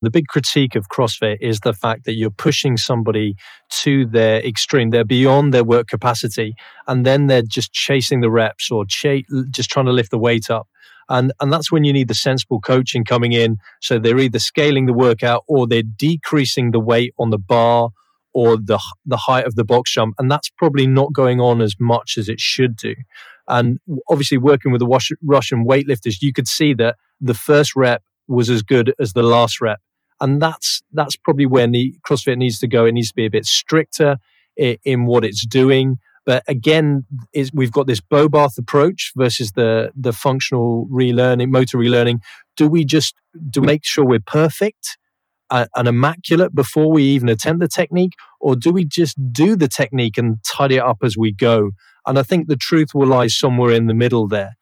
The big critique of CrossFit is the fact that you're pushing somebody to their extreme. They're beyond their work capacity, and then they're just chasing the reps or ch- just trying to lift the weight up. And, and that's when you need the sensible coaching coming in. So they're either scaling the workout or they're decreasing the weight on the bar or the, the height of the box jump. And that's probably not going on as much as it should do. And obviously, working with the Russian weightlifters, you could see that the first rep was as good as the last rep. And that's, that's probably where the CrossFit needs to go. It needs to be a bit stricter in, in what it's doing. But again, we've got this Bobath approach versus the the functional relearning, motor relearning. Do we just do we make sure we're perfect uh, and immaculate before we even attempt the technique, or do we just do the technique and tidy it up as we go? And I think the truth will lie somewhere in the middle there.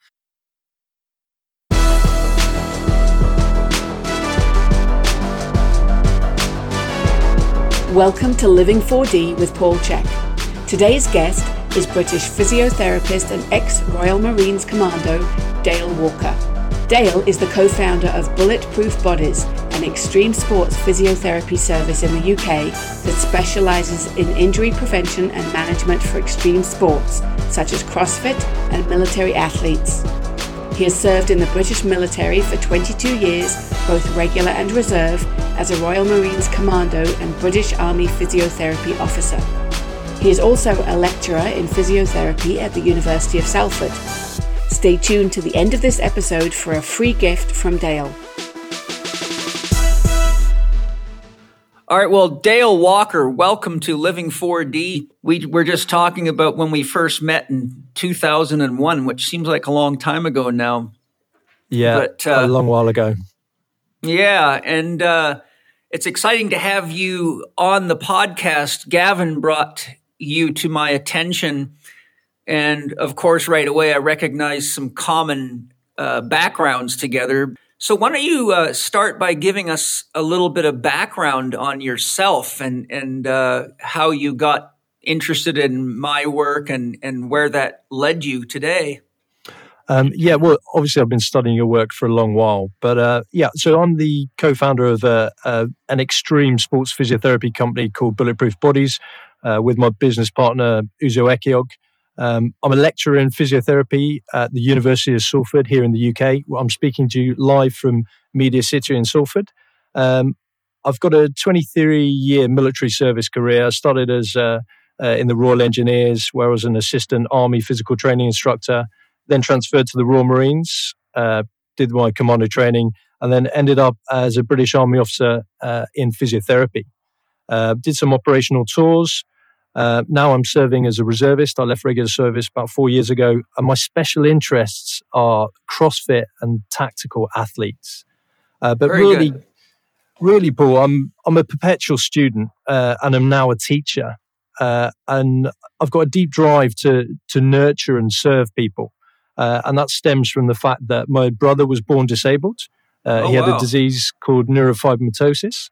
Welcome to Living 4D with Paul Chek. Today's guest is British physiotherapist and ex Royal Marines Commando Dale Walker. Dale is the co founder of Bulletproof Bodies, an extreme sports physiotherapy service in the UK that specialises in injury prevention and management for extreme sports, such as CrossFit and military athletes. He has served in the British military for 22 years, both regular and reserve, as a Royal Marines Commando and British Army physiotherapy officer. He is also a lecturer in physiotherapy at the University of Salford. Stay tuned to the end of this episode for a free gift from Dale. All right, well, Dale Walker, welcome to Living 4D. We were just talking about when we first met in 2001, which seems like a long time ago now. Yeah, but, uh, a long while ago. Yeah, and uh, it's exciting to have you on the podcast. Gavin brought you to my attention. And of course, right away, I recognized some common uh, backgrounds together. So, why don't you uh, start by giving us a little bit of background on yourself and and uh, how you got interested in my work and and where that led you today? Um, yeah, well, obviously, I've been studying your work for a long while, but uh, yeah, so I'm the co-founder of an extreme sports physiotherapy company called Bulletproof Bodies uh, with my business partner, Uzo Ekiog. Um, I'm a lecturer in physiotherapy at the University of Salford here in the UK. I'm speaking to you live from Media City in Salford. Um, I've got a 23 year military service career. I started as uh, uh, in the Royal Engineers, where I was an assistant army physical training instructor, then transferred to the Royal Marines, uh, did my commando training, and then ended up as a British Army officer uh, in physiotherapy. Uh, did some operational tours, uh, now I'm serving as a reservist. I left regular service about four years ago, and my special interests are CrossFit and tactical athletes. Uh, but Very really, good. really, Paul, I'm I'm a perpetual student, uh, and I'm now a teacher, uh, and I've got a deep drive to to nurture and serve people, uh, and that stems from the fact that my brother was born disabled. Oh, he had wow. a disease called neurofibromatosis.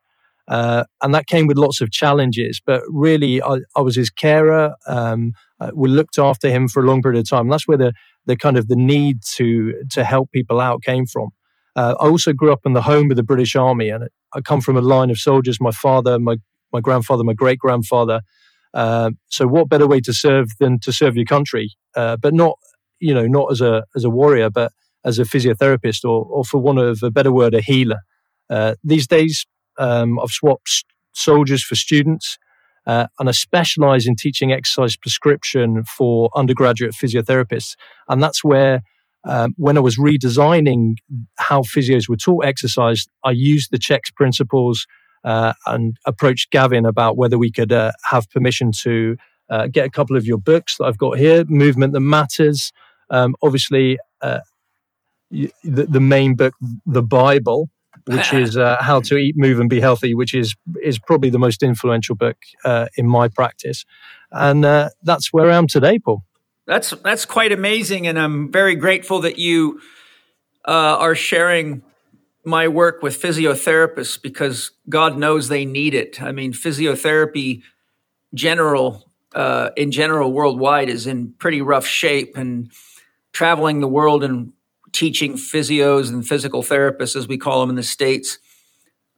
Uh, and that came with lots of challenges. But really, I, I was his carer. Um, uh, we looked after him for a long period of time. That's where the, the kind of the need to to help people out came from. Uh, I also grew up in the home of the British Army, and I come from a line of soldiers. My father, my my grandfather, my great grandfather. Uh, so, what better way to serve than to serve your country? Uh, but not, you know, not as a as a warrior, but as a physiotherapist, or, or for want of a better word, a healer. Uh, these days, um, I've swapped soldiers for students, uh, and I specialize in teaching exercise prescription for undergraduate physiotherapists. And that's where, um, when I was redesigning how physios were taught exercise, I used the Chek's principles uh, and approached Gavin about whether we could uh, have permission to uh, get a couple of your books that I've got here Movement That Matters. Um, obviously, uh, the, the main book, the Bible, which is uh, How to Eat, Move, and Be Healthy, which is is probably the most influential book uh, in my practice, and uh, that's where I am today, Paul. That's that's quite amazing, and I'm very grateful that you uh, are sharing my work with physiotherapists because God knows they need it. I mean, physiotherapy general uh, in general worldwide is in pretty rough shape, and traveling the world and teaching physios and physical therapists, as we call them in the States,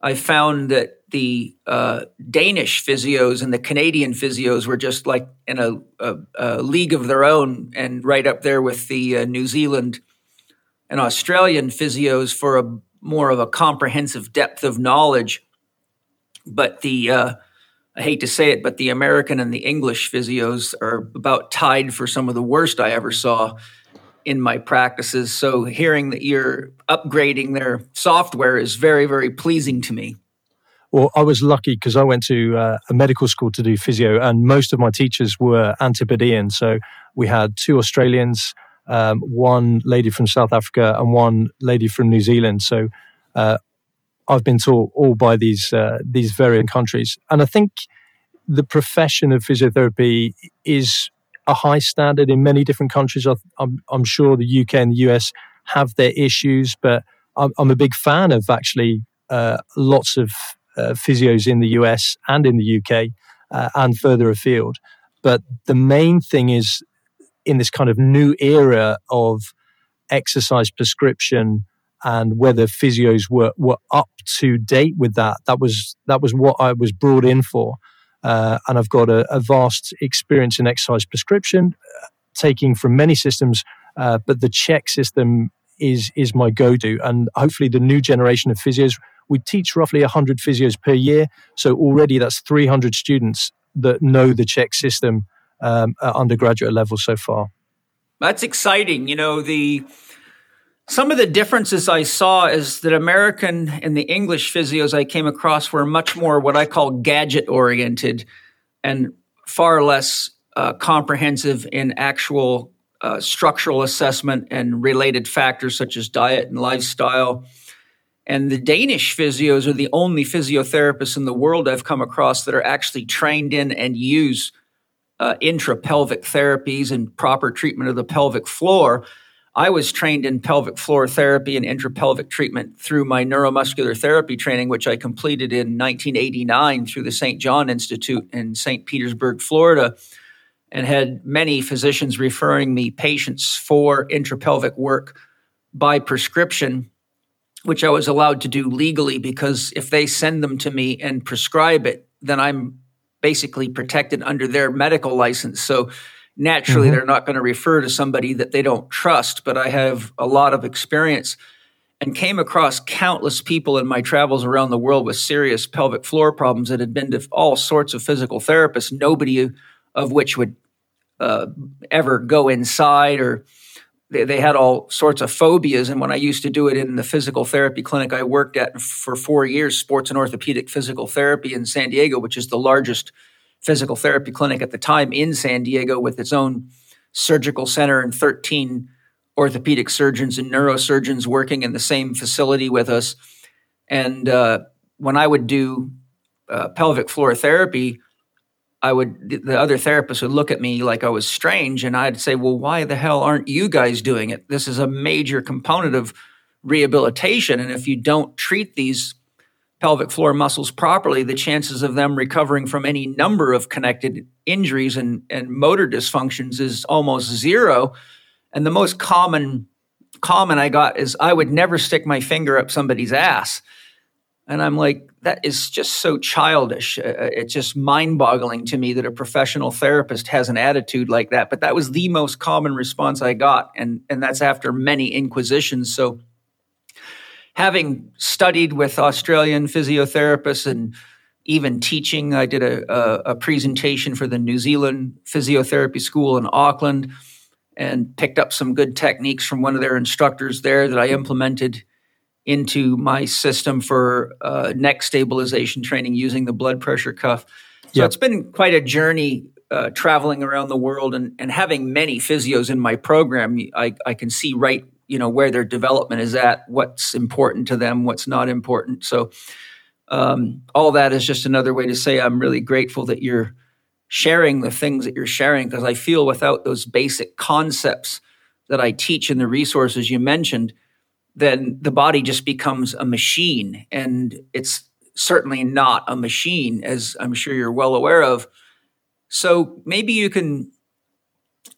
I found that the uh, Danish physios and the Canadian physios were just like in a, a, a league of their own and right up there with the uh, New Zealand and Australian physios for a more of a comprehensive depth of knowledge. But the, uh, I hate to say it, but the American and the English physios are about tied for some of the worst I ever saw in my practices. So hearing that you're upgrading their software is very, very pleasing to me. Well, I was lucky because I went to uh, a medical school to do physio, and most of my teachers were Antipodean. So we had two Australians, um, one lady from South Africa, and one lady from New Zealand. So uh, I've been taught all by these uh, these varying countries, and I think the profession of physiotherapy is a high standard in many different countries. I'm, I'm sure the UK and the US have their issues, but I'm, I'm a big fan of actually uh, lots of uh, physios in the US and in the UK uh, and further afield. But the main thing is in this kind of new era of exercise prescription and whether physios were, were up to date with that. That was that was what I was brought in for. Uh, and I've got a, a, vast experience in exercise prescription, uh, taking from many systems, uh, but the CHEK system is is my go-to. And hopefully, the new generation of physios, we teach roughly 100 physios per year, so already that's 300 students that know the CHEK system um, at undergraduate level so far. That's exciting. You know the some of the differences I saw is that American and the English physios I came across were much more what I call gadget oriented and far less uh, comprehensive in actual uh, structural assessment and related factors such as diet and lifestyle. And the Danish physios are the only physiotherapists in the world I've come across that are actually trained in and use uh, intrapelvic therapies and proper treatment of the pelvic floor I was trained in pelvic floor therapy and intrapelvic treatment through my neuromuscular therapy training, which I completed in 1989 through the St. John Institute in St. Petersburg, Florida, and had many physicians referring me patients for intrapelvic work by prescription, which I was allowed to do legally because if they send them to me and prescribe it, then I'm basically protected under their medical license. So naturally mm-hmm. they're not going to refer to somebody that they don't trust but i have a lot of experience and came across countless people in my travels around the world with serious pelvic floor problems that had been to all sorts of physical therapists nobody of which would uh, ever go inside or they, they, had all sorts of phobias and when i used to do it in the physical therapy clinic i worked at for four years sports and orthopedic physical therapy in san diego which is the largest physical therapy clinic at the time in San Diego with its own surgical center and 13 orthopedic surgeons and neurosurgeons working in the same facility with us. And uh, when I would do uh, pelvic floor therapy, I would the other therapists would look at me like I was strange, and I'd say, "Well, why the hell aren't you guys doing it? This is a major component of rehabilitation, and if you don't treat these pelvic floor muscles properly, the chances of them recovering from any number of connected injuries and, and motor dysfunctions is almost zero. And the most common comment I got is I would never stick my finger up somebody's ass. And I'm like, that is just so childish. Uh, uh it's just mind boggling to me that a professional therapist has an attitude like that. But that was the most common response I got. And, and that's after many inquisitions. So having studied with Australian physiotherapists and even teaching, I did a, a, a, presentation for the New Zealand Physiotherapy School in Auckland and picked up some good techniques from one of their instructors there that I implemented into my system for uh, neck stabilization training using the blood pressure cuff. So yep. it's been quite a journey uh, traveling around the world and, and having many physios in my program. I, I can see right you know where their development is at, what's important to them, what's not important. So um, all that is just another way to say I'm really grateful that you're sharing the things that you're sharing because I feel without those basic concepts that I teach and the resources you mentioned, then the body just becomes a machine, and it's certainly not a machine, as I'm sure you're well aware of. So maybe you can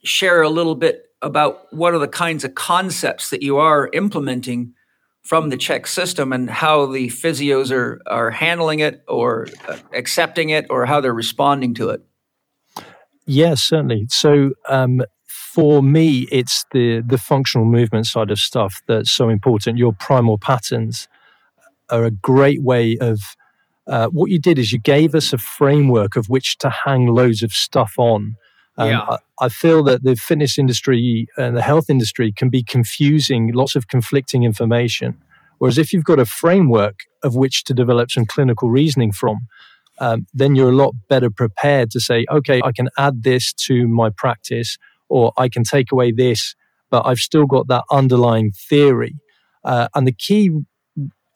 share a little bit about what are the kinds of concepts that you are implementing from the CHEK system and how the physios are, are handling it or uh, accepting it or how they're responding to it. Yes, certainly. So um, for me, it's the the functional movement side of stuff that's so important. Your primal patterns are a great way of. Uh, what you did is you gave us a framework of which to hang loads of stuff on. Um, yeah. I, I feel that the fitness industry and the health industry can be confusing, lots of conflicting information. Whereas if you've got a framework of which to develop some clinical reasoning from, um, then you're a lot better prepared to say, okay, I can add this to my practice, or I can take away this, but I've still got that underlying theory. Uh, and the key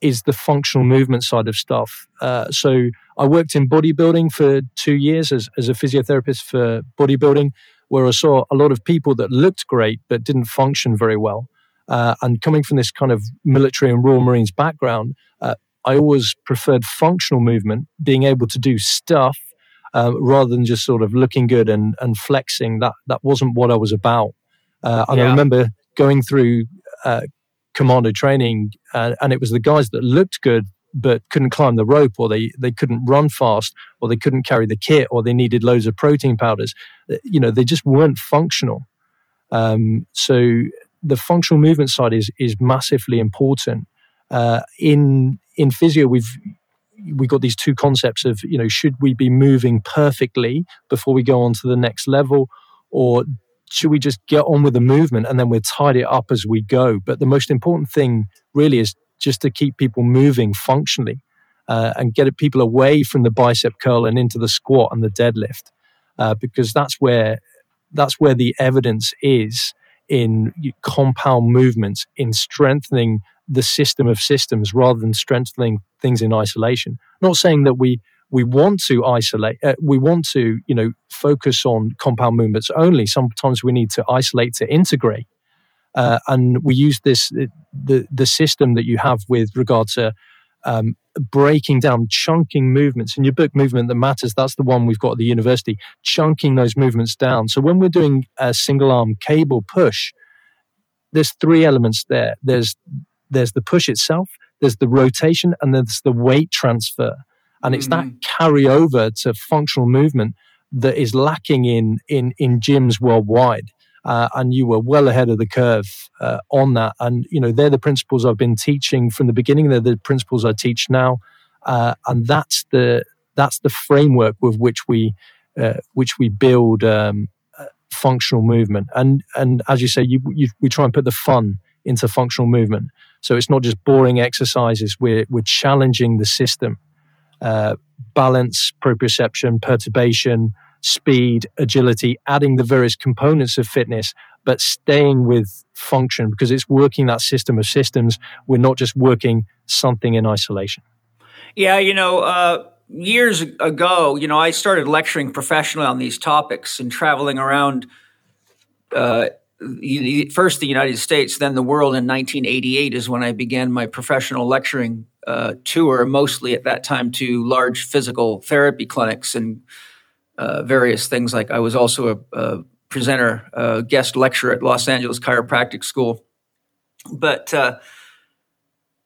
is the functional movement side of stuff. Uh, so I worked in bodybuilding for two years as, as a physiotherapist for bodybuilding, where I saw a lot of people that looked great but didn't function very well. Uh, and coming from this kind of military and Royal Marines background, uh, I always preferred functional movement, being able to do stuff uh, rather than just sort of looking good and, and flexing. That that wasn't what I was about. Uh, and yeah. I remember going through uh, commando training, uh, and it was the guys that looked good but couldn't climb the rope, or they they couldn't run fast, or they couldn't carry the kit, or they needed loads of protein powders. You know, they just weren't functional. Um, so the functional movement side is is massively important. Uh, in in physio, we've we got these two concepts of you know should we be moving perfectly before we go on to the next level, or should we just get on with the movement and then we'll tidy it up as we go? But the most important thing really is just to keep people moving functionally uh, and get people away from the bicep curl and into the squat and the deadlift, uh, because that's where that's where the evidence is in compound movements, in strengthening the system of systems rather than strengthening things in isolation. Not saying that we we want to isolate, uh, we want to you know focus on compound movements only. Sometimes we need to isolate to integrate, uh, and we use this the the system that you have with regard to um, breaking down, chunking movements. In your book, Movement That Matters, that's the one we've got at the university, chunking those movements down. So when we're doing a single arm cable push, there's three elements there. There's there's the push itself, there's the rotation, and there's the weight transfer. And it's mm-hmm. that carryover to functional movement that is lacking in in in gyms worldwide uh, and you were well ahead of the curve uh, on that. And you know, they're the principles I've been teaching from the beginning. They're the principles I teach now, uh, and that's the that's the framework with which we uh, which we build um, uh, functional movement. And and as you say, you, you, we try and put the fun into functional movement. So it's not just boring exercises. We're we're challenging the system. Uh, balance, proprioception, perturbation, speed, agility, adding the various components of fitness, but staying with function because it's working that system of systems. We're not just working something in isolation. Yeah, you know, uh, years ago, you know, I started lecturing professionally on these topics and traveling around. Uh, first the United States, then the world in 1988 is when I began my professional lecturing uh, tour, mostly at that time to large physical therapy clinics and uh, various things. Like I was also a, a, presenter, a guest lecturer at Los Angeles Chiropractic School. But uh,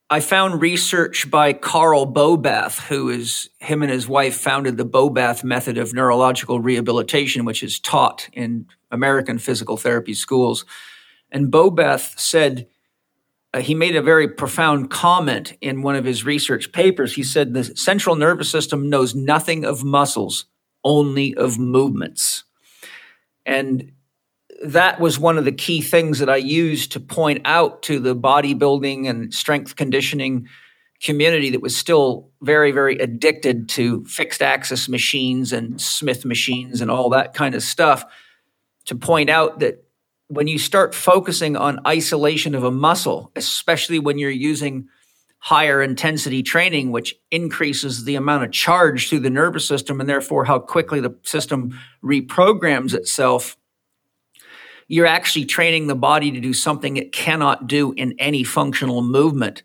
I found research by Carl Bobath, who is him and his wife founded the Bobath method of neurological rehabilitation, which is taught in American physical therapy schools. And Bobath said, uh, he made a very profound comment in one of his research papers. He said, The central nervous system knows nothing of muscles, only of movements. And that was one of the key things that I used to point out to the bodybuilding and strength conditioning community that was still very, very addicted to fixed axis machines and Smith machines and all that kind of stuff. To point out that when you start focusing on isolation of a muscle, especially when you're using higher intensity training, which increases the amount of charge through the nervous system and therefore how quickly the system reprograms itself, you're actually training the body to do something it cannot do in any functional movement.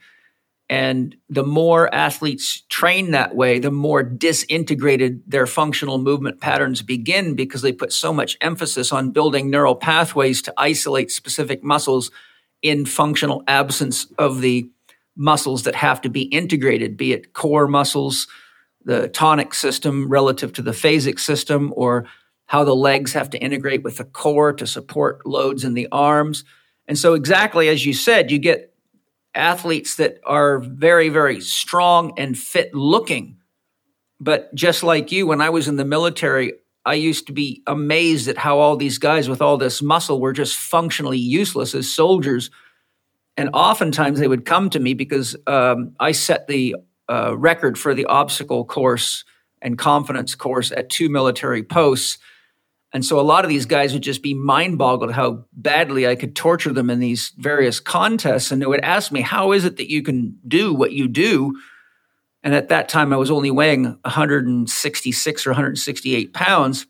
And the more athletes train that way, the more disintegrated their functional movement patterns begin because they put so much emphasis on building neural pathways to isolate specific muscles in functional absence of the muscles that have to be integrated, be it core muscles, the tonic system relative to the phasic system, or how the legs have to integrate with the core to support loads in the arms. And so, exactly as you said, you get athletes that are very, very strong and fit looking. But just like you, when I was in the military, I used to be amazed at how all these guys with all this muscle were just functionally useless as soldiers. And oftentimes they would come to me because um, I set the uh, record for the obstacle course and confidence course at two military posts. And so a lot of these guys would just be mind boggled how badly I could torture them in these various contests. And they would ask me, How is it that you can do what you do? And at that time, I was only weighing 166 or 168 pounds.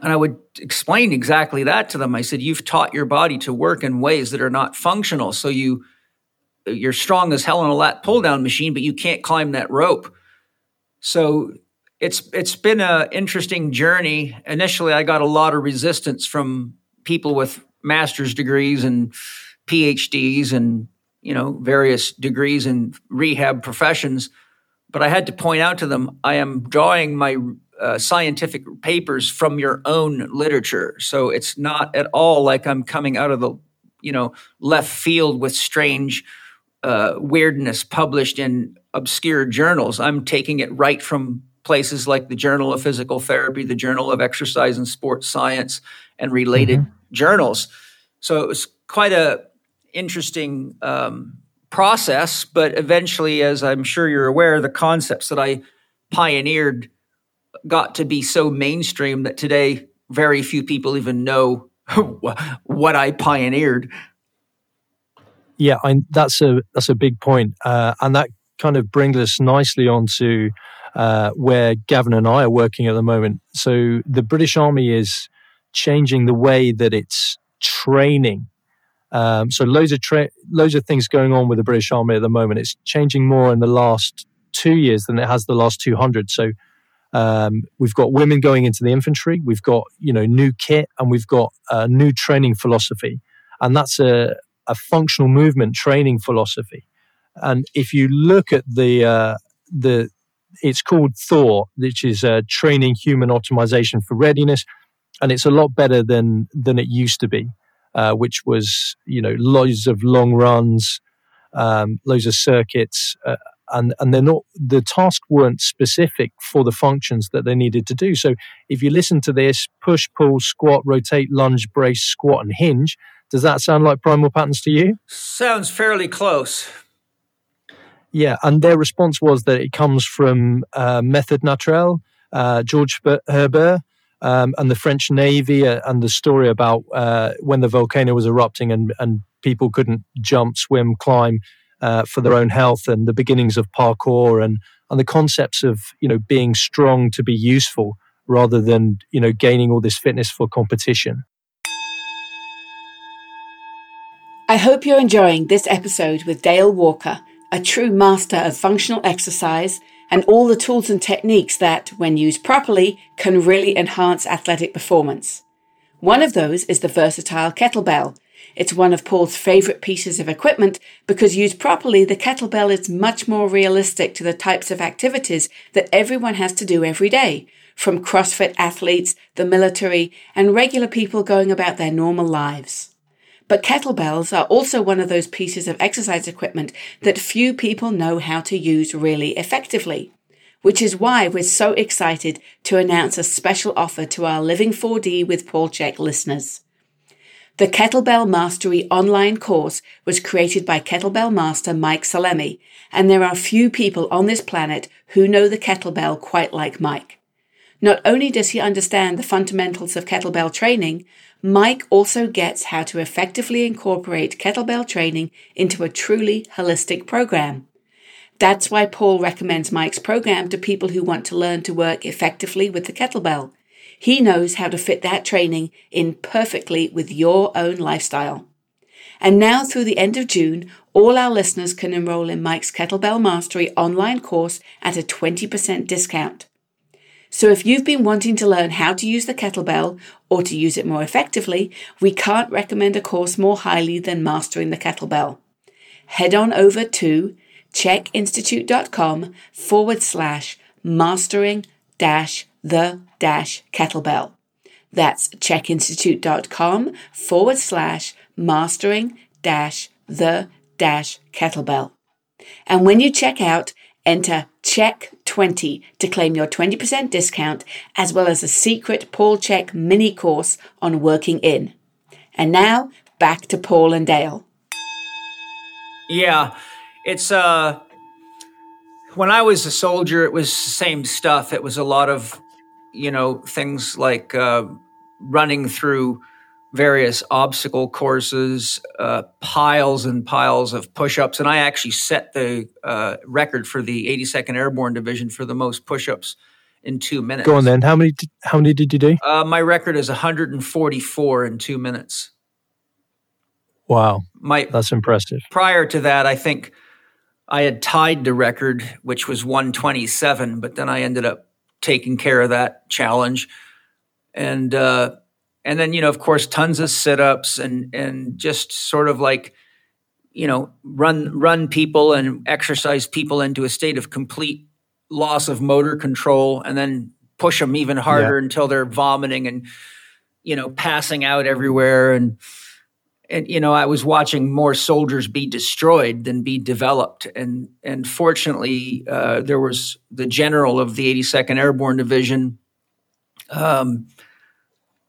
And I would explain exactly that to them. I said, You've taught your body to work in ways that are not functional. So you, you're strong as hell on a lat pull down machine, but you can't climb that rope. So it's it's been an interesting journey. Initially, I got a lot of resistance from people with master's degrees and PhDs and you know, various degrees in rehab professions. But I had to point out to them, I am drawing my uh, scientific papers from your own literature. So it's not at all like I'm coming out of the, you know, left field with strange uh, weirdness published in obscure journals. I'm taking it right from places like the Journal of Physical Therapy, the Journal of Exercise and Sports Science, and related mm-hmm. journals. So it was quite a interesting um, process, but eventually, as I'm sure you're aware, the concepts that I pioneered got to be so mainstream that today very few people even know what I pioneered. Yeah, I, that's a that's a big point, uh, and that kind of brings us nicely onto uh, where Gavin and I are working at the moment. So the British Army is changing the way that it's training um, so loads of tra- loads of things going on with the British Army at the moment. It's changing more in the last two years than it has the last 200. So um, we've got women going into the infantry. We've got you know new kit, and we've got a new training philosophy, and that's a, a functional movement training philosophy. And if you look at the uh, the it's called Thor, which is uh, training human optimization for readiness, and it's a lot better than than it used to be uh, which was you know loads of long runs, um, loads of circuits, uh, and and they're not the tasks weren't specific for the functions that they needed to do. So if you listen to this, push, pull, squat, rotate, lunge, brace, squat, and hinge. Does that sound like primal patterns to you? Sounds fairly close. Yeah, and their response was that it comes from uh, Method Naturelle, uh, George Herbert, um, and the French Navy uh, and the story about uh, when the volcano was erupting and, and people couldn't jump, swim, climb uh, for their own health, and the beginnings of parkour and and the concepts of you know being strong to be useful rather than you know gaining all this fitness for competition. I hope you're enjoying this episode with Dale Walker, a true master of functional exercise and all the tools and techniques that, when used properly, can really enhance athletic performance. One of those is the versatile kettlebell. It's one of Paul's favorite pieces of equipment because used properly, the kettlebell is much more realistic to the types of activities that everyone has to do every day, from CrossFit athletes, the military, and regular people going about their normal lives. But kettlebells are also one of those pieces of exercise equipment that few people know how to use really effectively. Which is why we're so excited to announce a special offer to our Living 4D with Paul Chek listeners. The Kettlebell Mastery online course was created by kettlebell master Mike Salemi, and there are few people on this planet who know the kettlebell quite like Mike. Not only does he understand the fundamentals of kettlebell training, Mike also gets how to effectively incorporate kettlebell training into a truly holistic program. That's why Paul recommends Mike's program to people who want to learn to work effectively with the kettlebell. He knows how to fit that training in perfectly with your own lifestyle. And now through the end of June, all our listeners can enroll in Mike's Kettlebell Mastery online course at a 20% discount. So if you've been wanting to learn how to use the kettlebell or to use it more effectively, we can't recommend a course more highly than Mastering the Kettlebell. head on over to chekinstitute.com forward slash mastering dash the dash kettlebell. That's chekinstitute.com forward slash mastering dash the dash kettlebell. And when you check out, enter CHEK20 to claim your 20% discount as well as a secret Paul Chek mini course on working in. And now back to Paul and Dale. Yeah, it's uh when I was a soldier it was the same stuff. It was a lot of you know things like uh running through various obstacle courses, uh, piles and piles of push-ups, and I actually set the uh, record for the 82nd Airborne Division for the most push-ups in two minutes. Go on then. How many? How many did you do? Uh, my record is 144 in two minutes. Wow, my that's impressive. Prior to that, I think I had tied the record, which was 127, but then I ended up taking care of that challenge, and uh, and then you know of course tons of sit-ups and and just sort of like you know run run people and exercise people into a state of complete loss of motor control and then push them even harder yeah. until they're vomiting and you know passing out everywhere and and you know I was watching more soldiers be destroyed than be developed and and fortunately uh, there was the general of the 82nd Airborne Division um,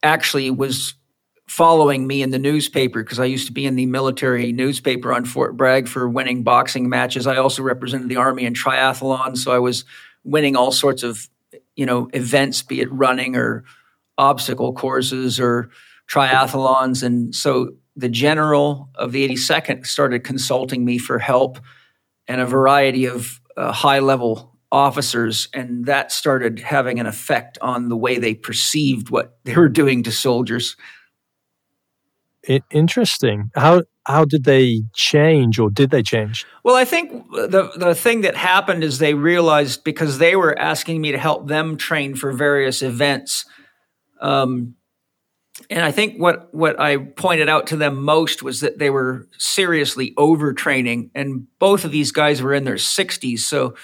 actually was following me in the newspaper because I used to be in the military newspaper on Fort Bragg for winning boxing matches. I also represented the Army in triathlon, so I was winning all sorts of you know events, be it running or obstacle courses or triathlons. And so the general of the 82nd started consulting me for help and a variety of uh, high level officers, and that started having an effect on the way they perceived what they were doing to soldiers. Interesting. How how did they change, or did they change? Well, I think the the thing that happened is they realized because they were asking me to help them train for various events. Um, and I think what what I pointed out to them most was that they were seriously overtraining, and both of these guys were in their 60s, so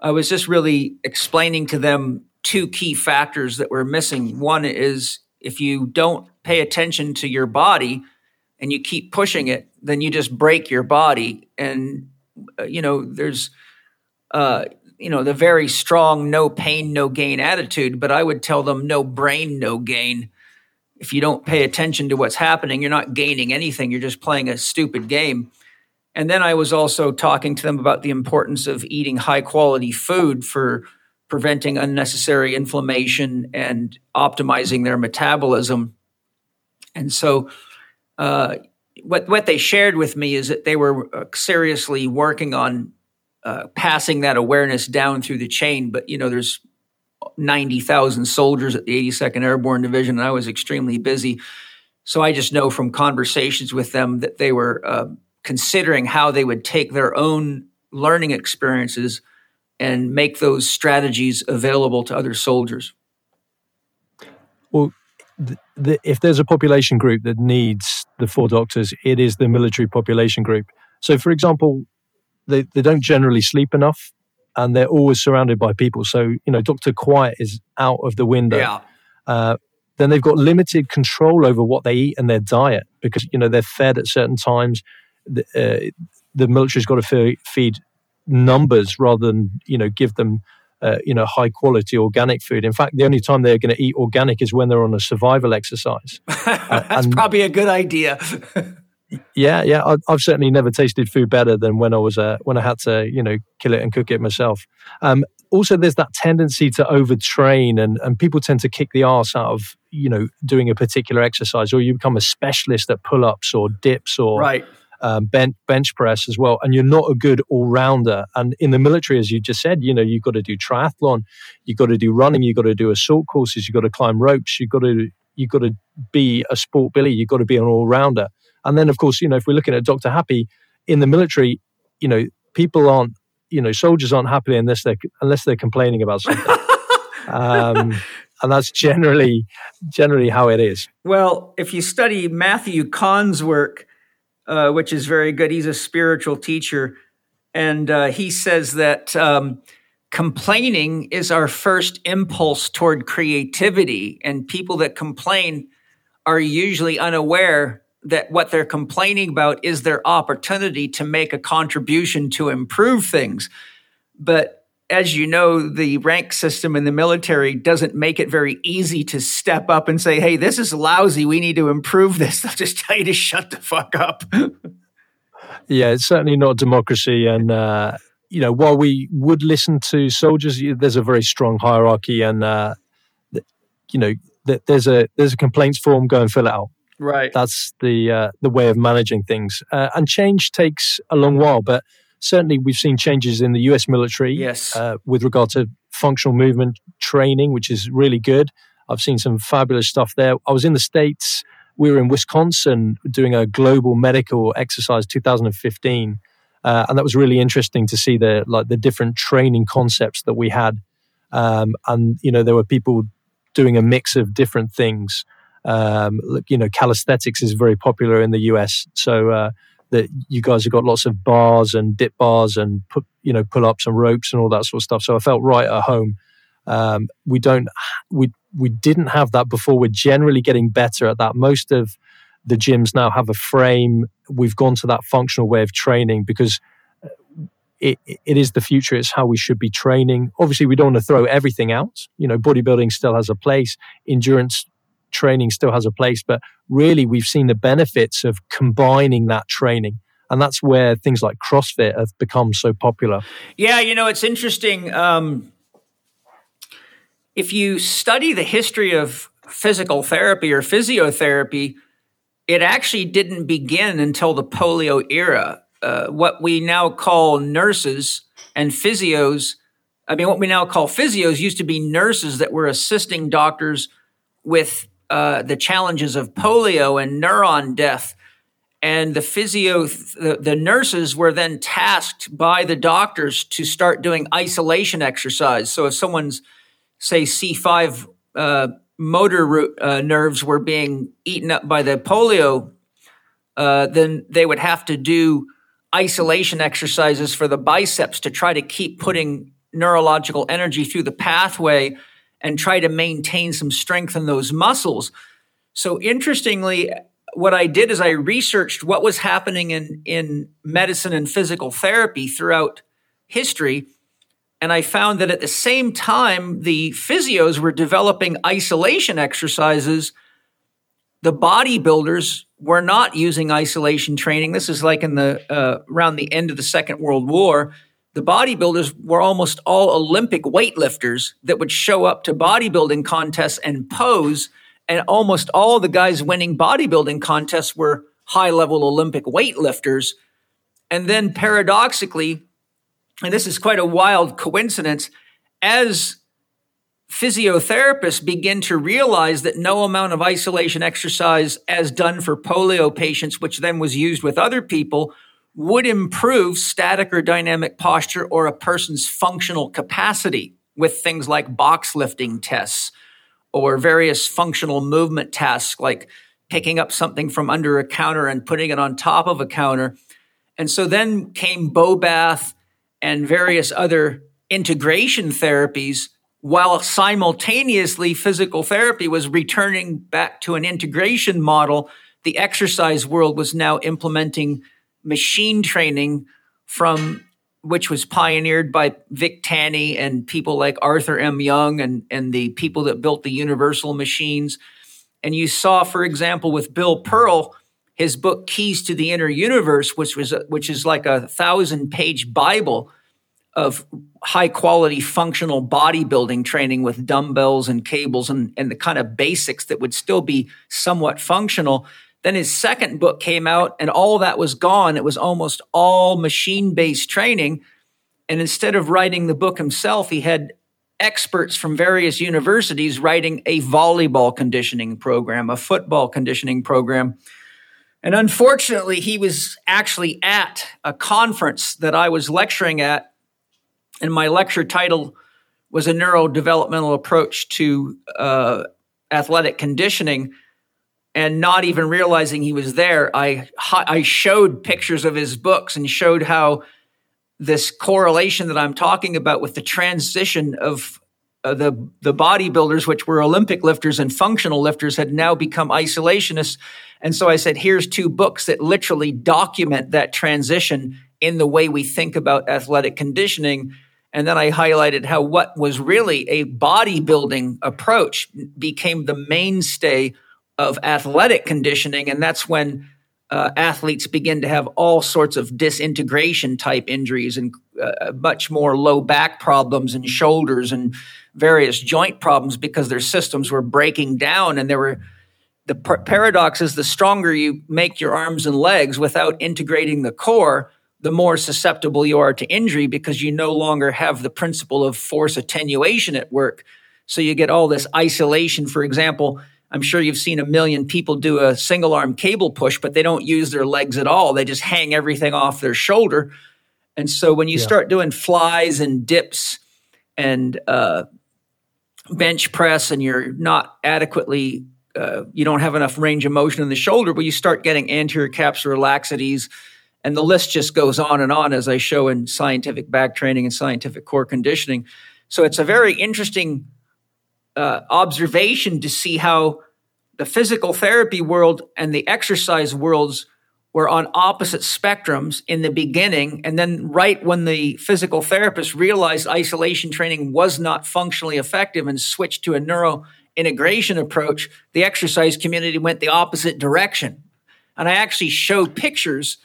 I was just really explaining to them two key factors that were missing. One is if you don't pay attention to your body and you keep pushing it, then you just break your body. And, uh, you know, there's, uh, you know, the very strong no pain, no gain attitude, but I would tell them no brain, no gain. If you don't pay attention to what's happening, you're not gaining anything. You're just playing a stupid game. And then I was also talking to them about the importance of eating high quality food for preventing unnecessary inflammation and optimizing their metabolism. And so, uh, what what they shared with me is that they were uh, seriously working on uh, passing that awareness down through the chain. But you know, there's ninety thousand soldiers at the 82nd Airborne Division, and I was extremely busy. So I just know from conversations with them that they were uh, considering how they would take their own learning experiences and make those strategies available to other soldiers. Well, the, the, if there's a population group that needs the four doctors, it is the military population group. So, for example, they, they don't generally sleep enough and they're always surrounded by people. So, you know, Dr. Quiet is out of the window. Yeah. Uh, then they've got limited control over what they eat and their diet because, you know, they're fed at certain times the, uh, the military's got to feed numbers rather than you know give them uh, you know high quality organic food. In fact, the only time they're going to eat organic is when they're on a survival exercise. Uh, That's and, probably a good idea. yeah, yeah, I, have certainly never tasted food better than when I was uh, when I had to you know kill it and cook it myself. Um, also, there's that tendency to overtrain, and and people tend to kick the ass out of you know doing a particular exercise, or you become a specialist at pull ups or dips or right um, bench, bench press as well, and you're not a good all rounder. And in the military, as you just said, you know, you've got to do triathlon, you've got to do running, you've got to do assault courses, you've got to climb ropes, you've got to you've got to be a sport billy, you've got to be an all rounder. And then, of course, you know, if we're looking at Dr. Happy in the military, you know, people aren't, you know, soldiers aren't happy unless they're unless they're complaining about something. um, and that's generally generally how it is. Well, if you study Matthew Kahn's work, uh, which is very good. He's a spiritual teacher. And uh, he says that um, complaining is our first impulse toward creativity. And people that complain are usually unaware that what they're complaining about is their opportunity to make a contribution to improve things. But as you know, the rank system in the military doesn't make it very easy to step up and say, hey, this is lousy. We need to improve this. They'll just tell you to shut the fuck up. yeah, it's certainly not democracy. And, uh, you know, while we would listen to soldiers, there's a very strong hierarchy. And, uh, you know, there's a there's a complaints form, go and fill it out. Right. That's the uh, the way of managing things. Uh, and change takes a long while, but certainly we've seen changes in the US military yes. uh, with regard to functional movement training, which is really good. I've seen some fabulous stuff there. I was in the States. We were in Wisconsin doing a global medical exercise 2015. Uh, and that was really interesting to see the like the different training concepts that we had. Um, and you know there were people doing a mix of different things. Um, you know, calisthenics is very popular in the US, so uh, that you guys have got lots of bars and dip bars and put you know pull ups and ropes and all that sort of stuff. So I felt right at home. Um, we don't we we didn't have that before. We're generally getting better at that. Most of the gyms now have a frame. We've gone to that functional way of training because uh, it, it is the future. It's how we should be training. Obviously, we don't want to throw everything out. You know, bodybuilding still has a place. Endurance training still has a place, but really we've seen the benefits of combining that training. And that's where things like CrossFit have become so popular. Yeah, you know, it's interesting. Um, if you study the history of physical therapy or physiotherapy, it actually didn't begin until the polio era. Uh, what we now call nurses and physios, I mean, what we now call physios used to be nurses that were assisting doctors with uh, the challenges of polio and neuron death. And the physio, the, the, nurses were then tasked by the doctors to start doing isolation exercise. So if someone's, say, C5 uh, motor root, uh, nerves were being eaten up by the polio, uh, then they would have to do isolation exercises for the biceps to try to keep putting neurological energy through the pathway and try to maintain some strength in those muscles. So interestingly, what I did is I researched what was happening in, in medicine and physical therapy throughout history. And I found that at the same time, the physios were developing isolation exercises. The bodybuilders were not using isolation training. This is like in the uh, around the end of the Second World War the bodybuilders were almost all Olympic weightlifters that would show up to bodybuilding contests and pose. And almost all the guys winning bodybuilding contests were high level Olympic weightlifters. And then paradoxically, and this is quite a wild coincidence, as physiotherapists begin to realize that no amount of isolation exercise as done for polio patients, which then was used with other people, would improve static or dynamic posture or a person's functional capacity with things like box lifting tests or various functional movement tasks like picking up something from under a counter and putting it on top of a counter. And so then came Bobath and various other integration therapies while simultaneously physical therapy was returning back to an integration model. The exercise world was now implementing machine training from which was pioneered by Vic Tanny and people like Arthur M. Young and, and the people that built the universal machines. And you saw, for example, with Bill Pearl, his book Keys to the Inner Universe, which was which is like a thousand page Bible of high quality functional bodybuilding training with dumbbells and cables and, and the kind of basics that would still be somewhat functional. Then his second book came out and all that was gone. It was almost all machine based training. And instead of writing the book himself, he had experts from various universities writing a volleyball conditioning program, a football conditioning program. And unfortunately, he was actually at a conference that I was lecturing at. And my lecture title was a neurodevelopmental approach to uh, athletic conditioning and not even realizing he was there, I I showed pictures of his books and showed how this correlation that I'm talking about with the transition of uh, the the bodybuilders, which were Olympic lifters and functional lifters, had now become isolationists. And so I said, here's two books that literally document that transition in the way we think about athletic conditioning. And then I highlighted how what was really a bodybuilding approach became the mainstay of athletic conditioning. And that's when uh, athletes begin to have all sorts of disintegration type injuries and uh, much more low back problems and shoulders and various joint problems because their systems were breaking down and there were the par- paradox is the stronger you make your arms and legs without integrating the core the more susceptible you are to injury because you no longer have the principle of force attenuation at work so you get all this isolation for example I'm sure you've seen a million people do a single arm cable push, but they don't use their legs at all. They just hang everything off their shoulder. And so when you yeah. start doing flies and dips and uh, bench press and you're not adequately, uh, you don't have enough range of motion in the shoulder, but you start getting anterior capsular laxities. And the list just goes on and on as I show in scientific back training and scientific core conditioning. So it's a very interesting uh, observation to see how the physical therapy world and the exercise worlds were on opposite spectrums in the beginning. And then, right when the physical therapist realized isolation training was not functionally effective and switched to a neuro integration approach, the exercise community went the opposite direction. And I actually showed pictures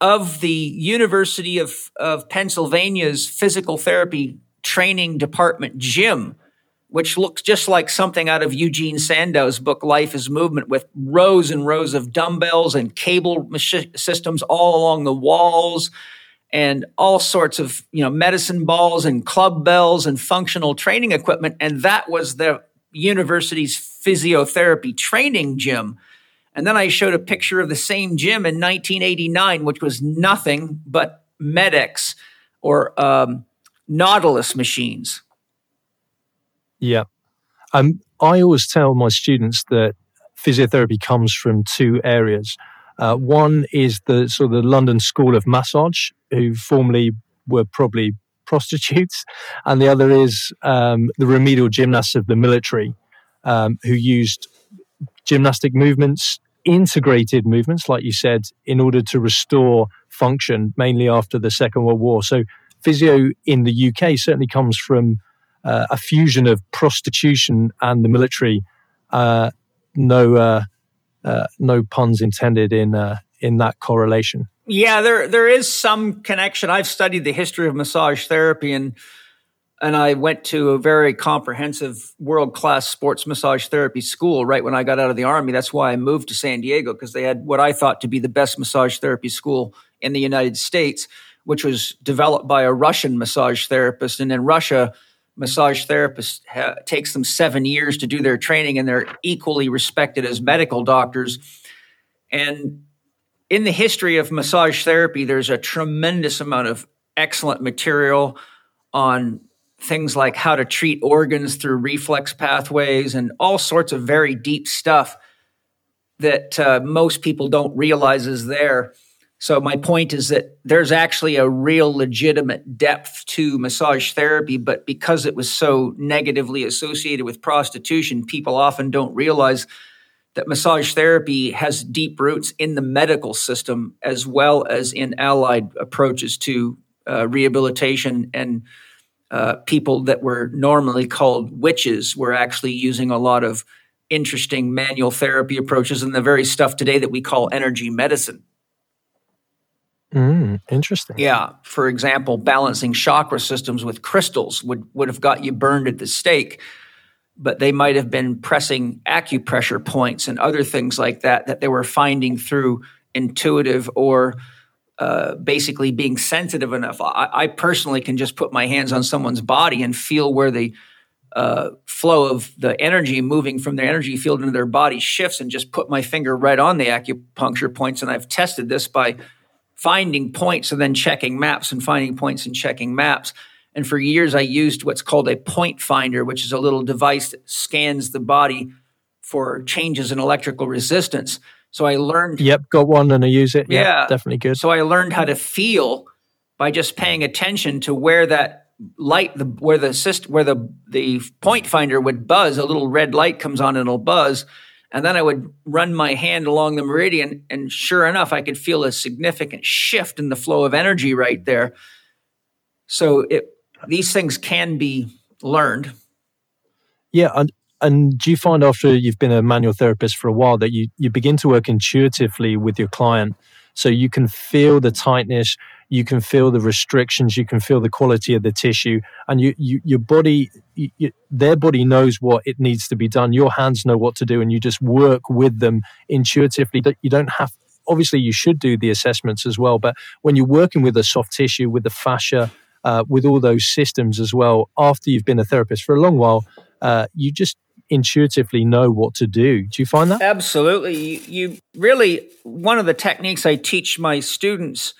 of the University of, of Pennsylvania's physical therapy training department gym which looks just like something out of Eugene Sandow's book, Life is Movement, with rows and rows of dumbbells and cable systems all along the walls and all sorts of, you know, medicine balls and club bells and functional training equipment. And that was the university's physiotherapy training gym. And then I showed a picture of the same gym in 1989, which was nothing but Med-X or um, Nautilus machines yeah. Um, I always tell my students that physiotherapy comes from two areas. Uh, one is the sort of the London School of Massage, who formerly were probably prostitutes, and the other is um, the remedial gymnasts of the military, um, who used gymnastic movements, integrated movements, like you said, in order to restore function, mainly after the Second World War. So, physio in the UK certainly comes from uh, a fusion of prostitution and the military. Uh, no, uh, uh no puns intended in uh, in that correlation. Yeah, there there is some connection. I've studied the history of massage therapy and and I went to a very comprehensive world class sports massage therapy school right when I got out of the army. That's why I moved to San Diego because they had what I thought to be the best massage therapy school in the United States, which was developed by a Russian massage therapist. And in Russia, massage therapists ha- takes them seven years to do their training and they're equally respected as medical doctors. And in the history of massage therapy there's a tremendous amount of excellent material on things like how to treat organs through reflex pathways and all sorts of very deep stuff that uh, most people don't realize is there so my point is that there's actually a real legitimate depth to massage therapy, but because it was so negatively associated with prostitution, people often don't realize that massage therapy has deep roots in the medical system as well as in allied approaches to uh, rehabilitation and uh, people that were normally called witches were actually using a lot of interesting manual therapy approaches and the very stuff today that we call energy medicine. Mm, interesting. Yeah. For example, balancing chakra systems with crystals would, would have got you burned at the stake, but they might have been pressing acupressure points and other things like that that they were finding through intuitive or uh, basically being sensitive enough. I, I, personally can just put my hands on someone's body and feel where the uh, flow of the energy moving from their energy field into their body shifts and just put my finger right on the acupuncture points. And I've tested this by finding points and then checking maps and finding points and checking maps. And for years, I used what's called a point finder, which is a little device that scans the body for changes in electrical resistance. So I learned. Yep, got one and I use it. Yeah, yeah, definitely good. So I learned how to feel by just paying attention to where that light, the, where the system, where the the point finder would buzz. A little red light comes on and it'll buzz, and then I would run my hand along the meridian, and sure enough, I could feel a significant shift in the flow of energy right there. So it, these things can be learned. Yeah, and and do you find after you've been a manual therapist for a while that you you begin to work intuitively with your client, so you can feel the tightness, you can feel the restrictions, you can feel the quality of the tissue, and you, you your body, you, their body knows what it needs to be done. Your hands know what to do, and you just work with them intuitively. You don't have. Obviously, you should do the assessments as well, but when you're working with the soft tissue, with the fascia, uh, with all those systems as well, after you've been a therapist for a long while, uh, you just intuitively know what to do. Do you find that? Absolutely. You, you really, one of the techniques I teach my students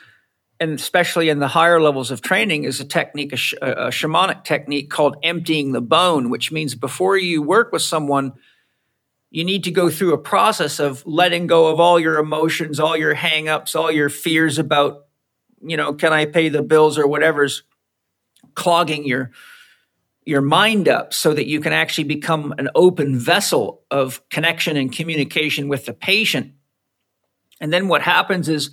and especially in the higher levels of training, is a technique, a, sh- a, shamanic technique called emptying the bone, which means before you work with someone, you need to go through a process of letting go of all your emotions, all your hangups, all your fears about, you know, can I pay the bills or whatever's clogging your your mind up so that you can actually become an open vessel of connection and communication with the patient. And then what happens is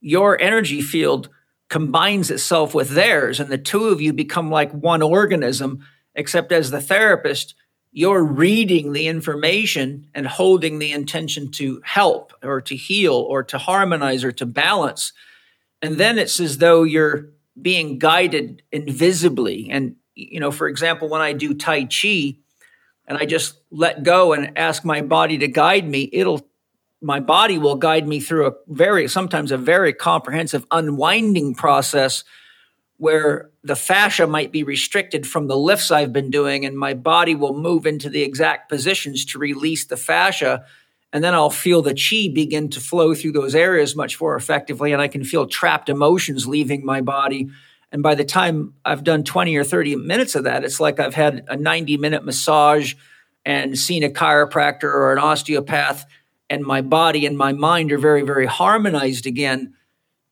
your energy field combines itself with theirs, and the two of you become like one organism, except as the therapist, you're reading the information and holding the intention to help or to heal or to harmonize or to balance. And then it's as though you're being guided invisibly. And, you know, for example, when I do Tai Chi and I just let go and ask my body to guide me, it'll my body will guide me through a very sometimes a very comprehensive unwinding process where the fascia might be restricted from the lifts I've been doing and my body will move into the exact positions to release the fascia. And then I'll feel the chi begin to flow through those areas much more effectively and I can feel trapped emotions leaving my body. And by the time I've done 20 or 30 minutes of that it's like I've had a 90 minute massage and seen a chiropractor or an osteopath and my body and my mind are very, very harmonized again.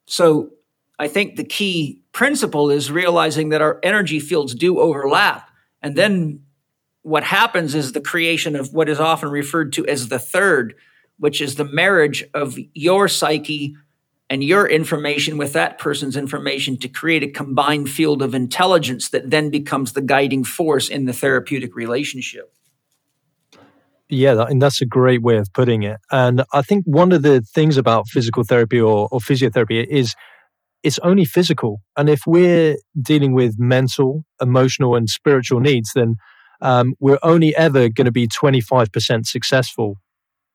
So I think the key principle is realizing that our energy fields do overlap. And then what happens is the creation of what is often referred to as the third, which is the marriage of your psyche and your information with that person's information to create a combined field of intelligence that then becomes the guiding force in the therapeutic relationship. Yeah, and that's a great way of putting it. And I think one of the things about physical therapy or, or physiotherapy is it's only physical. And if we're dealing with mental, emotional, and spiritual needs, then um, we're only ever going to be 25% successful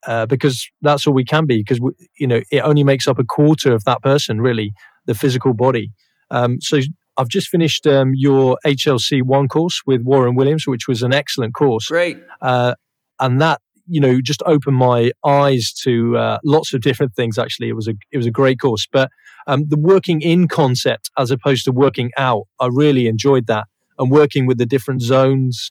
uh, because that's all we can be because, we, you know, it only makes up a quarter of that person, really, the physical body. Um, so I've just finished um, your HLC one course with Warren Williams, which was an excellent course. Great. Uh, and that you know just opened my eyes to uh, lots of different things actually. It was a it was a great course but um, the working in concept as opposed to working out i really enjoyed that. And working with the different zones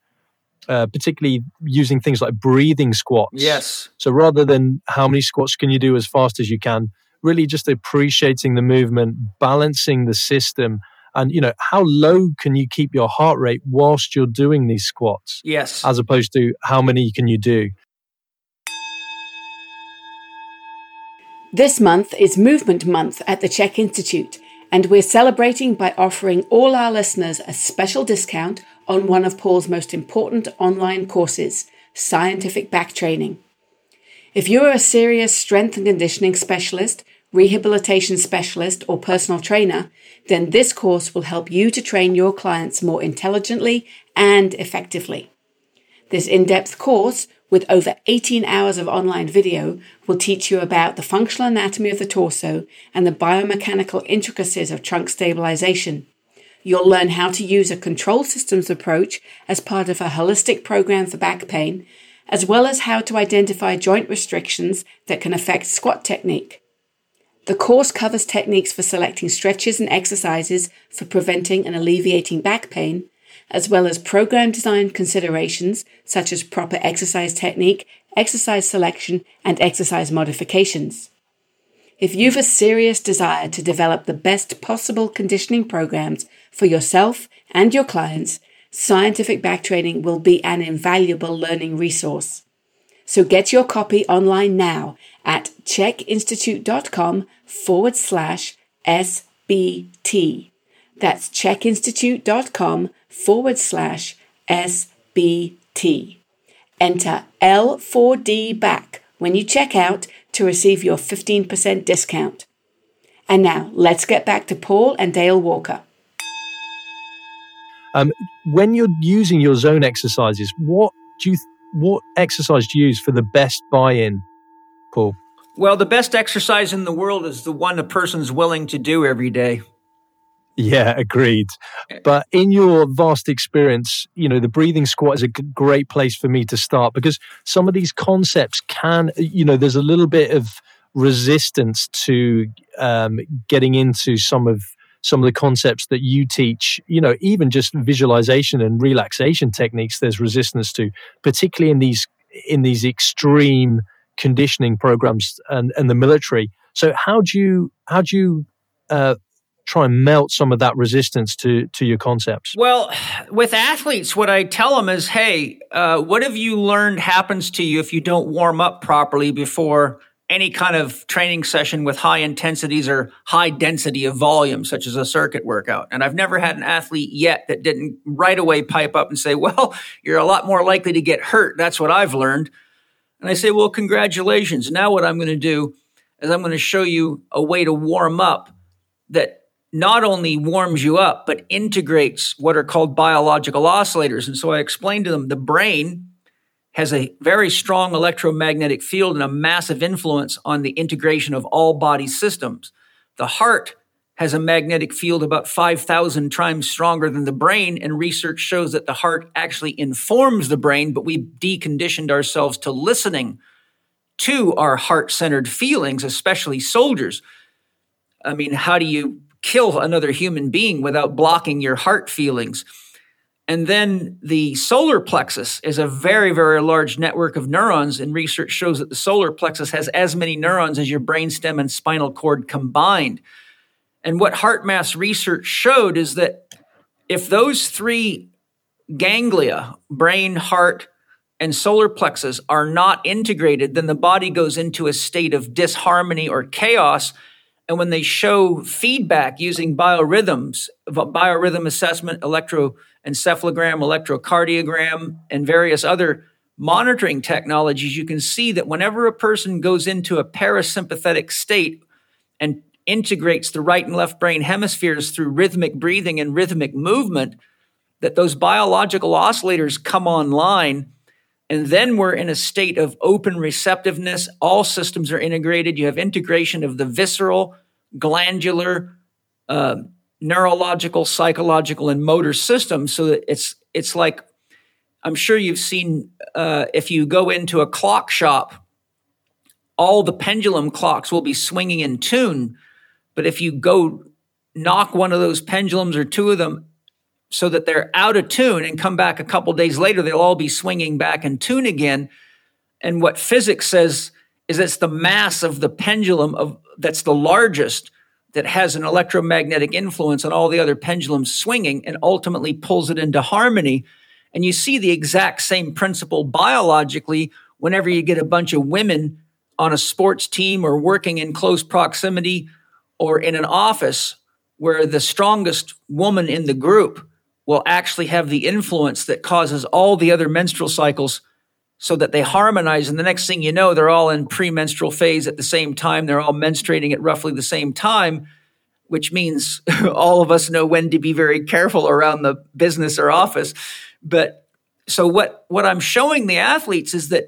uh, particularly using things like breathing squats. Yes. So rather than how many squats can you do as fast as you can really just appreciating the movement balancing the system and you know how low can you keep your heart rate whilst you're doing these squats? Yes. As opposed to how many can you do? This month is movement month at the CHEK Institute and we're celebrating by offering all our listeners a special discount on one of paul's most important online courses scientific back training. If you're a serious strength and conditioning specialist rehabilitation specialist, or personal trainer, then this course will help you to train your clients more intelligently and effectively. This in-depth course with over 18 hours of online video will teach you about the functional anatomy of the torso and the biomechanical intricacies of trunk stabilization. You'll learn how to use a control systems approach as part of a holistic program for back pain, as well as how to identify joint restrictions that can affect squat technique. The course covers techniques for selecting stretches and exercises for preventing and alleviating back pain, as well as program design considerations such as proper exercise technique, exercise selection, and exercise modifications. If you've a serious desire to develop the best possible conditioning programs for yourself and your clients, Scientific Back Training will be an invaluable learning resource. So get your copy online now at chekinstitute.com forward slash SBT. That's chekinstitute.com forward slash SBT. Enter L4D back when you check out to receive your 15% discount. And now let's get back to Paul and Dale Walker. Um, when you're using your zone exercises, what do you what exercise do you use for the best buy-in, Paul? Well, the best exercise in the world is the one a person's willing to do every day. Yeah, agreed. But in your vast experience, you know, the breathing squat is a great place for me to start because some of these concepts can, you know, there's a little bit of resistance to um, getting into some of some of the concepts that you teach, you know, even just visualization and relaxation techniques, there's resistance to, particularly in these in these extreme conditioning programs and, and the military. So how do you how do you uh, try and melt some of that resistance to to your concepts? Well, with athletes, what I tell them is, hey, uh, what have you learned happens to you if you don't warm up properly before any kind of training session with high intensities or high density of volume, such as a circuit workout. And I've never had an athlete yet that didn't right away pipe up and say, well, you're a lot more likely to get hurt. That's what I've learned. And I say, well, congratulations. Now what I'm going to do is I'm going to show you a way to warm up that not only warms you up, but integrates what are called biological oscillators. And so I explained to them the brain has a very strong electromagnetic field and a massive influence on the integration of all body systems. The heart has a magnetic field about 5,000 times stronger than the brain, and research shows that the heart actually informs the brain, but we've deconditioned ourselves to listening to our heart centered feelings, especially soldiers. I mean, how do you kill another human being without blocking your heart feelings? And then the solar plexus is a very, very large network of neurons, and research shows that the solar plexus has as many neurons as your brainstem and spinal cord combined. And what HeartMath research showed is that if those three ganglia, brain, heart, and solar plexus, are not integrated, then the body goes into a state of disharmony or chaos. And when they show feedback using biorhythms, biorhythm assessment, electroencephalogram, electrocardiogram, and various other monitoring technologies, you can see that whenever a person goes into a parasympathetic state and integrates the right and left brain hemispheres through rhythmic breathing and rhythmic movement, that those biological oscillators come online. And then we're in a state of open receptiveness. All systems are integrated. You have integration of the visceral, glandular, uh, neurological, psychological, and motor systems so that it's it's like I'm sure you've seen uh, if you go into a clock shop, all the pendulum clocks will be swinging in tune, but if you go knock one of those pendulums or two of them so that they're out of tune and come back a couple days later, they'll all be swinging back in tune again. And what physics says is it's the mass of the pendulum of that's the largest that has an electromagnetic influence on all the other pendulums swinging and ultimately pulls it into harmony. And you see the exact same principle biologically whenever you get a bunch of women on a sports team or working in close proximity or in an office where the strongest woman in the group will actually have the influence that causes all the other menstrual cycles so that they harmonize. And the next thing you know, they're all in premenstrual phase at the same time. They're all menstruating at roughly the same time, which means all of us know when to be very careful around the business or office. But so what, what I'm showing the athletes is that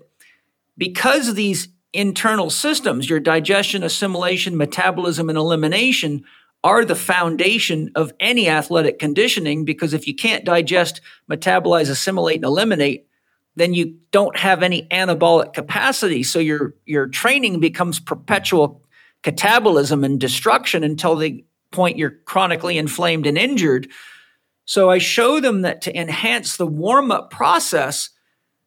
because these internal systems, your digestion, assimilation, metabolism, and elimination are the foundation of any athletic conditioning because if you can't digest, metabolize, assimilate, and eliminate, then you don't have any anabolic capacity. So your, your training becomes perpetual catabolism and destruction until the point you're chronically inflamed and injured. So I show them that to enhance the warm up process,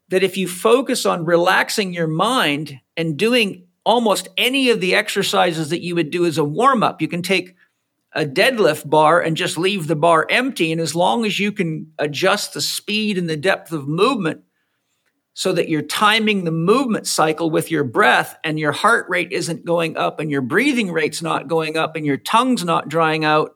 that if you focus on relaxing your mind and doing almost any of the exercises that you would do as a warm up, you can take a deadlift bar and just leave the bar empty. And as long as you can adjust the speed and the depth of movement so that you're timing the movement cycle with your breath and your heart rate isn't going up and your breathing rate's not going up and your tongue's not drying out.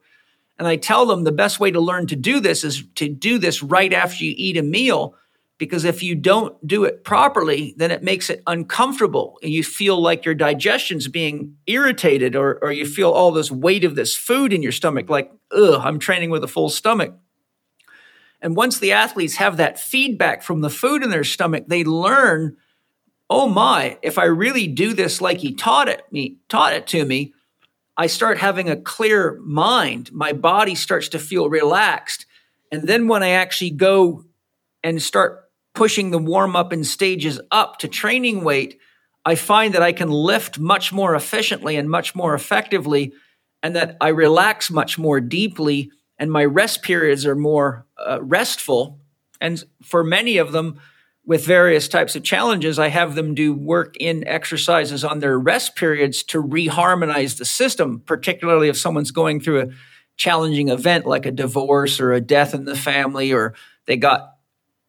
And I tell them the best way to learn to do this is to do this right after you eat a meal because if you don't do it properly, then it makes it uncomfortable and you feel like your digestion's being irritated or, or you feel all this weight of this food in your stomach, like, ugh, I'm training with a full stomach. And once the athletes have that feedback from the food in their stomach, they learn, oh my, if I really do this like he taught it me, taught it to me, I start having a clear mind. My body starts to feel relaxed. And then when I actually go and start pushing the warm up and stages up to training weight, I find that I can lift much more efficiently and much more effectively, and that I relax much more deeply, and my rest periods are more uh, restful. And for many of them, with various types of challenges, I have them do work in exercises on their rest periods to reharmonize the system, particularly if someone's going through a challenging event like a divorce or a death in the family, or they got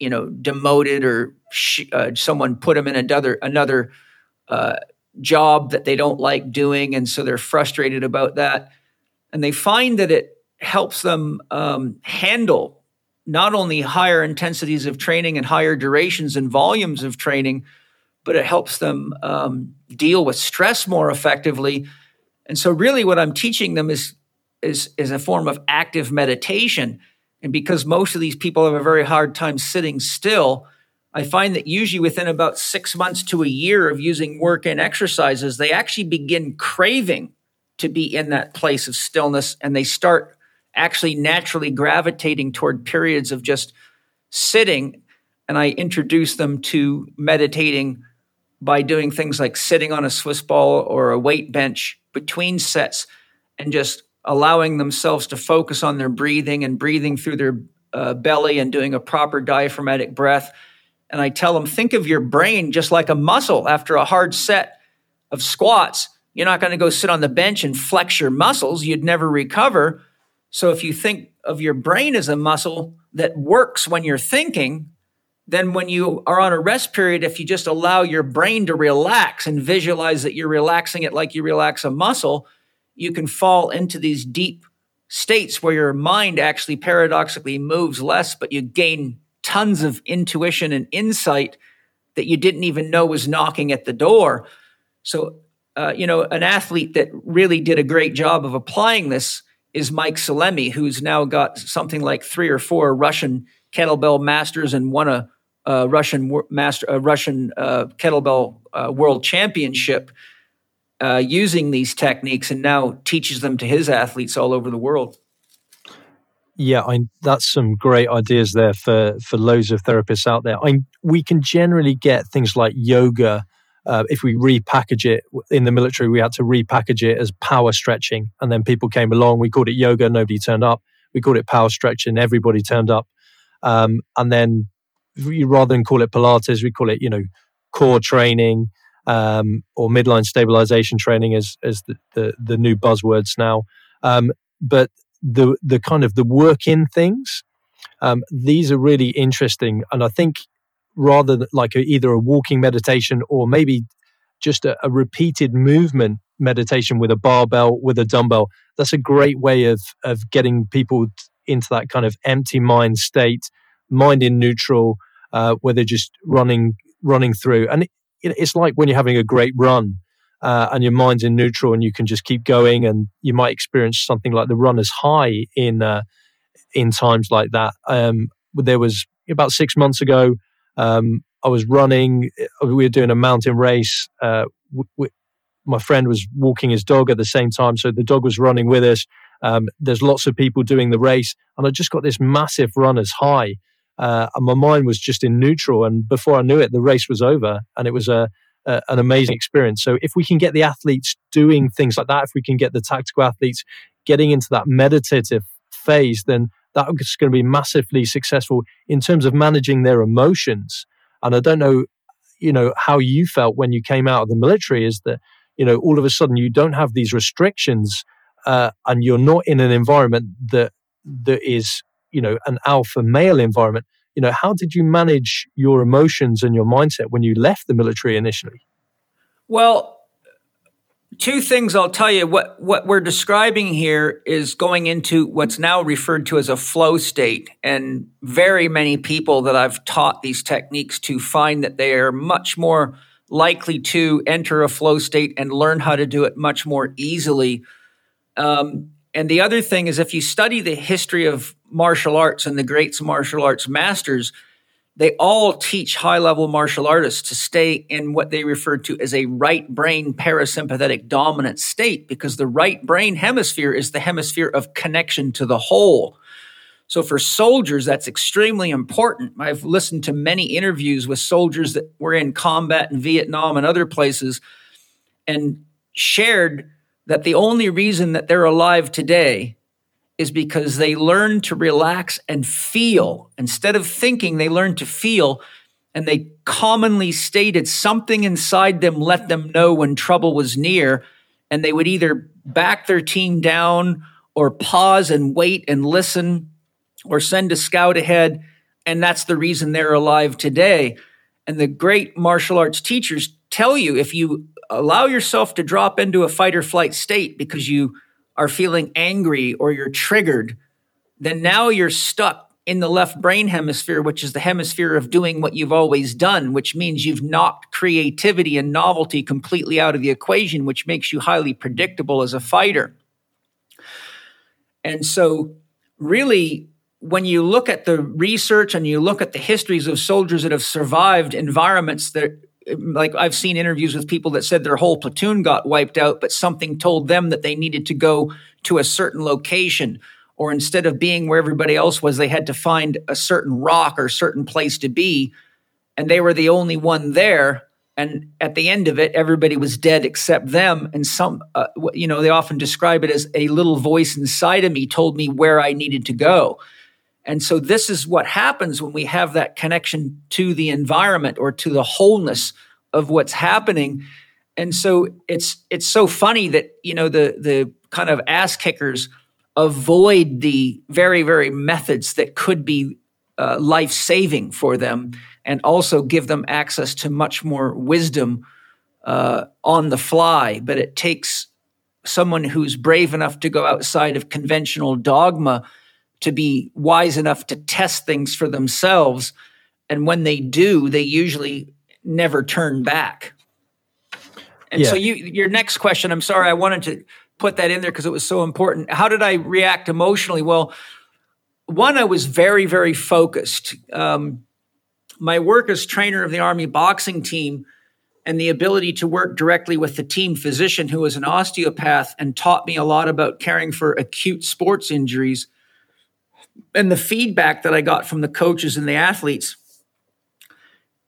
you know demoted or sh- uh, someone put them in another another uh, job that they don't like doing, and so they're frustrated about that. And they find that it helps them um, handle not only higher intensities of training and higher durations and volumes of training, but it helps them um, deal with stress more effectively. And so, really, what I'm teaching them is is is a form of active meditation and because most of these people have a very hard time sitting still, I find that usually within about six months to a year of using work in exercises, they actually begin craving to be in that place of stillness and they start actually naturally gravitating toward periods of just sitting. And I introduce them to meditating by doing things like sitting on a Swiss ball or a weight bench between sets and just allowing themselves to focus on their breathing and breathing through their uh, belly and doing a proper diaphragmatic breath. And I tell them, think of your brain just like a muscle after a hard set of squats. You're not going to go sit on the bench and flex your muscles. You'd never recover. So if you think of your brain as a muscle that works when you're thinking, then when you are on a rest period, if you just allow your brain to relax and visualize that you're relaxing it like you relax a muscle, you can fall into these deep states where your mind actually paradoxically moves less, but you gain tons of intuition and insight that you didn't even know was knocking at the door. So, uh, you know, an athlete that really did a great job of applying this is Mike Salemi, who's now got something like three or four Russian kettlebell masters and won a, a Russian master, a Russian uh, kettlebell uh, world championship uh, using these techniques and now teaches them to his athletes all over the world. Yeah, I, that's some great ideas there for for loads of therapists out there. I, we can generally get things like yoga. Uh, if we repackage it in the military, we had to repackage it as power stretching, and then people came along. We called it yoga, nobody turned up. We called it power stretching, everybody turned up. Um, and then rather than call it Pilates, we call it you know core training um, or midline stabilization training as as the, the, the new buzzwords now. Um, but the the kind of the work in things, um, these are really interesting, and I think rather than like a, either a walking meditation or maybe just a, a repeated movement meditation with a barbell with a dumbbell that's a great way of of getting people into that kind of empty mind state mind in neutral uh, where they're just running running through and it's like when you're having a great run uh, and your mind's in neutral and you can just keep going and you might experience something like the runner's high in uh, in times like that. Um, there was about six months ago, um, I was running. Uh, we were doing a mountain race. Uh, my friend was walking his dog at the same time, so the dog was running with us. Um, there's lots of people doing the race, and I just got this massive runner's high uh, and my mind was just in neutral. And before I knew it, the race was over, and it was a, an amazing experience. So if we can get the athletes doing things like that, if we can get the tactical athletes getting into that meditative phase, then that's going to be massively successful in terms of managing their emotions. And I don't know, you know, how you felt when you came out of the military is that, you know, all of a sudden you don't have these restrictions uh, and you're not in an environment that that is, you know, an alpha male environment. You know, how did you manage your emotions and your mindset when you left the military initially? Well, two things I'll tell you. What what we're describing here is going into what's now referred to as a flow state, and very many people that I've taught these techniques to find that they are much more likely to enter a flow state and learn how to do it much more easily. Um, and the other thing is, if you study the history of martial arts and the greats martial arts masters, they all teach high level martial artists to stay in what they refer to as a right brain parasympathetic dominant state because the right brain hemisphere is the hemisphere of connection to the whole. So for soldiers, that's extremely important. I've listened to many interviews with soldiers that were in combat in Vietnam and other places and shared that the only reason that they're alive today is because they learn to relax and feel. Instead of thinking, they learn to feel. And they commonly stated something inside them let them know when trouble was near. And they would either back their team down or pause and wait and listen or send a scout ahead. And that's the reason they're alive today. And the great martial arts teachers tell you if you allow yourself to drop into a fight or flight state because you are feeling angry or you're triggered, then now you're stuck in the left brain hemisphere, which is the hemisphere of doing what you've always done, which means you've knocked creativity and novelty completely out of the equation, which makes you highly predictable as a fighter. And so, really, when you look at the research and you look at the histories of soldiers that have survived environments that like I've seen interviews with people that said their whole platoon got wiped out, but something told them that they needed to go to a certain location. Or instead of being where everybody else was, they had to find a certain rock or certain place to be. And they were the only one there. And at the end of it, everybody was dead except them. And some, uh, you know, they often describe it as a little voice inside of me told me where I needed to go. And so this is what happens when we have that connection to the environment or to the wholeness of what's happening. And so it's it's so funny that you know the the kind of ass kickers avoid the very very methods that could be uh, life saving for them, and also give them access to much more wisdom uh, on the fly. But it takes someone who's brave enough to go outside of conventional dogma to be wise enough to test things for themselves. And when they do, they usually never turn back. And yeah. so you your next question, I'm sorry, I wanted to put that in there because it was so important. How did I react emotionally? Well, one, I was very, very focused. Um, my work as trainer of the Army boxing team and the ability to work directly with the team physician who was an osteopath and taught me a lot about caring for acute sports injuries and the feedback that I got from the coaches and the athletes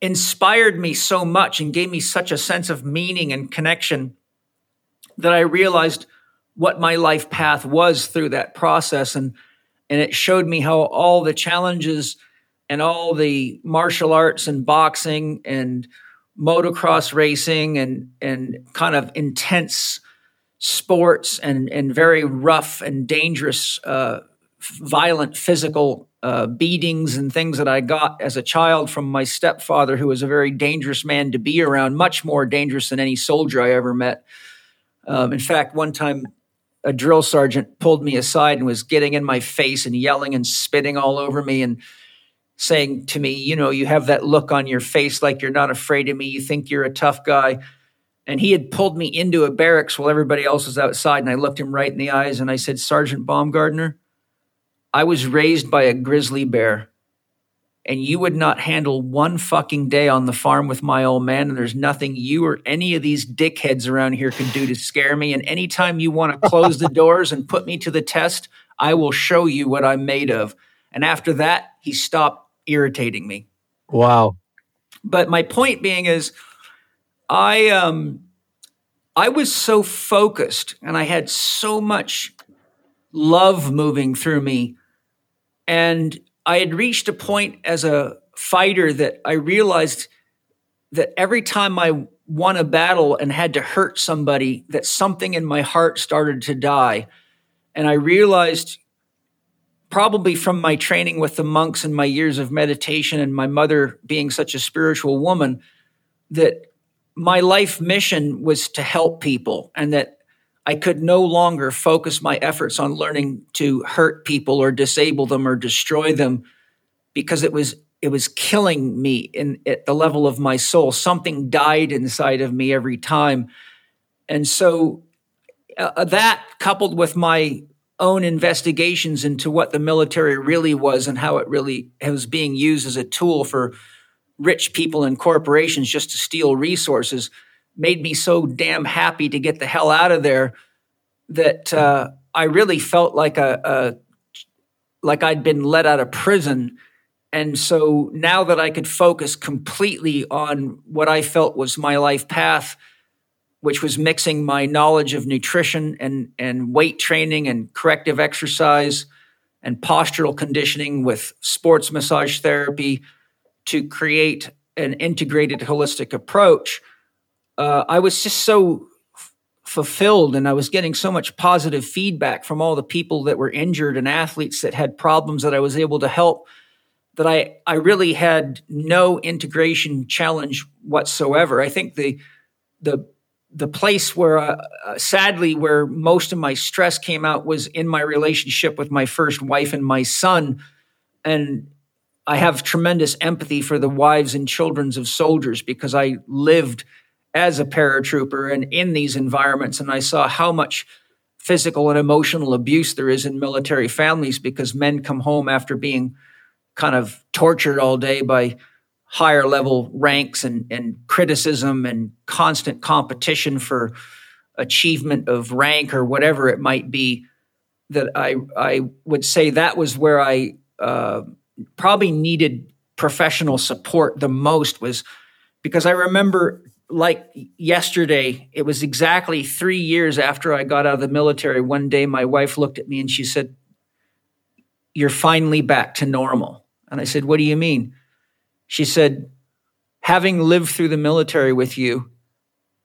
inspired me so much and gave me such a sense of meaning and connection that I realized what my life path was through that process. And and it showed me how all the challenges and all the martial arts and boxing and motocross racing and and kind of intense sports and and very rough and dangerous uh, violent physical uh, beatings and things that I got as a child from my stepfather, who was a very dangerous man to be around, much more dangerous than any soldier I ever met. Um, in fact, one time a drill sergeant pulled me aside and was getting in my face and yelling and spitting all over me and saying to me, You know, you have that look on your face like you're not afraid of me. You think you're a tough guy. And he had pulled me into a barracks while everybody else was outside. And I looked him right in the eyes and I said, Sergeant Baumgardner, I was raised by a grizzly bear, and you would not handle one fucking day on the farm with my old man, and there's nothing you or any of these dickheads around here can do to scare me. And anytime you want to close the doors and put me to the test, I will show you what I'm made of. And after that, he stopped irritating me. Wow. But my point being is, I um, I was so focused, and I had so much love moving through me And I had reached a point as a fighter that I realized that every time I won a battle and had to hurt somebody, that something in my heart started to die. And I realized, probably from my training with the monks and my years of meditation and my mother being such a spiritual woman, that my life mission was to help people and that I could no longer focus my efforts on learning to hurt people or disable them or destroy them because it was it was killing me in at the level of my soul. Something died inside of me every time. And so uh, that coupled with my own investigations into what the military really was and how it really was being used as a tool for rich people and corporations just to steal resources made me so damn happy to get the hell out of there that uh, I really felt like a, a like I'd been let out of prison. And so now that I could focus completely on what I felt was my life path, which was mixing my knowledge of nutrition and, and weight training and corrective exercise and postural conditioning with sports massage therapy to create an integrated holistic approach, uh, I was just so f- fulfilled and I was getting so much positive feedback from all the people that were injured and athletes that had problems that I was able to help that I, I really had no integration challenge whatsoever. I think the, the, the place where, uh, uh, sadly, where most of my stress came out was in my relationship with my first wife and my son. And I have tremendous empathy for the wives and children of soldiers because I lived as a paratrooper and in these environments, and I saw how much physical and emotional abuse there is in military families because men come home after being kind of tortured all day by higher level ranks and, and criticism and constant competition for achievement of rank or whatever it might be. That I I would say that was where I uh, probably needed professional support the most was because I remember like yesterday, it was exactly three years after I got out of the military. One day, my wife looked at me and she said, You're finally back to normal. And I said, What do you mean? She said, Having lived through the military with you,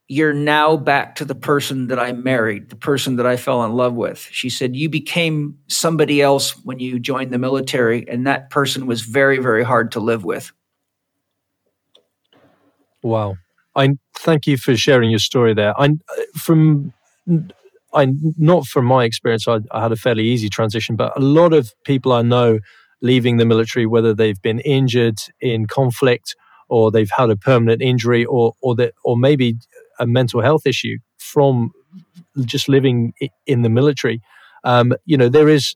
you're now back to the person that I married, the person that I fell in love with. She said, You became somebody else when you joined the military, and that person was very, very hard to live with. Wow. I thank you for sharing your story there. I from I not from my experience, I, I had a fairly easy transition, but a lot of people I know leaving the military, whether they've been injured in conflict or they've had a permanent injury or or that or maybe a mental health issue from just living in the military. Um, you know, there is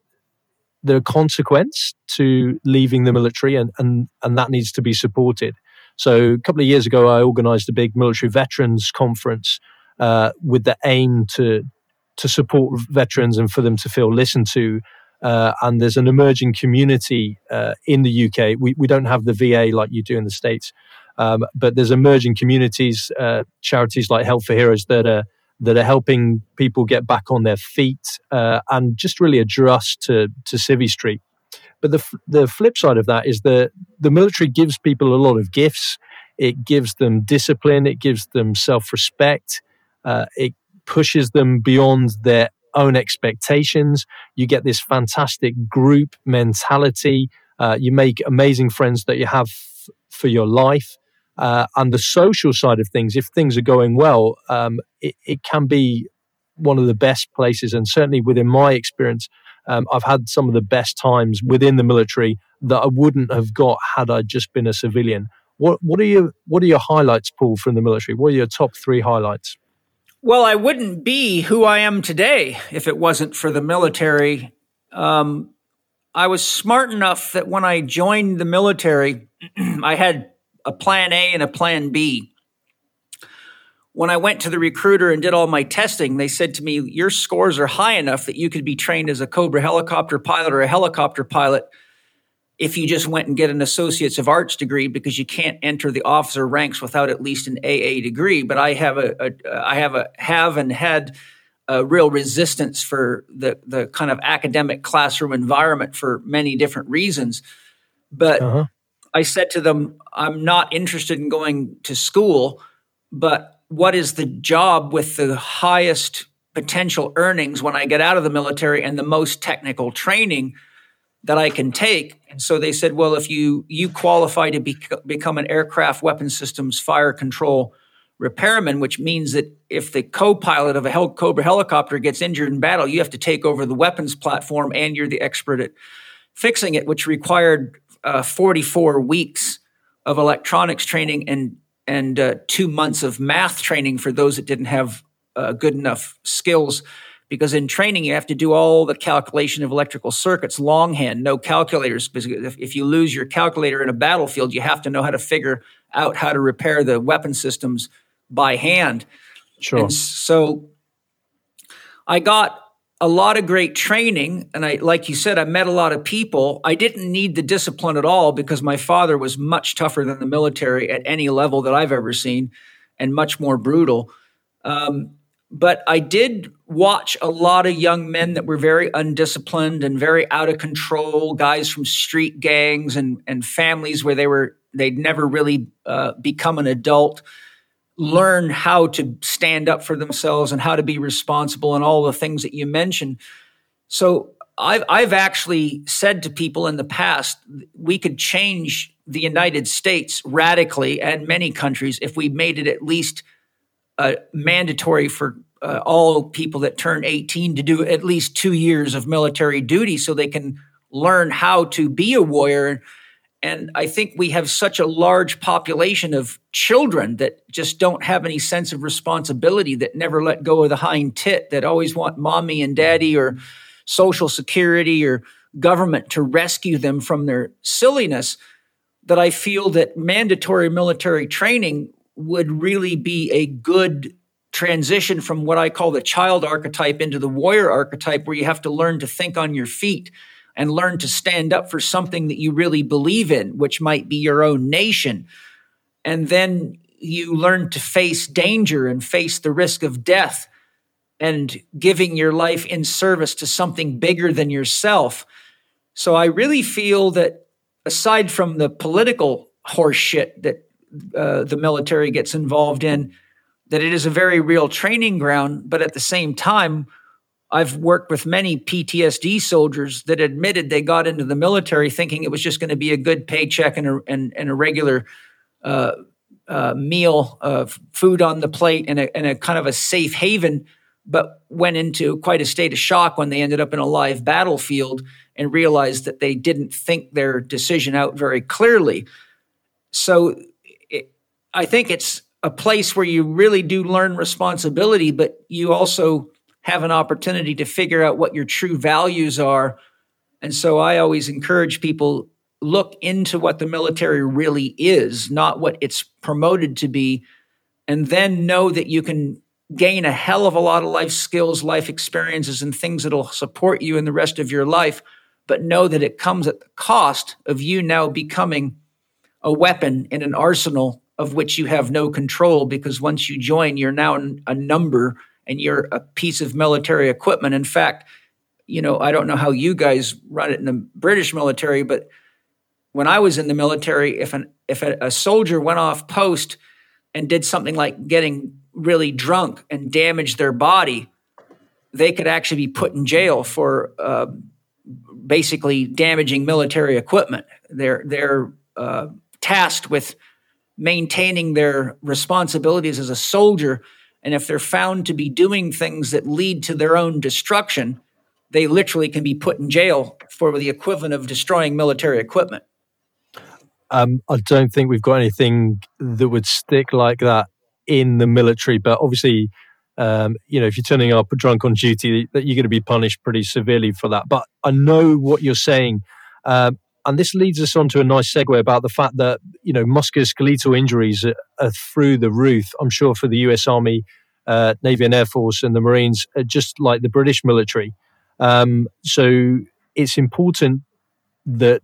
the consequence to leaving the military, and, and and that needs to be supported. So a couple of years ago, I organised a big military veterans conference uh, with the aim to to support veterans and for them to feel listened to. Uh, and there's an emerging community uh, in the UK. We, we don't have the VA like you do in the States, um, but there's emerging communities, uh, charities like Help for Heroes that are that are helping people get back on their feet uh, and just really adjust to to Civvy Street. But the the flip side of that is that the military gives people a lot of gifts. It gives them discipline. It gives them self respect. Uh, it pushes them beyond their own expectations. You get this fantastic group mentality. Uh, you make amazing friends that you have f- for your life. Uh, and the social side of things, if things are going well, um, it, it, can be one of the best places. And certainly within my experience, um, I've had some of the best times within the military that I wouldn't have got had I just been a civilian. What, what are your What are your highlights, Paul, from the military? What are your top three highlights? Well, I wouldn't be who I am today if it wasn't for the military. Um, I was smart enough that when I joined the military, I had a plan A and a plan B. When I went to the recruiter and did all my testing, they said to me, Your scores are high enough that you could be trained as a Cobra helicopter pilot or a helicopter pilot if you just went and get an Associates of Arts degree because you can't enter the officer ranks without at least an AA degree. But I have a, a I have a have and had a real resistance for the the kind of academic classroom environment for many different reasons. But uh-huh. I said to them, I'm not interested in going to school, but what is the job with the highest potential earnings when I get out of the military and the most technical training that I can take? And so they said, well, if you you qualify to be, become an aircraft weapon systems fire control repairman, which means that if the co-pilot of a Hel- Cobra helicopter gets injured in battle, you have to take over the weapons platform and you're the expert at fixing it, which required uh, 44 weeks of electronics training and and uh, two months of math training for those that didn't have uh, good enough skills. Because in training, you have to do all the calculation of electrical circuits longhand, no calculators. Because if, if you lose your calculator in a battlefield, you have to know how to figure out how to repair the weapon systems by hand. Sure. And so I got a lot of great training and I like you said I met a lot of people. I didn't need the discipline at all because my father was much tougher than the military at any level that I've ever seen and much more brutal. Um, but I did watch a lot of young men that were very undisciplined and very out of control, guys from street gangs and and families where they were they'd never really uh, become an adult learn how to stand up for themselves and how to be responsible and all the things that you mentioned. So I've I've actually said to people in the past we could change the United States radically and many countries if we made it at least uh, mandatory for uh, all people that turn 18 to do at least two years of military duty so they can learn how to be a warrior and I think we have such a large population of children that just don't have any sense of responsibility, that never let go of the hind tit, that always want mommy and daddy or social security or government to rescue them from their silliness. That I feel that mandatory military training would really be a good transition from what I call the child archetype into the warrior archetype, where you have to learn to think on your feet and learn to stand up for something that you really believe in, which might be your own nation. And then you learn to face danger and face the risk of death and giving your life in service to something bigger than yourself. So I really feel that aside from the political horseshit that uh, the military gets involved in, that it is a very real training ground. But at the same time, I've worked with many PTSD soldiers that admitted they got into the military thinking it was just going to be a good paycheck and a, and, and a regular uh, uh, meal of food on the plate and a, and a kind of a safe haven, but went into quite a state of shock when they ended up in a live battlefield and realized that they didn't think their decision out very clearly. So it, I think it's a place where you really do learn responsibility, but you also have an opportunity to figure out what your true values are. And so I always encourage people look into what the military really is, not what it's promoted to be, and then know that you can gain a hell of a lot of life skills, life experiences, and things that'll support you in the rest of your life. But know that it comes at the cost of you now becoming a weapon in an arsenal of which you have no control because once you join, you're now a number and you're a piece of military equipment. In fact, you know, I don't know how you guys run it in the British military, but when I was in the military, if an if a, a soldier went off post and did something like getting really drunk and damaged their body, they could actually be put in jail for uh, basically damaging military equipment. They're they're uh, tasked with maintaining their responsibilities as a soldier and if they're found to be doing things that lead to their own destruction, they literally can be put in jail for the equivalent of destroying military equipment. Um, I don't think we've got anything that would stick like that in the military, but obviously, um, you know, if you're turning up drunk on duty, that you're going to be punished pretty severely for that. But I know what you're saying. Um, and this leads us on to a nice segue about the fact that you know musculoskeletal injuries are, are through the roof. I'm sure for the U.S. Army, uh, Navy, and Air Force, and the Marines, just like the British military. Um, so it's important that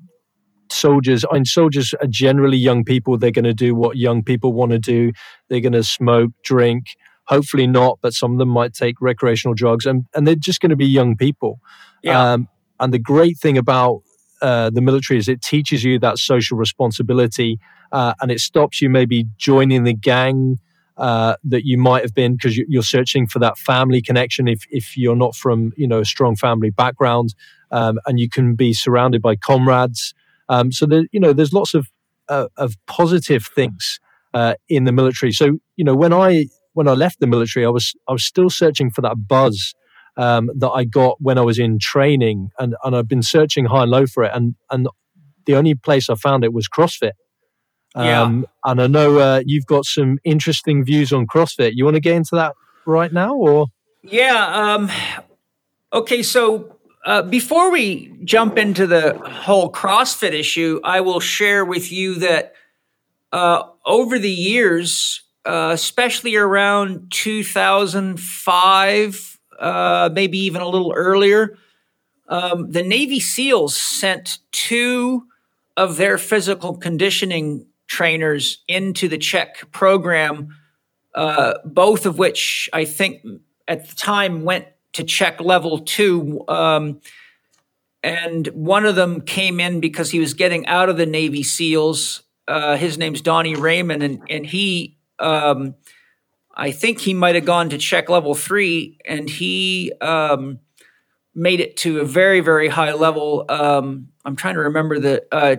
soldiers and soldiers are generally young people they're going to do what young people want to do they're going to smoke drink hopefully not, but some of them might take recreational drugs, and and they're just going to be young people. Yeah. Um, and the great thing about uh, the military is it teaches you that social responsibility, uh, and it stops you maybe joining the gang. Uh, that you might have been because you're searching for that family connection if, if you're not from you know a strong family background um, and you can be surrounded by comrades um, so you know there's lots of uh, of positive things uh, in the military so you know when I when I left the military I was I was still searching for that buzz um, that I got when I was in training, and, and I've been searching high and low for it, and and the only place I found it was CrossFit. Um, yeah. And I know uh, you've got some interesting views on CrossFit. You want to get into that right now, or? Yeah. Um, okay. So uh, before we jump into the whole CrossFit issue, I will share with you that uh, over the years, uh, especially around 2005, uh, maybe even a little earlier. Um, the Navy SEALs sent two of their physical conditioning trainers into the Chek program, uh, both of which I think at the time went to Chek level two. Um, and one of them came in because he was getting out of the Navy SEALs. Uh, his name's Donnie Raymond, and, and he um, I think he might have gone to Chek level three, and he um, made it to a very, very high level. Um, I'm trying to remember the. Uh,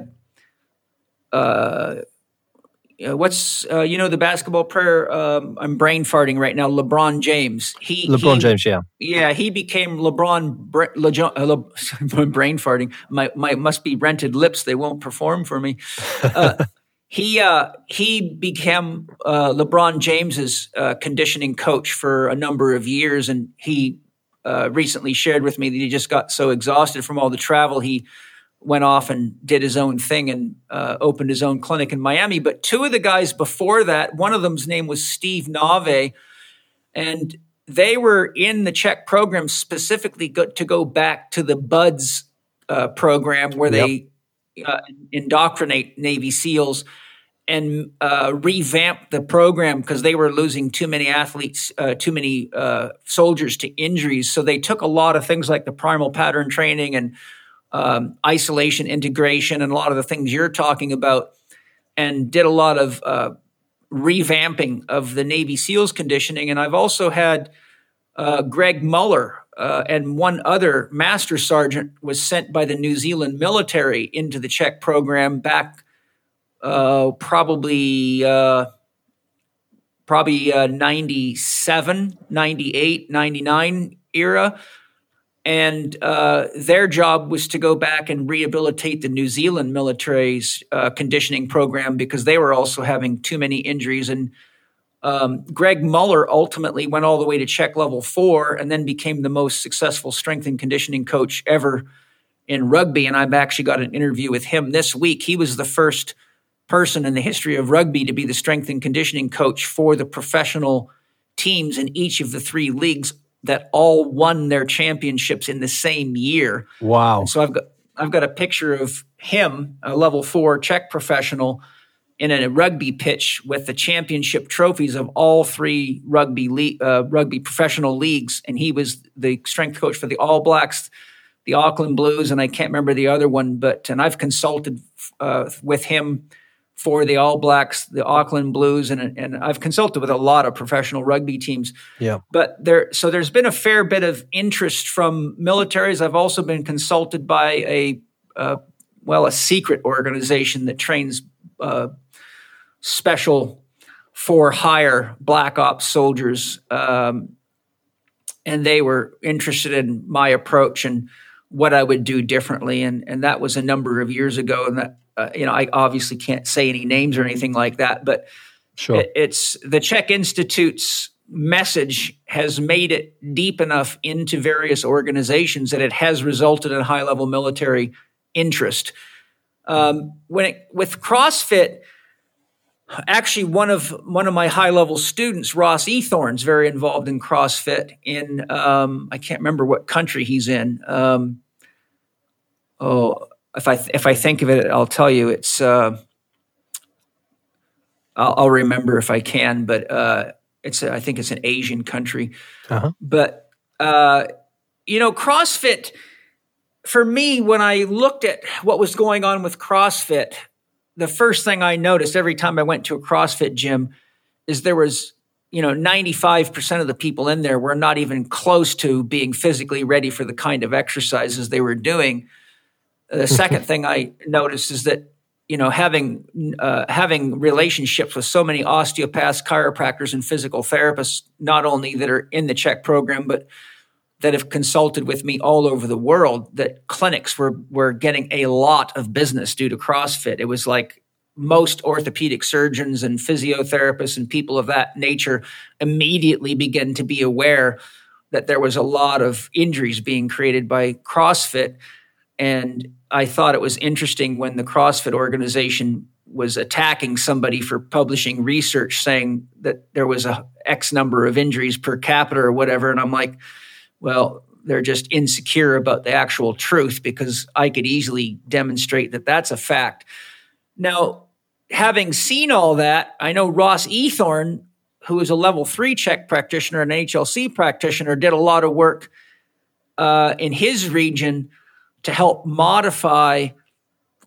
uh, what's uh, you know the basketball player? Um, I'm brain farting right now. LeBron James. He LeBron he, James. Yeah. Yeah, he became LeBron. Bre- uh, Le, brain farting. My my must be rented lips. They won't perform for me. He uh, he became uh, LeBron James's uh, conditioning coach for a number of years, and he uh, recently shared with me that he just got so exhausted from all the travel he went off and did his own thing and uh, opened his own clinic in Miami. But two of the guys before that, one of them's name was Steve Nave, and they were in the Chek program specifically go- to go back to the BUD/S uh, program where yep. they uh, indoctrinate Navy SEALs and uh, revamp the program because they were losing too many athletes, uh, too many uh, soldiers to injuries. So they took a lot of things like the primal pattern training and um, isolation integration and a lot of the things you're talking about and did a lot of uh, revamping of the Navy SEALs conditioning. And I've also had uh, Greg Muller uh, and one other master sergeant was sent by the New Zealand military into the Chek program back uh, probably uh, probably uh, 97, 98, 99 era. And uh, their job was to go back and rehabilitate the New Zealand military's uh, conditioning program because they were also having too many injuries. And um, Greg Muller ultimately went all the way to Chek level four and then became the most successful strength and conditioning coach ever in rugby. And I've actually got an interview with him this week. He was the first person in the history of rugby to be the strength and conditioning coach for the professional teams in each of the three leagues that all won their championships in the same year. Wow. And so I've got I've got a picture of him, a level 4 Chek professional in a rugby pitch with the championship trophies of all three rugby uh, rugby professional leagues and he was the strength coach for the All Blacks, the Auckland Blues and I can't remember the other one but and I've consulted uh, with him for the All Blacks, the Auckland Blues, and and I've consulted with a lot of professional rugby teams. Yeah. But there, so there's been a fair bit of interest from militaries. I've also been consulted by a, uh, well, a secret organization that trains uh, special for hire black ops soldiers, um, and they were interested in my approach and what I would do differently, and and that was a number of years ago, and that uh, you know, I obviously can't say any names or anything like that, but sure. it, it's the Chek Institute's message has made it deep enough into various organizations that it has resulted in high level military interest. Um, when it, with CrossFit, actually one of one of my high level students, Ross Ethorn's very involved in CrossFit in um, I can't remember what country he's in. Um, oh, if I if I think of it, I'll tell you. It's uh, I'll, I'll, remember if I can, but uh, It's a, I think it's an Asian country, uh-huh. but uh, you know, CrossFit. For me, when I looked at what was going on with CrossFit, the first thing I noticed every time I went to a CrossFit gym is there was you know 95% of the people in there were not even close to being physically ready for the kind of exercises they were doing. The second thing i noticed is that you know having uh, having relationships with so many osteopaths chiropractors and physical therapists not only that are in the CHEK program but that have consulted with me all over the world that clinics were were getting a lot of business due to CrossFit. It was like most orthopedic surgeons and physiotherapists and people of that nature immediately begin to be aware that there was a lot of injuries being created by CrossFit. And I thought it was interesting when the CrossFit organization was attacking somebody for publishing research saying that there was a X number of injuries per capita or whatever. And I'm like, well, they're just insecure about the actual truth because I could easily demonstrate that that's a fact. Now, having seen all that, I know Ross Ethorn, who is a level three Chek practitioner and HLC practitioner, did a lot of work uh, in his region to help modify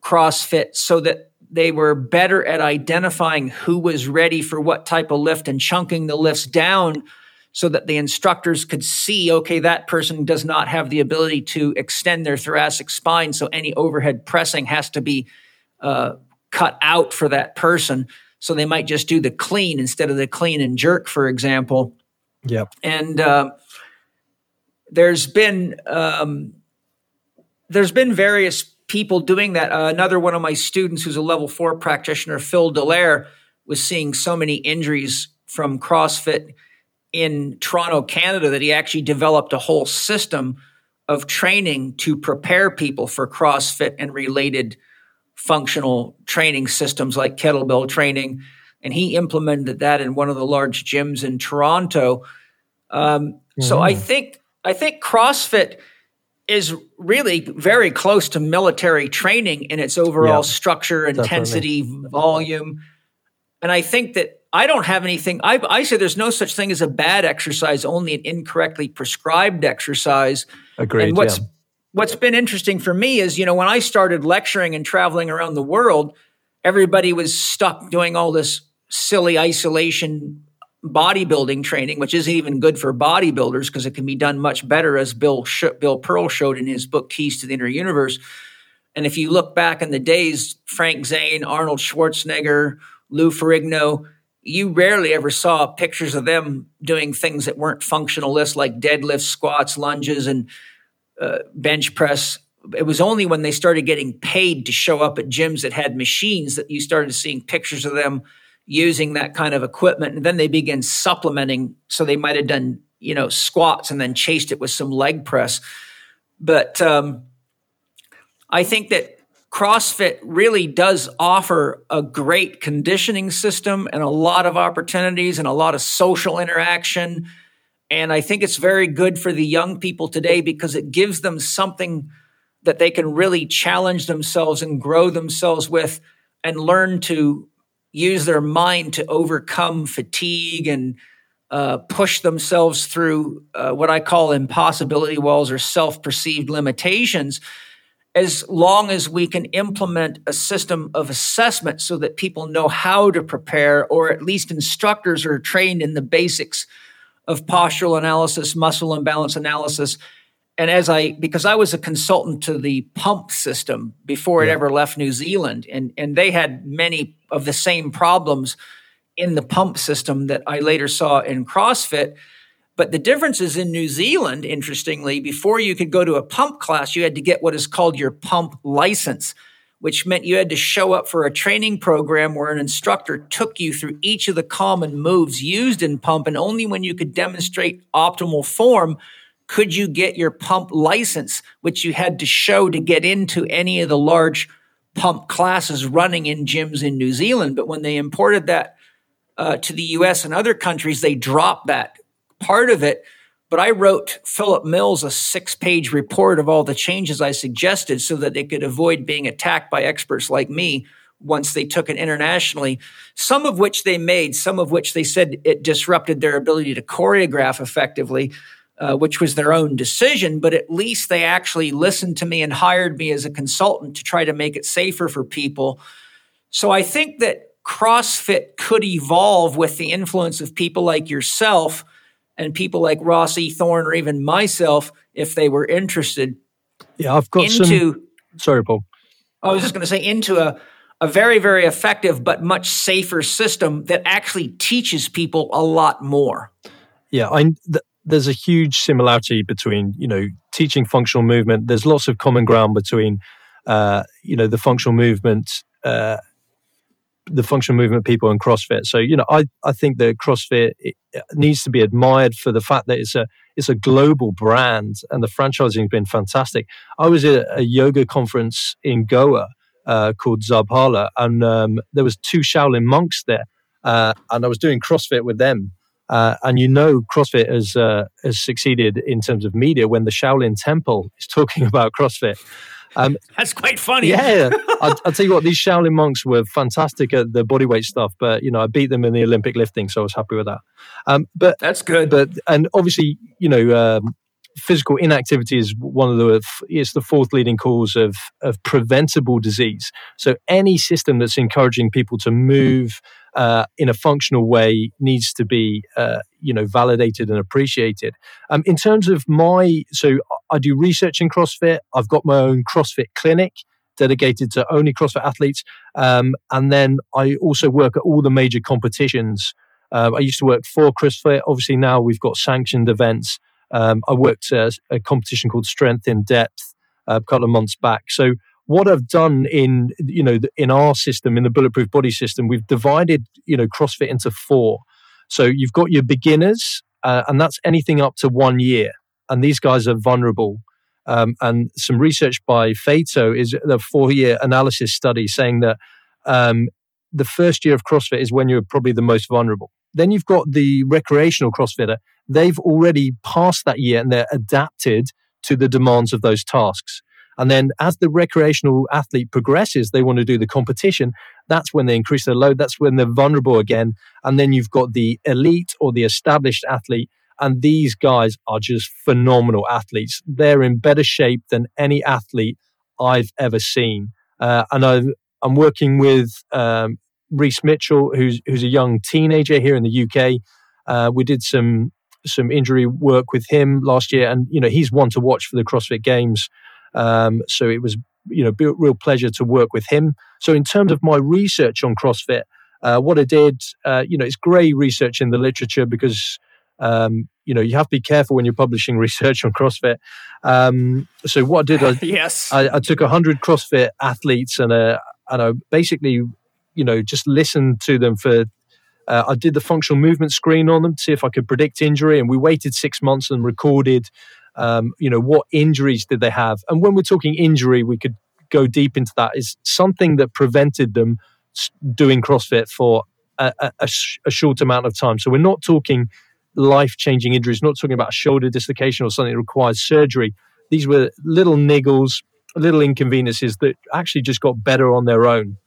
CrossFit so that they were better at identifying who was ready for what type of lift and chunking the lifts down so that the instructors could see, okay, that person does not have the ability to extend their thoracic spine. So any overhead pressing has to be uh, cut out for that person. So they might just do the clean instead of the clean and jerk, for example. Yep. And uh, there's been um, there's been various people doing that. Uh, another one of my students, who's a level four practitioner, Phil Delaire, was seeing so many injuries from CrossFit in Toronto, Canada, that he actually developed a whole system of training to prepare people for CrossFit and related functional training systems like kettlebell training. And he implemented that in one of the large gyms in Toronto. Um, mm-hmm. So I think I think CrossFit is really very close to military training in its overall yeah, structure, intensity, definitely. volume. And I think that I don't have anything. I, I, say there's no such thing as a bad exercise, only an incorrectly prescribed exercise. Agreed. And what's yeah. what's been interesting for me is, you know, when I started lecturing and traveling around the world, everybody was stuck doing all this silly isolation bodybuilding training, which isn't even good for bodybuilders because it can be done much better, as Bill Sh- Bill Pearl showed in his book Keys to the Inner Universe. And if you look back in the days, Frank Zane, Arnold Schwarzenegger, Lou Ferrigno, you rarely ever saw pictures of them doing things that weren't functional lifts like deadlifts, squats, lunges, and uh, bench press. It was only when they started getting paid to show up at gyms that had machines that you started seeing pictures of them using that kind of equipment. And then they began supplementing. So they might have done, you know, squats and then chased it with some leg press. But um, I think that CrossFit really does offer a great conditioning system and a lot of opportunities and a lot of social interaction. And I think it's very good for the young people today because it gives them something that they can really challenge themselves and grow themselves with and learn to use their mind to overcome fatigue and uh, push themselves through uh, what I call impossibility walls or self perceived limitations as long as we can implement a system of assessment so that people know how to prepare, or at least instructors are trained in the basics of postural analysis, muscle imbalance analysis. And as I, because I was a consultant to the pump system before yeah. it ever left New Zealand, and, and they had many of the same problems in the pump system that I later saw in CrossFit but the difference is in New Zealand, interestingly, before you could go to a pump class, you had to get what is called your pump license, which meant you had to show up for a training program where an instructor took you through each of the common moves used in pump. And only when you could demonstrate optimal form could you get your pump license, which you had to show to get into any of the large pump classes running in gyms in New Zealand. But when they imported that uh, to the US and other countries, they dropped that part of it. But I wrote Philip Mills a six page report of all the changes I suggested so that they could avoid being attacked by experts like me once they took it internationally, some of which they made, some of which they said it disrupted their ability to choreograph effectively, uh, which was their own decision. But at least they actually listened to me and hired me as a consultant to try to make it safer for people. So I think that CrossFit could evolve with the influence of people like yourself and people like Ross E. Thorne or even myself if they were interested. Yeah, I've got into, some. Sorry, Paul. I was just going to say into a a very, very effective but much safer system that actually teaches people a lot more. Yeah, I, th- there's a huge similarity between you know teaching functional movement. There's lots of common ground between uh, you know the functional movement. Uh, the functional movement people and CrossFit. So you know, I, I think that CrossFit needs to be admired for the fact that it's a it's a global brand and the franchising has been fantastic. I was at a yoga conference in Goa uh, called Zabhala, and um, there was two Shaolin monks there, uh, and I was doing CrossFit with them. Uh, and you know, CrossFit has uh, has succeeded in terms of media when the Shaolin Temple is talking about CrossFit. Um, That's quite funny. Yeah, I'll, I'll, tell you what; these Shaolin monks were fantastic at the bodyweight stuff, but you know, I beat them in the Olympic lifting, so I was happy with that. Um, but that's good. But and obviously, you know, um, physical inactivity is one of the it's the fourth leading cause of of preventable disease. So any system that's encouraging people to move uh, in a functional way needs to be uh, you know validated and appreciated. Um, in terms of my so I do research in CrossFit. I've got my own CrossFit clinic dedicated to only CrossFit athletes, um, and then I also work at all the major competitions. Uh, I used to work for CrossFit. Obviously, now we've got sanctioned events um, I worked at a competition called Strength in Depth uh, a couple of months back. So what I've done in you know in our system in the bulletproof body system, we've divided you know CrossFit into four. So you've got your beginners, uh, and that's anything up to one year, and these guys are vulnerable. Um, and some research by Fato is a four-year analysis study saying that um, the first year of CrossFit is when you're probably the most vulnerable. Then you've got the recreational CrossFitter. They've already passed that year and they're adapted to the demands of those tasks. And then as the recreational athlete progresses, they want to do the competition. That's when they increase their load. That's when they're vulnerable again. And then you've got the elite or the established athlete. And these guys are just phenomenal athletes. They're in better shape than any athlete I've ever seen. Uh, and i am working with um, Reese Mitchell, who's who's a young teenager here in the UK. Uh, we did some some injury work with him last year, and you know he's one to watch for the CrossFit Games. Um, so it was you know real pleasure to work with him. So in terms of my research on CrossFit, uh, what I did, uh, you know, it's great research in the literature because um, you know you have to be careful when you're publishing research on CrossFit. Um, so what I did, I, yes, I, I took hundred CrossFit athletes and uh, and I basically you know, just listen to them for. Uh, I did the functional movement screen on them to see if I could predict injury, and we waited six months and recorded. Um, you know, what injuries did they have? And when we're talking injury, we could go deep into that. Is something that prevented them doing CrossFit for a, a, a, short amount of time. So we're not talking life-changing injuries. Not talking about shoulder dislocation or something that requires surgery. These were little niggles, little inconveniences that actually just got better on their own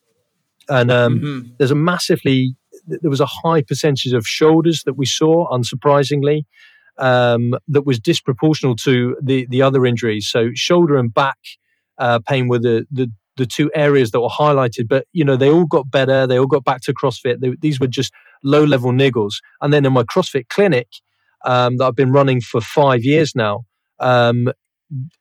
and um, mm-hmm. there's a massively there was a high percentage of shoulders that we saw, unsurprisingly, um, that was disproportional to the the other injuries. So shoulder and back uh, pain were the, the the two areas that were highlighted. But you know, they all got better. They all got back to CrossFit. They, these were just low level niggles. And then in my CrossFit clinic um, that I've been running for five years now, um,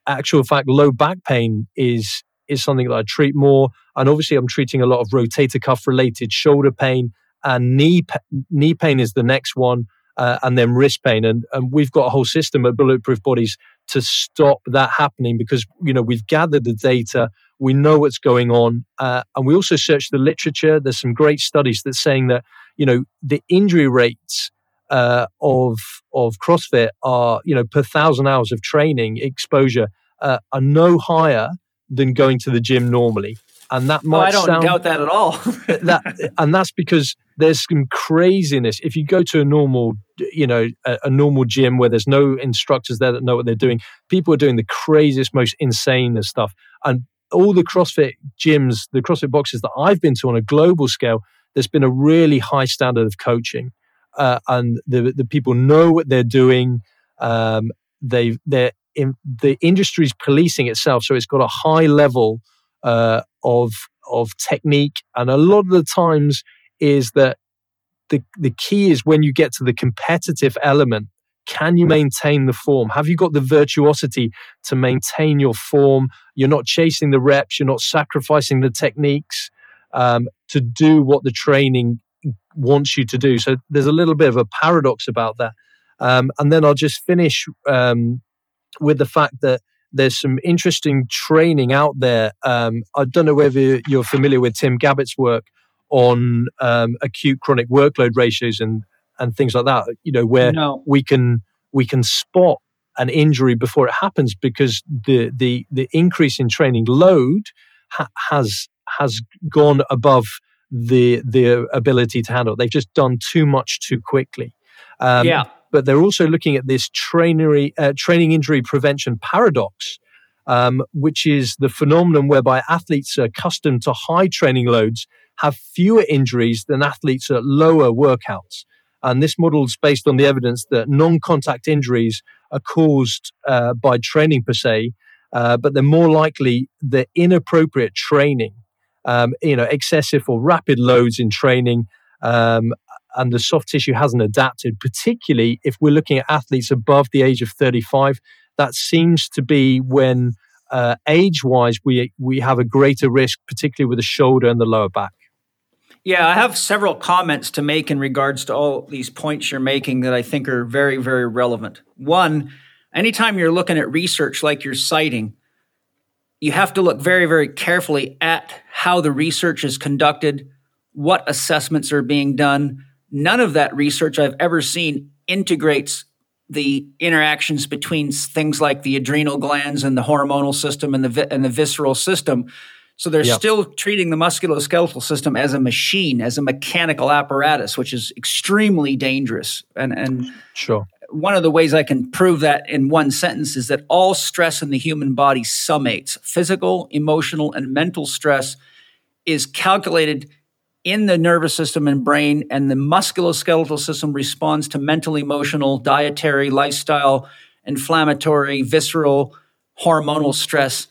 actual fact, low back pain is is something that I treat more. And obviously, I'm treating a lot of rotator cuff related shoulder pain, and knee knee pain is the next one, uh, and then wrist pain. And, and we've got a whole system at Bulletproof Bodies to stop that happening because you know we've gathered the data, we know what's going on, uh, and we also search the literature. There's some great studies that saying that you know the injury rates. Uh, of of CrossFit are you know per thousand hours of training exposure uh, are no higher than going to the gym normally. And that might oh, I don't sound, doubt that at all. that, and that's because there's some craziness. If you go to a normal, you know, a, a, normal gym where there's no instructors there that know what they're doing, people are doing the craziest, most insane stuff. And all the CrossFit gyms, the CrossFit boxes that I've been to on a global scale, there's been a really high standard of coaching, uh, and the the people know what they're doing. Um, they they're in, the industry's policing itself, so it's got a high level uh, of of technique, and a lot of the times is that the the key is when you get to the competitive element can you maintain the form? Have you got the virtuosity to maintain your form? You're not chasing the reps, you're not sacrificing the techniques um, to do what the training wants you to do. So there's a little bit of a paradox about that. Um, and then I'll just finish um, with the fact that there's some interesting training out there. Um, I don't know whether you're familiar with Tim Gabbett's work on um, acute chronic workload ratios and and things like that. You know, where no. we can we can spot an injury before it happens because the the the increase in training load ha- has has gone above the the ability to handle. They've just done too much too quickly. Um, yeah. But they're also looking at this trainery, uh, training injury prevention paradox, um, which is the phenomenon whereby athletes accustomed to high training loads have fewer injuries than athletes at lower workouts. And this model is based on the evidence that non contact injuries are caused uh, by training per se, uh, but they're more likely the inappropriate training, um, you know, excessive or rapid loads in training. Um, and the soft tissue hasn't adapted, particularly if we're looking at athletes above the age of 35. That seems to be when uh, age wise we, we have a greater risk, particularly with the shoulder and the lower back. Yeah, I have several comments to make in regards to all these points you're making that I think are very, very relevant. One, anytime you're looking at research like you're citing, you have to look very, very carefully at how the research is conducted, what assessments are being done. None of that research I've ever seen integrates the interactions between things like the adrenal glands and the hormonal system and the and the visceral system so they're yep. still treating the musculoskeletal system as a machine, as a mechanical apparatus, which is extremely dangerous. And and sure. One of the ways I can prove that in one sentence is that all stress in the human body summates. Physical, emotional, and mental stress is calculated in the nervous system and brain, and the musculoskeletal system responds to mental, emotional, dietary, lifestyle, inflammatory, visceral, hormonal stress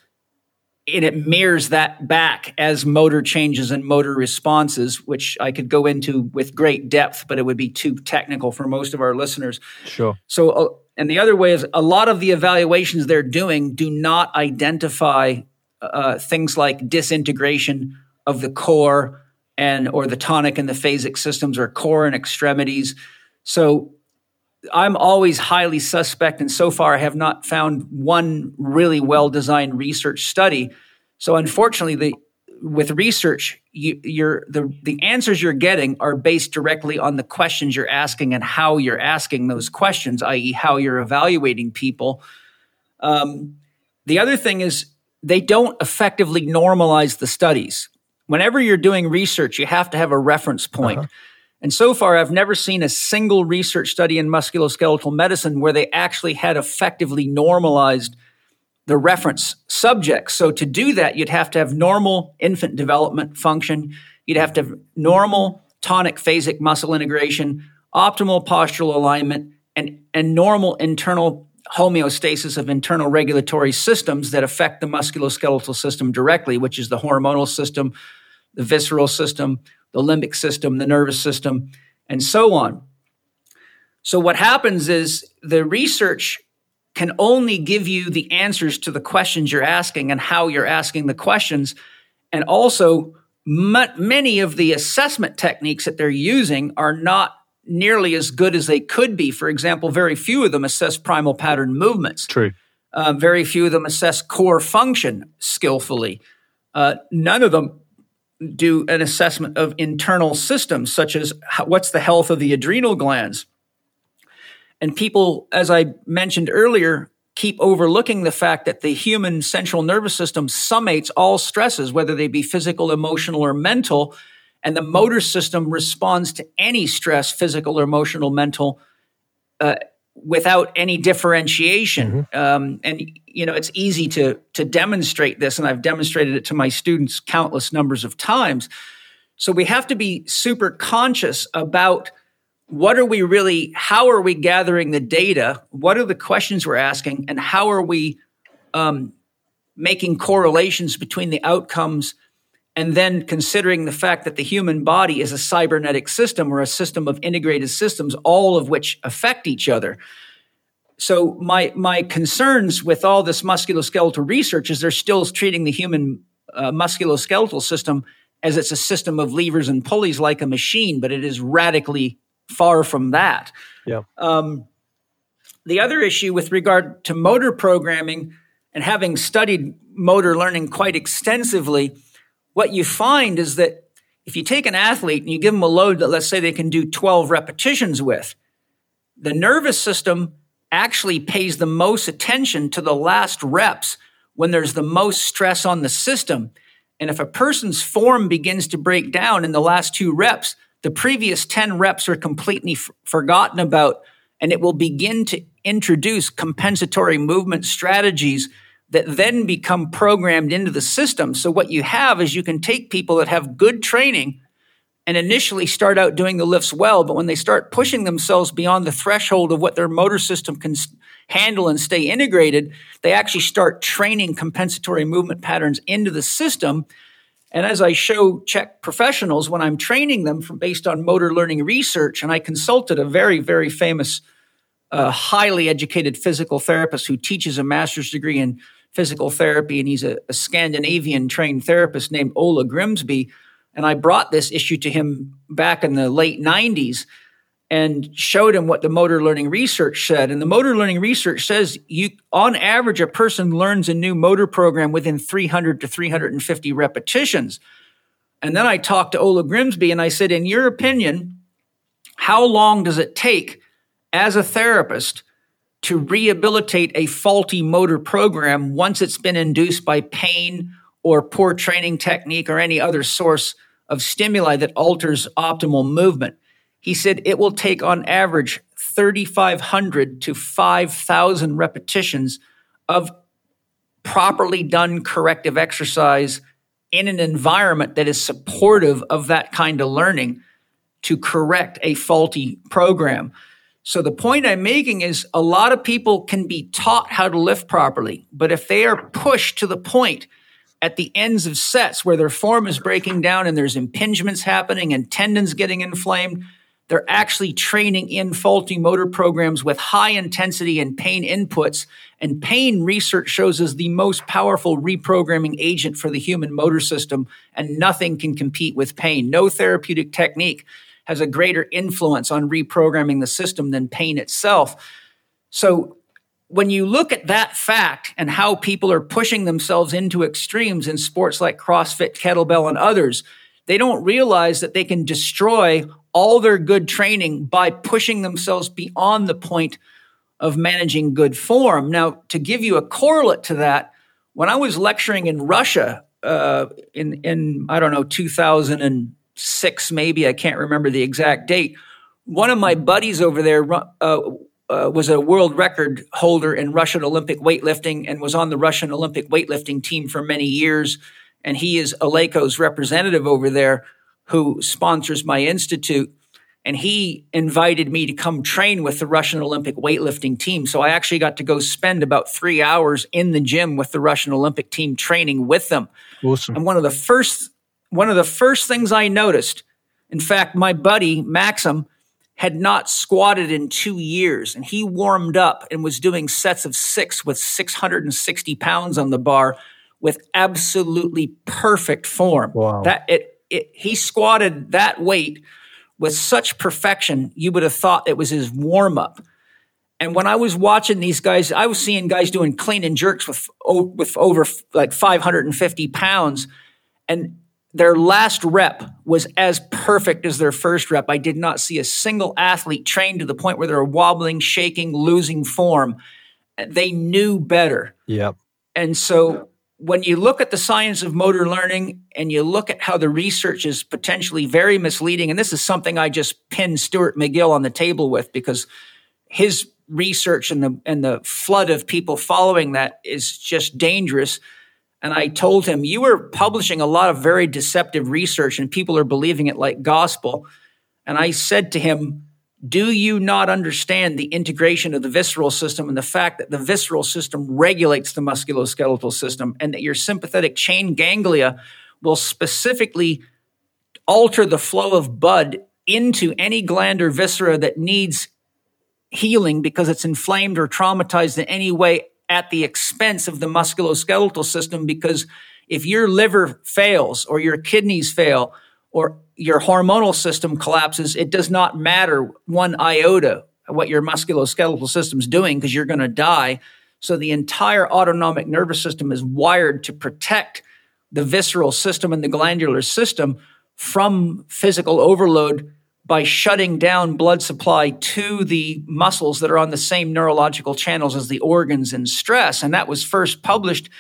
and it mirrors that back as motor changes and motor responses, which I could go into with great depth, but it would be too technical for most of our listeners. Sure. So, uh, and the other way is a lot of the evaluations they're doing do not identify uh, things like disintegration of the core and or the tonic and the phasic systems or core and extremities. So I'm always highly suspect, and so far I have not found one really well designed research study. So unfortunately, the with research, you, you're the the answers you're getting are based directly on the questions you're asking and how you're asking those questions, i.e., how you're evaluating people. Um, the other thing is they don't effectively normalize the studies. Whenever you're doing research, you have to have a reference point. Uh-huh. And so far, I've never seen a single research study in musculoskeletal medicine where they actually had effectively normalized the reference subjects. So to do that, you'd have to have normal infant development function. You'd have to have normal tonic phasic muscle integration, optimal postural alignment, and, and normal internal homeostasis of internal regulatory systems that affect the musculoskeletal system directly, which is the hormonal system, the visceral system, the limbic system, the nervous system, and so on. So, what happens is the research can only give you the answers to the questions you're asking and how you're asking the questions. And also, many of the assessment techniques that they're using are not nearly as good as they could be. For example, very few of them assess primal pattern movements. True. Uh, very few of them assess core function skillfully. Uh, none of them do an assessment of internal systems, such as what's the health of the adrenal glands. And people, as I mentioned earlier, keep overlooking the fact that the human central nervous system summates all stresses, whether they be physical, emotional, or mental. And the motor system responds to any stress, physical or emotional, mental, uh, without any differentiation. Mm-hmm. Um, and you know, it's easy to to demonstrate this, and I've demonstrated it to my students countless numbers of times. So we have to be super conscious about what are we really, how are we gathering the data? What are the questions we're asking, and how are we um, making correlations between the outcomes? And then considering the fact that the human body is a cybernetic system or a system of integrated systems, all of which affect each other. So my my concerns with all this musculoskeletal research is they're still treating the human uh, musculoskeletal system as it's a system of levers and pulleys like a machine, but it is radically far from that. Yeah. Um, the other issue with regard to motor programming and having studied motor learning quite extensively, what you find is that if you take an athlete and you give them a load that let's say they can do 12 repetitions with, the nervous system actually pays the most attention to the last reps when there's the most stress on the system. And if a person's form begins to break down in the last two reps, the previous 10 reps are completely f- forgotten about, and it will begin to introduce compensatory movement strategies that then become programmed into the system. So, what you have is you can take people that have good training and initially start out doing the lifts well, but when they start pushing themselves beyond the threshold of what their motor system can handle and stay integrated, they actually start training compensatory movement patterns into the system. And as I show CHEK professionals when I'm training them from based on motor learning research, and I consulted a very, very famous, uh, highly educated physical therapist who teaches a master's degree in physical therapy, and he's a, a Scandinavian trained therapist named Ola Grimsby. And I brought this issue to him back in the late 90s and showed him what the motor learning research said. And the motor learning research says you, on average, a person learns a new motor program within 300 to 350 repetitions. And then I talked to Ola Grimsby and I said, in your opinion, how long does it take as a therapist to rehabilitate a faulty motor program once it's been induced by pain or poor training technique or any other source of stimuli that alters optimal movement? He said it will take on average 3,500 to 5,000 repetitions of properly done corrective exercise in an environment that is supportive of that kind of learning to correct a faulty program. So the point I'm making is a lot of people can be taught how to lift properly, but if they are pushed to the point at the ends of sets where their form is breaking down and there's impingements happening and tendons getting inflamed, they're actually training in faulty motor programs with high intensity and pain inputs. And pain research shows is the most powerful reprogramming agent for the human motor system, and nothing can compete with pain. No therapeutic technique has a greater influence on reprogramming the system than pain itself. So, when you look at that fact and how people are pushing themselves into extremes in sports like CrossFit, kettlebell, and others, they don't realize that they can destroy all their good training by pushing themselves beyond the point of managing good form. Now, to give you a correlate to that, when I was lecturing in Russia uh, in in I don't know 2006 maybe I can't remember the exact date. One of my buddies over there uh, uh, was a world record holder in Russian Olympic weightlifting and was on the Russian Olympic weightlifting team for many years. And he is Eleiko's representative over there who sponsors my institute. And he invited me to come train with the Russian Olympic weightlifting team. So I actually got to go spend about three hours in the gym with the Russian Olympic team training with them. Awesome. And one of the first, one of the first things I noticed, in fact, my buddy Maxim had not squatted in two years and he warmed up and was doing sets of six with 660 pounds on the bar with absolutely perfect form. Wow. That it it, he squatted that weight with such perfection, you would have thought it was his warm up. And when I was watching these guys, I was seeing guys doing clean and jerks with with over like 550 pounds, and their last rep was as perfect as their first rep. I did not see a single athlete trained to the point where they're wobbling, shaking, losing form. They knew better. Yep. And so when you look at the science of motor learning and you look at how the research is potentially very misleading, and this is something I just pinned Stuart McGill on the table with because his research and the and the flood of people following that is just dangerous. And I told him, You are publishing a lot of very deceptive research, and people are believing it like gospel. And I said to him, Do you not understand the integration of the visceral system and the fact that the visceral system regulates the musculoskeletal system, and that your sympathetic chain ganglia will specifically alter the flow of blood into any gland or viscera that needs healing because it's inflamed or traumatized in any way at the expense of the musculoskeletal system because if your liver fails or your kidneys fail or your hormonal system collapses, it does not matter one iota what your musculoskeletal system's doing because you're going to die. So the entire autonomic nervous system is wired to protect the visceral system and the glandular system from physical overload by shutting down blood supply to the muscles that are on the same neurological channels as the organs in stress. And that was first published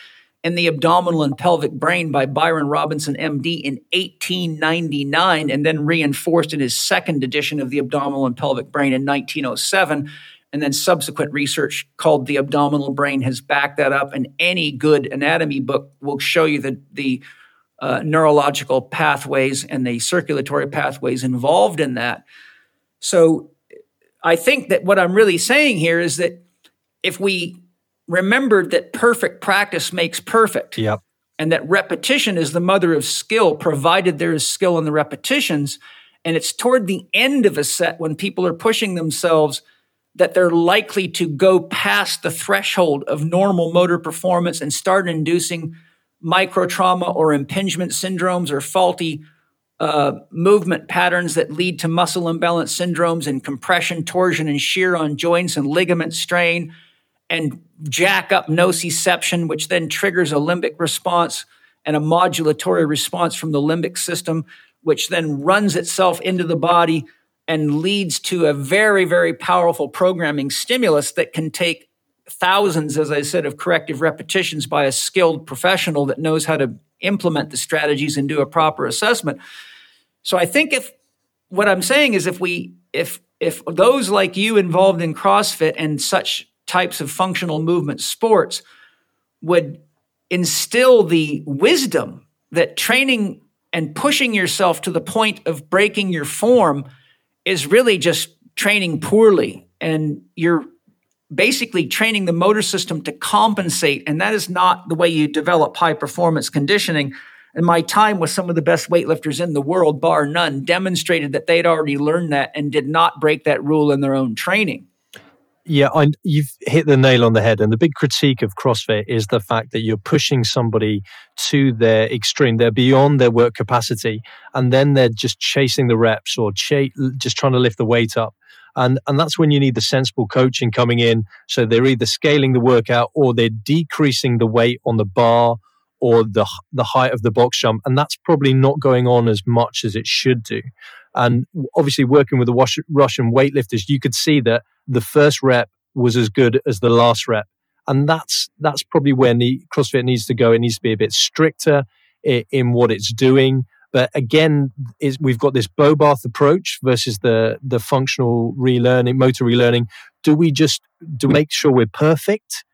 in the abdominal and pelvic brain by Byron Robinson, MD, in 1899, and then reinforced in his second edition of the abdominal and pelvic brain in 1907. And then subsequent research called the abdominal brain has backed that up. And any good anatomy book will show you that the uh, neurological pathways and the circulatory pathways involved in that. So I think that what I'm really saying here is that if we remembered that perfect practice makes perfect, yep. and that repetition is the mother of skill, provided there is skill in the repetitions, and it's toward the end of a set when people are pushing themselves that they're likely to go past the threshold of normal motor performance and start inducing microtrauma or impingement syndromes or faulty uh, movement patterns that lead to muscle imbalance syndromes and compression, torsion, and shear on joints and ligament strain, and jack up nociception, which then triggers a limbic response and a modulatory response from the limbic system, which then runs itself into the body and leads to a very, very powerful programming stimulus that can take thousands, as I said, of corrective repetitions by a skilled professional that knows how to implement the strategies and do a proper assessment. So I think if what I'm saying is if we if if those like you involved in CrossFit and such types of functional movement sports would instill the wisdom that training and pushing yourself to the point of breaking your form is really just training poorly and you're basically training the motor system to compensate. And that is not the way you develop high performance conditioning. And my time with some of the best weightlifters in the world, bar none, demonstrated that they'd already learned that and did not break that rule in their own training. Yeah, I, you've hit the nail on the head. And the big critique of CrossFit is the fact that you're pushing somebody to their extreme. They're beyond their work capacity. And then they're just chasing the reps or just trying to lift the weight up and and that's when you need the sensible coaching coming in. So they're either scaling the workout or they're decreasing the weight on the bar or the the height of the box jump. And that's probably not going on as much as it should do. And obviously working with the Russian weightlifters you could see that the first rep was as good as the last rep. And that's that's probably where the CrossFit needs to go. It needs to be a bit stricter in, in what it's doing but again, is we've got this Bobath approach versus the the functional relearning, motor relearning. Do we just do we make sure we're perfect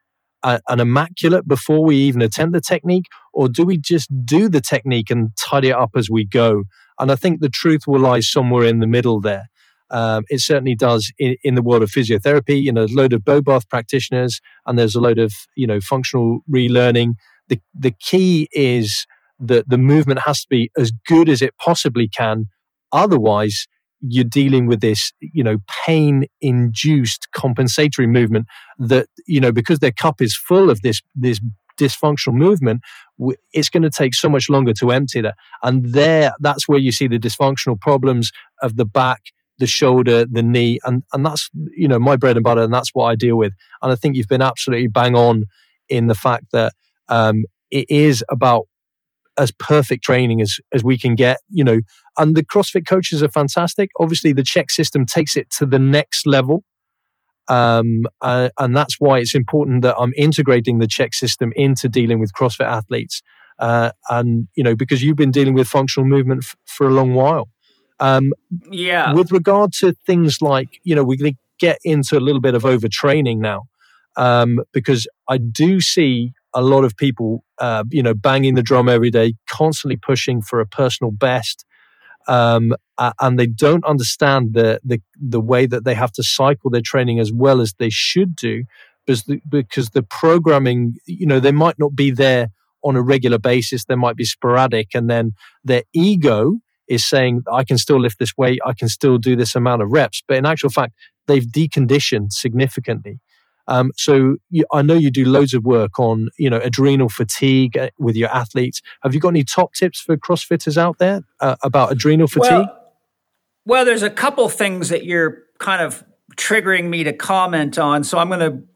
uh, and immaculate before we even attempt the technique, or do we just do the technique and tidy it up as we go? And I think the truth will lie somewhere in the middle there. Um, it certainly does in, in, the world of physiotherapy. You know, a load of Bobath practitioners, and there's a load of you know functional relearning. The the key is the, the movement has to be as good as it possibly can. Otherwise, you're dealing with this, you know, pain induced compensatory movement that, you know, because their cup is full of this, this dysfunctional movement, it's going to take so much longer to empty that. And there, that's where you see the dysfunctional problems of the back, the shoulder, the knee. And, and that's, you know, my bread and butter. And that's what I deal with. And I think you've been absolutely bang on in the fact that um, it is about as perfect training as as we can get you know. And the crossfit coaches are fantastic. Obviously the CHEK system takes it to the next level. Um, uh, and that's why it's important that i'm integrating the CHEK system into dealing with crossfit athletes uh, and you know because you've been dealing with functional movement f- for a long while. Um, yeah. with regard to things like you know we get into a little bit of overtraining now um, because I do see a lot of people, uh, you know, banging the drum every day, constantly pushing for a personal best, um, and they don't understand the, the the way that they have to cycle their training as well as they should do, because the, because the programming, you know, they might not be there on a regular basis. They might be sporadic, and then their ego is saying, I can still lift this weight, I can still do this amount of reps. But in actual fact, they've deconditioned significantly. Um, so you, I know you do loads of work on, you know, adrenal fatigue uh, with your athletes. Have you got any top tips for CrossFitters out there uh, about adrenal fatigue? Well, well, there's a couple things that you're kind of triggering me to comment on. So I'm going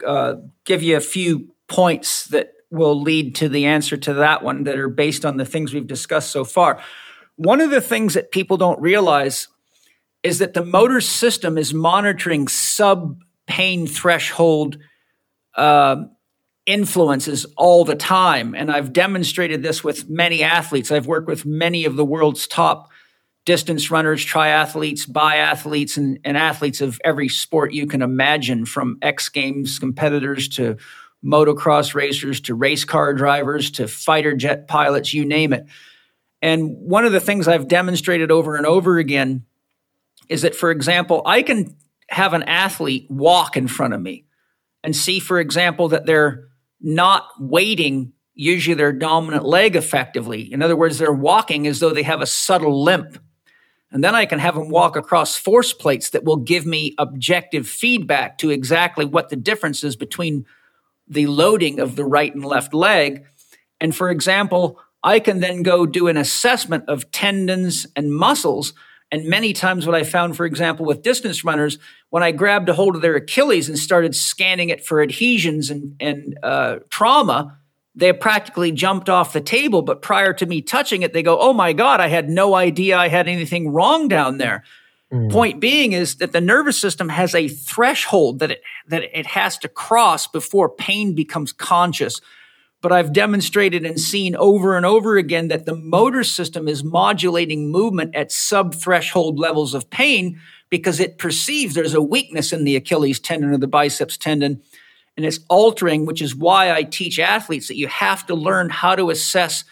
to uh, give you a few points that will lead to the answer to that one that are based on the things we've discussed so far. One of the things that people don't realize is that the motor system is monitoring sub pain threshold uh, influences all the time. And I've demonstrated this with many athletes. I've worked with many of the world's top distance runners, triathletes, biathletes, and, and athletes of every sport you can imagine, from X Games competitors to motocross racers to race car drivers to fighter jet pilots, you name it. And one of the things I've demonstrated over and over again is that, for example, I can have an athlete walk in front of me and see, for example, that they're not weighting usually their dominant leg effectively. In other words, they're walking as though they have a subtle limp. And then I can have them walk across force plates that will give me objective feedback to exactly what the difference is between the loading of the right and left leg. And for example, I can then go do an assessment of tendons and muscles. And many times, what I found, for example, with distance runners, when I grabbed a hold of their Achilles and started scanning it for adhesions and, and uh, trauma, they practically jumped off the table. But prior to me touching it, they go, Oh my God, I had no idea I had anything wrong down there. Mm. Point being is that the nervous system has a threshold that it, that it has to cross before pain becomes conscious but I've demonstrated and seen over and over again that the motor system is modulating movement at sub threshold levels of pain because it perceives there's a weakness in the Achilles tendon or the biceps tendon. And it's altering, which is why I teach athletes that you have to learn how to assess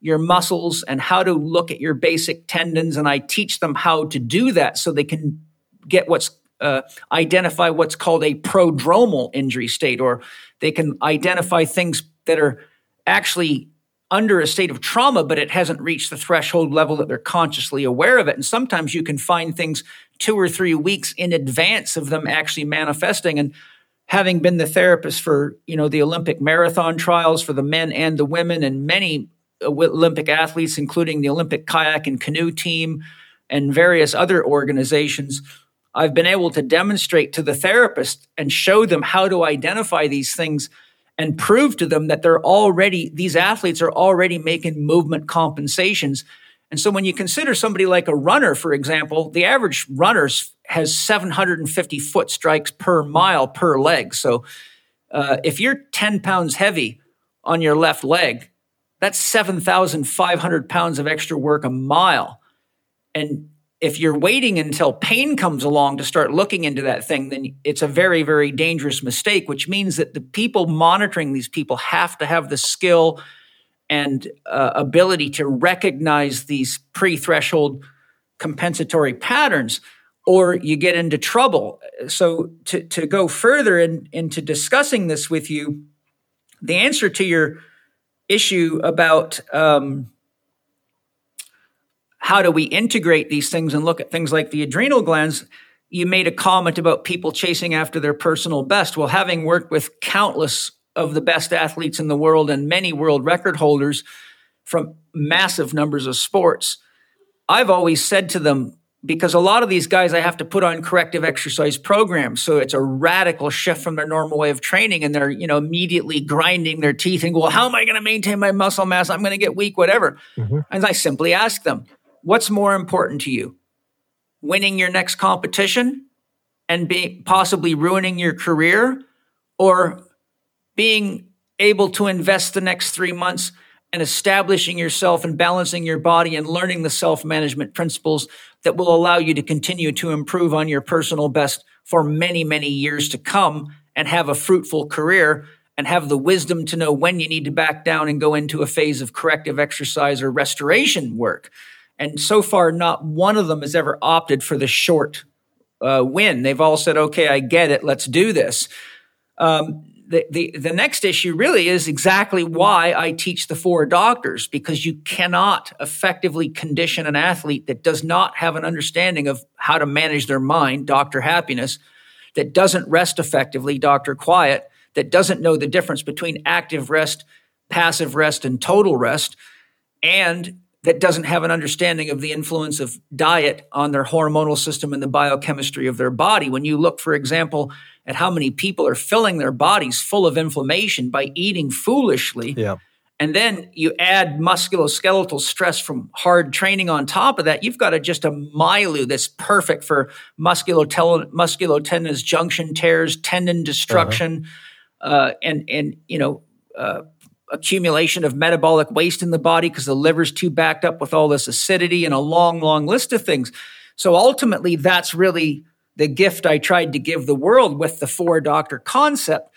your muscles and how to look at your basic tendons. And I teach them how to do that so they can get what's uh, identify what's called a prodromal injury state, or they can identify things that are actually under a state of trauma, but it hasn't reached the threshold level that they're consciously aware of it. And sometimes you can find things two or three weeks in advance of them actually manifesting. And having been the therapist for, you know, the Olympic marathon trials for the men and the women and many Olympic athletes, including the Olympic kayak and canoe team and various other organizations, I've been able to demonstrate to the therapist and show them how to identify these things and prove to them that they're already, these athletes are already making movement compensations. And so when you consider somebody like a runner, for example, the average runner has 750 foot strikes per mile per leg. So uh, if you're 10 pounds heavy on your left leg, that's 7,500 pounds of extra work a mile. And if you're waiting until pain comes along to start looking into that thing, then it's a very, very dangerous mistake, which means that the people monitoring these people have to have the skill and uh, ability to recognize these pre threshold compensatory patterns, or you get into trouble. So, to, to go further in, into discussing this with you, the answer to your issue about um, how do we integrate these things and look at things like the adrenal glands? You made a comment about people chasing after their personal best. Well, having worked with countless of the best athletes in the world and many world record holders from massive numbers of sports, I've always said to them, because a lot of these guys I have to put on corrective exercise programs. So it's a radical shift from their normal way of training and they're, you know, immediately grinding their teeth and go, well, how am I going to maintain my muscle mass? I'm going to get weak, whatever. Mm-hmm. And I simply ask them, what's more important to you? Winning your next competition and be possibly ruining your career or being able to invest the next three months and establishing yourself and balancing your body and learning the self management principles that will allow you to continue to improve on your personal best for many, many years to come and have a fruitful career and have the wisdom to know when you need to back down and go into a phase of corrective exercise or restoration work. And so far, not one of them has ever opted for the short uh, win. They've all said, okay, I get it, let's do this. Um, the, the, the next issue really is exactly why I teach the four doctors, because you cannot effectively condition an athlete that does not have an understanding of how to manage their mind, Dr. Happiness, that doesn't rest effectively, Dr. Quiet, that doesn't know the difference between active rest, passive rest, and total rest, and that doesn't have an understanding of the influence of diet on their hormonal system and the biochemistry of their body. When you look, for example, at how many people are filling their bodies full of inflammation by eating foolishly. Yeah. And then you add musculoskeletal stress from hard training on top of that. You've got a, just a milu that's perfect for musculotel- musculotendinous junction tears, tendon destruction, uh-huh. uh, and and you know uh, accumulation of metabolic waste in the body because the liver's too backed up with all this acidity and a long, long list of things. So ultimately, that's really the gift I tried to give the world with the four doctor concept.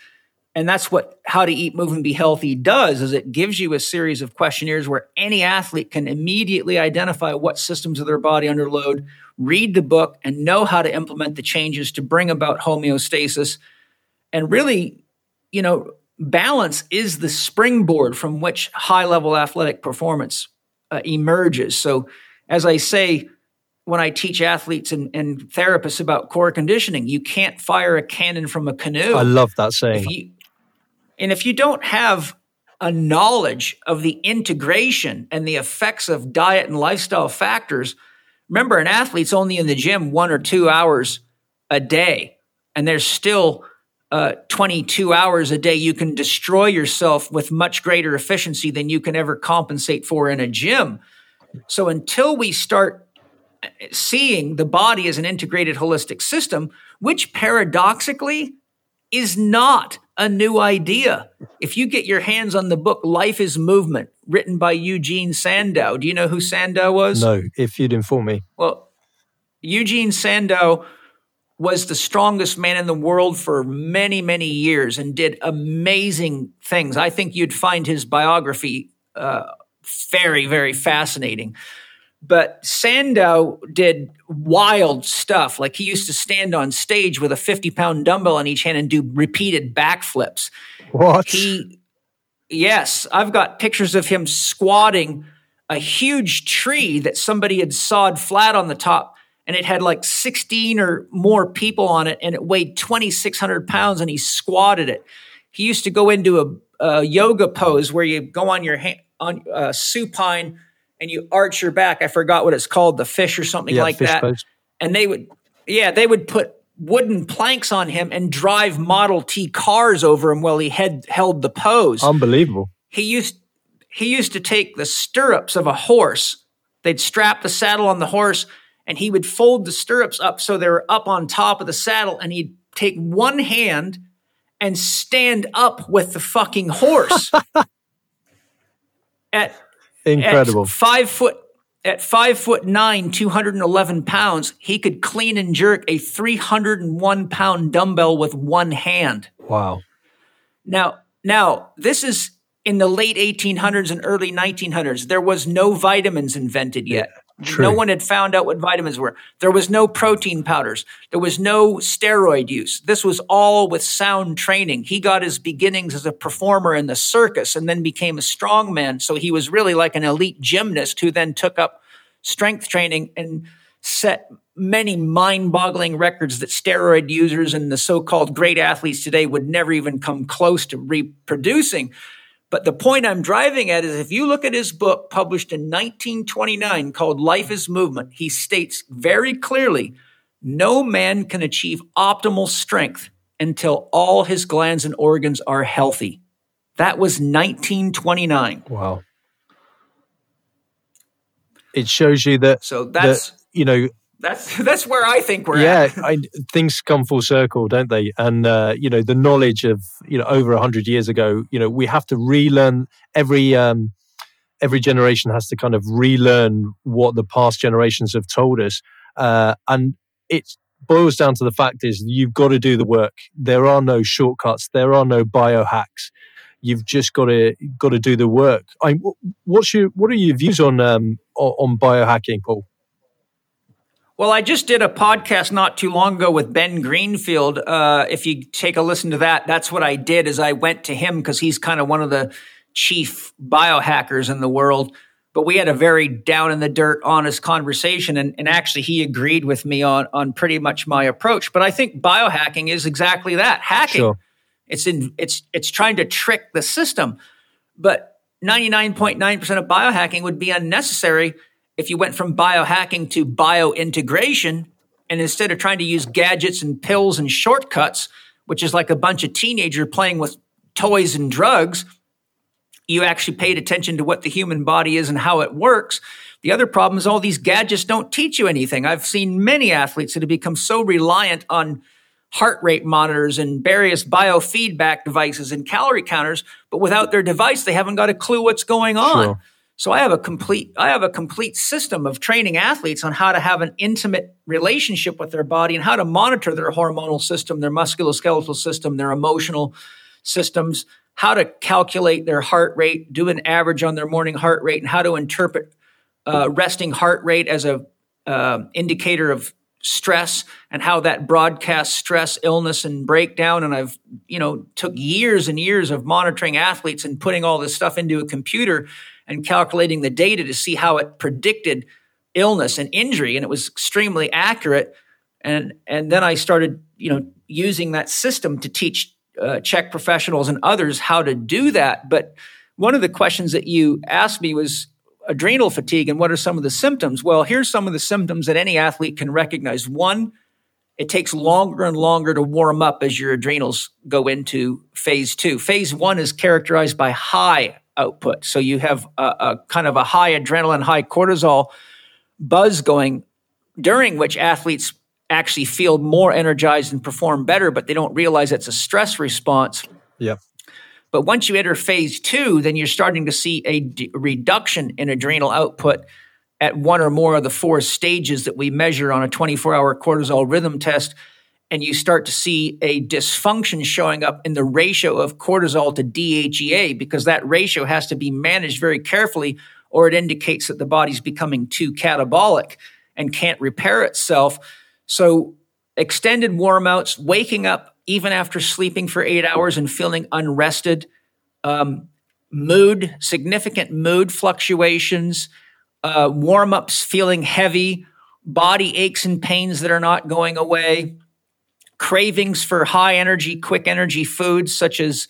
And that's what how to eat, move, and be healthy does is it gives you a series of questionnaires where any athlete can immediately identify what systems of their body under load, read the book, and know how to implement the changes to bring about homeostasis. And really, you know, balance is the springboard from which high level athletic performance uh, emerges. So, as I say, when I teach athletes and, and, therapists about core conditioning, you can't fire a cannon from a canoe. I love that saying. If you, and if you don't have a knowledge of the integration and the effects of diet and lifestyle factors, remember, an athlete's only in the gym one or two hours a day, and there's still uh, 22 hours a day, you can destroy yourself with much greater efficiency than you can ever compensate for in a gym. So until we start seeing the body as an integrated holistic system, which paradoxically is not a new idea. If you get your hands on the book Life is Movement, written by Eugene Sandow, do you know who Sandow was? No, if you'd inform me. Well, Eugene Sandow was the strongest man in the world for many, many years and did amazing things. I think you'd find his biography uh, very, very fascinating. But Sandow did wild stuff. Like he used to stand on stage with a 50 pound dumbbell in each hand and do repeated backflips. What? He, yes, I've got pictures of him squatting a huge tree that somebody had sawed flat on the top and it had like 16 or more people on it and it weighed 2,600 pounds and he squatted it. He used to go into a, a yoga pose where you go on your hand, on uh, supine and you arch your back. I forgot what it's called, the fish or something yeah, like that. Pose. And they would, yeah, they would put wooden planks on him and drive Model T cars over him while he had held the pose. Unbelievable. He used he used to take the stirrups of a horse. They'd strap the saddle on the horse and he would fold the stirrups up so they were up on top of the saddle and he'd take one hand and stand up with the fucking horse. at incredible at five foot at five foot nine, 211 pounds, he could clean and jerk a 301 pound dumbbell with one hand. Wow. Now, now this is in the late 1800s and early 1900s. There was no vitamins invented yet. Yeah. True. No one had found out what vitamins were. There was no protein powders. There was no steroid use. This was all with sound training. He got his beginnings as a performer in the circus and then became a strongman. So he was really like an elite gymnast who then took up strength training and set many mind boggling records that steroid users and the so called great athletes today would never even come close to reproducing. But the point I'm driving at is if you look at his book published in 1929 called Life is Movement, he states very clearly no man can achieve optimal strength until all his glands and organs are healthy. That was 1929. Wow. It shows you that. So that's, that, you know, that's that's where I think we're yeah, at. Yeah, things come full circle, don't they? And uh, you know, the knowledge of you know over hundred years ago, you know, we have to relearn every um, every generation has to kind of relearn what the past generations have told us. Uh, and it boils down to the fact is you've got to do the work. There are no shortcuts. There are no biohacks. You've just got to got to do the work. I, what's your what are your views on um, on biohacking, Paul? Well, I just did a podcast not too long ago with Ben Greenfield. Uh, if you take a listen to that, that's what I did. Is I went to him because he's kind of one of the chief biohackers in the world. But we had a very down in the dirt, honest conversation, and, and actually he agreed with me on on pretty much my approach. But I think biohacking is exactly that hacking. Sure. It's in it's it's trying to trick the system, but ninety nine point nine percent of biohacking would be unnecessary if you went from biohacking to biointegration, and instead of trying to use gadgets and pills and shortcuts, which is like a bunch of teenagers playing with toys and drugs, you actually paid attention to what the human body is and how it works. The other problem is all these gadgets don't teach you anything. I've seen many athletes that have become so reliant on heart rate monitors and various biofeedback devices and calorie counters, but without their device, they haven't got a clue what's going on. Sure. So I have a complete I have a complete system of training athletes on how to have an intimate relationship with their body and how to monitor their hormonal system, their musculoskeletal system, their emotional systems, how to calculate their heart rate, do an average on their morning heart rate, and how to interpret uh, resting heart rate as a uh, indicator of stress and how that broadcasts stress, illness, and breakdown. And I've you know took years and years of monitoring athletes and putting all this stuff into a computer and calculating the data to see how it predicted illness and injury, and it was extremely accurate. And and then I started, you know, using that system to teach uh, CHEK professionals and others how to do that. But one of the questions that you asked me was adrenal fatigue and what are some of the symptoms? Well, here's some of the symptoms that any athlete can recognize. One, it takes longer and longer to warm up as your adrenals go into phase two. Phase one is characterized by high output. So you have a, a kind of a high adrenaline, high cortisol buzz going, during which athletes actually feel more energized and perform better, but they don't realize it's a stress response. Yep. But once you enter phase two, then you're starting to see a d- reduction in adrenal output at one or more of the four stages that we measure on a 24 hour cortisol rhythm test and you start to see a dysfunction showing up in the ratio of cortisol to DHEA because that ratio has to be managed very carefully or it indicates that the body's becoming too catabolic and can't repair itself. So extended warmouts, waking up even after sleeping for eight hours and feeling unrested, um, mood, significant mood fluctuations, uh, warm ups feeling heavy, body aches and pains that are not going away, cravings for high energy, quick energy foods such as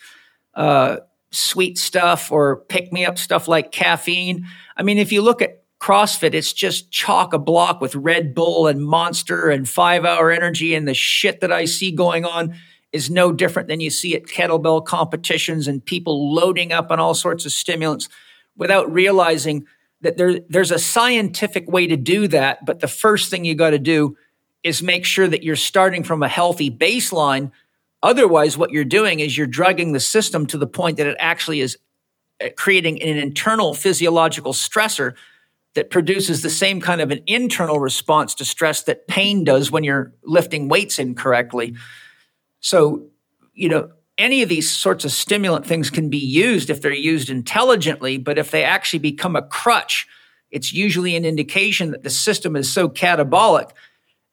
uh, sweet stuff or pick me up stuff like caffeine. I mean, if you look at CrossFit, it's just chock a block with Red Bull and Monster and five hour energy. And the shit that I see going on is no different than you see at kettlebell competitions and people loading up on all sorts of stimulants without realizing that there, there's a scientific way to do that. But the first thing you got to do is make sure that you're starting from a healthy baseline. Otherwise, what you're doing is you're drugging the system to the point that it actually is uh, creating an internal physiological stressor that produces the same kind of an internal response to stress that pain does when you're lifting weights incorrectly. So, you know, any of these sorts of stimulant things can be used if they're used intelligently, but if they actually become a crutch, it's usually an indication that the system is so catabolic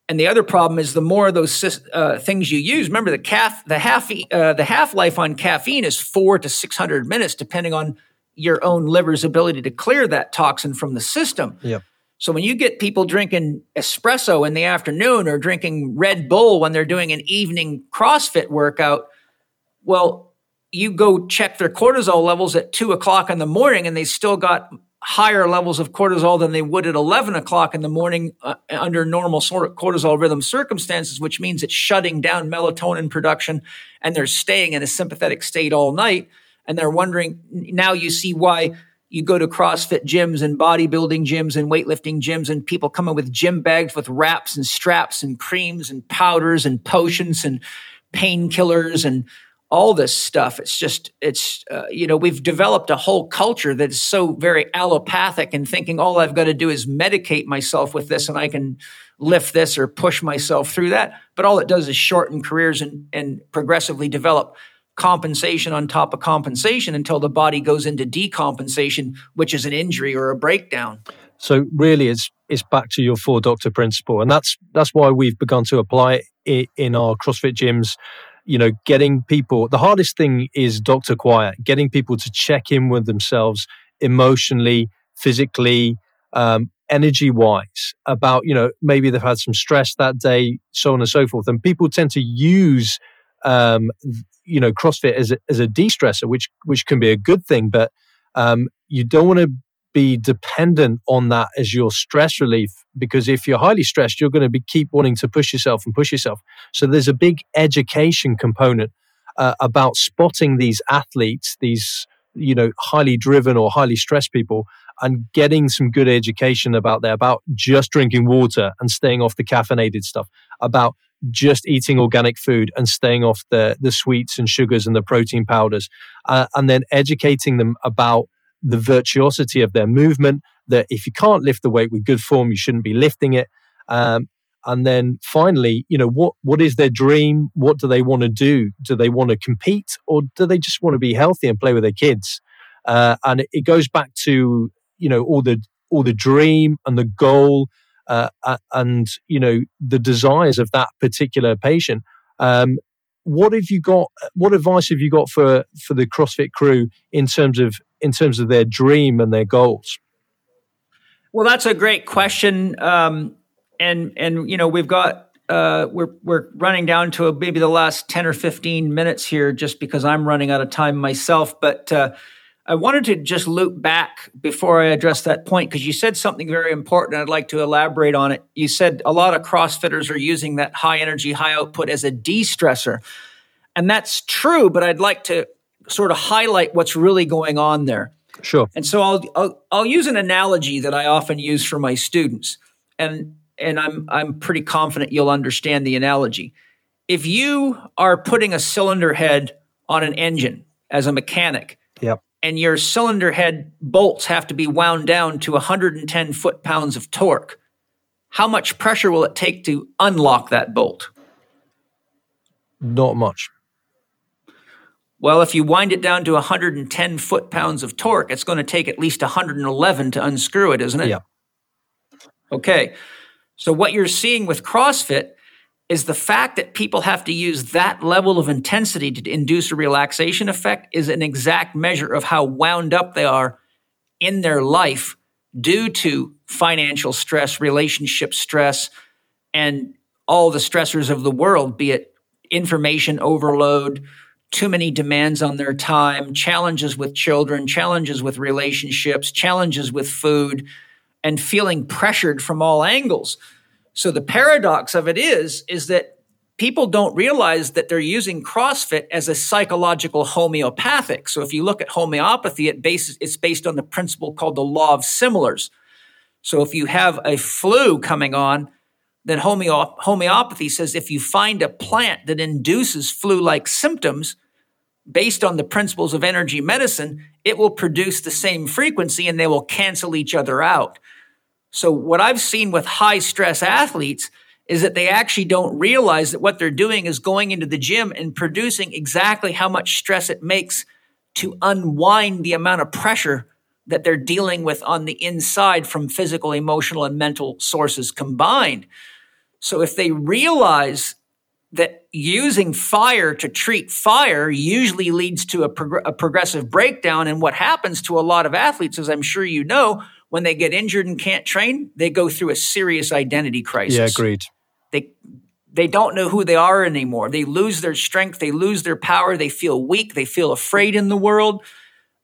and the other problem is the more of those uh, things you use. Remember, the caf- the half uh, the half life on caffeine is four to six hundred minutes, depending on your own liver's ability to clear that toxin from the system. Yep. So when you get people drinking espresso in the afternoon or drinking Red Bull when they're doing an evening CrossFit workout, well, you go check their cortisol levels at two o'clock in the morning, and they still got higher levels of cortisol than they would at 11 o'clock in the morning uh, under normal sort of cortisol rhythm circumstances, which means it's shutting down melatonin production and they're staying in a sympathetic state all night. And they're wondering now you see why you go to CrossFit gyms and bodybuilding gyms and weightlifting gyms and people come in with gym bags with wraps and straps and creams and powders and potions and painkillers and all this stuff. It's just, it's, uh, you know, we've developed a whole culture that is so very allopathic and thinking all I've got to do is medicate myself with this and I can lift this or push myself through that. But all it does is shorten careers and, and progressively develop compensation on top of compensation until the body goes into decompensation, which is an injury or a breakdown. So really, it's it's back to your four doctor principle, and that's that's why we've begun to apply it in our CrossFit gyms. You know, getting people. The hardest thing is doctor quiet. Getting people to check in with themselves emotionally, physically, um, energy wise about you know maybe they've had some stress that day, so on and so forth. And people tend to use um, you know CrossFit as a, as a de-stressor, which which can be a good thing, but um, you don't want to be dependent on that as your stress relief because if you're highly stressed you're going to be keep wanting to push yourself and push yourself. So there's a big education component uh, about spotting these athletes these you know highly driven or highly stressed people and getting some good education about that about just drinking water and staying off the caffeinated stuff about just eating organic food and staying off the the sweets and sugars and the protein powders uh, and then educating them about the virtuosity of their movement, that if you can't lift the weight with good form, you shouldn't be lifting it. Um, and then finally, you know, what, what is their dream? What do they want to do? Do they want to compete or do they just want to be healthy and play with their kids? Uh, and it, it, goes back to, you know, all the, all the dream and the goal, uh, and, you know, the desires of that particular patient. Um, what have you got? What advice have you got for, for the CrossFit crew in terms of in terms of their dream and their goals? Well, that's a great question, um, and and you know we've got uh, we're we're running down to maybe the last ten or fifteen minutes here, just because I'm running out of time myself. But uh, I wanted to just loop back before I address that point because you said something very important. I'd like to elaborate on it. You said a lot of CrossFitters are using that high energy, high output as a de-stressor, and that's true. But I'd like to sort of highlight what's really going on there. Sure. And so I'll, I'll, I'll use an analogy that I often use for my students, and and I'm I'm pretty confident you'll understand the analogy. If you are putting a cylinder head on an engine as a mechanic, yep. And your cylinder head bolts have to be wound down to 110 foot pounds of torque, how much pressure will it take to unlock that bolt? Not much. Well, if you wind it down to 110 foot pounds of torque, it's going to take at least 111 to unscrew it, isn't it? Yeah. Okay. So what you're seeing with CrossFit is the fact that people have to use that level of intensity to induce a relaxation effect is an exact measure of how wound up they are in their life due to financial stress, relationship stress, and all the stressors of the world, be it information overload, too many demands on their time, challenges with children, challenges with relationships, challenges with food, and feeling pressured from all angles. So the paradox of it is, is that people don't realize that they're using CrossFit as a psychological homeopathic. So if you look at homeopathy, it bases, it's based on the principle called the law of similars. So if you have a flu coming on, then homeop- homeopathy says if you find a plant that induces flu like symptoms, based on the principles of energy medicine, it will produce the same frequency and they will cancel each other out. So, what I've seen with high stress athletes is that they actually don't realize that what they're doing is going into the gym and producing exactly how much stress it makes to unwind the amount of pressure that they're dealing with on the inside from physical, emotional, and mental sources combined. So, if they realize that using fire to treat fire usually leads to a, prog- a, progressive breakdown. And what happens to a lot of athletes, as I'm sure you know, when they get injured and can't train, they go through a serious identity crisis. Yeah, agreed. They they don't know who they are anymore. They lose their strength, they lose their power, they feel weak, they feel afraid in the world.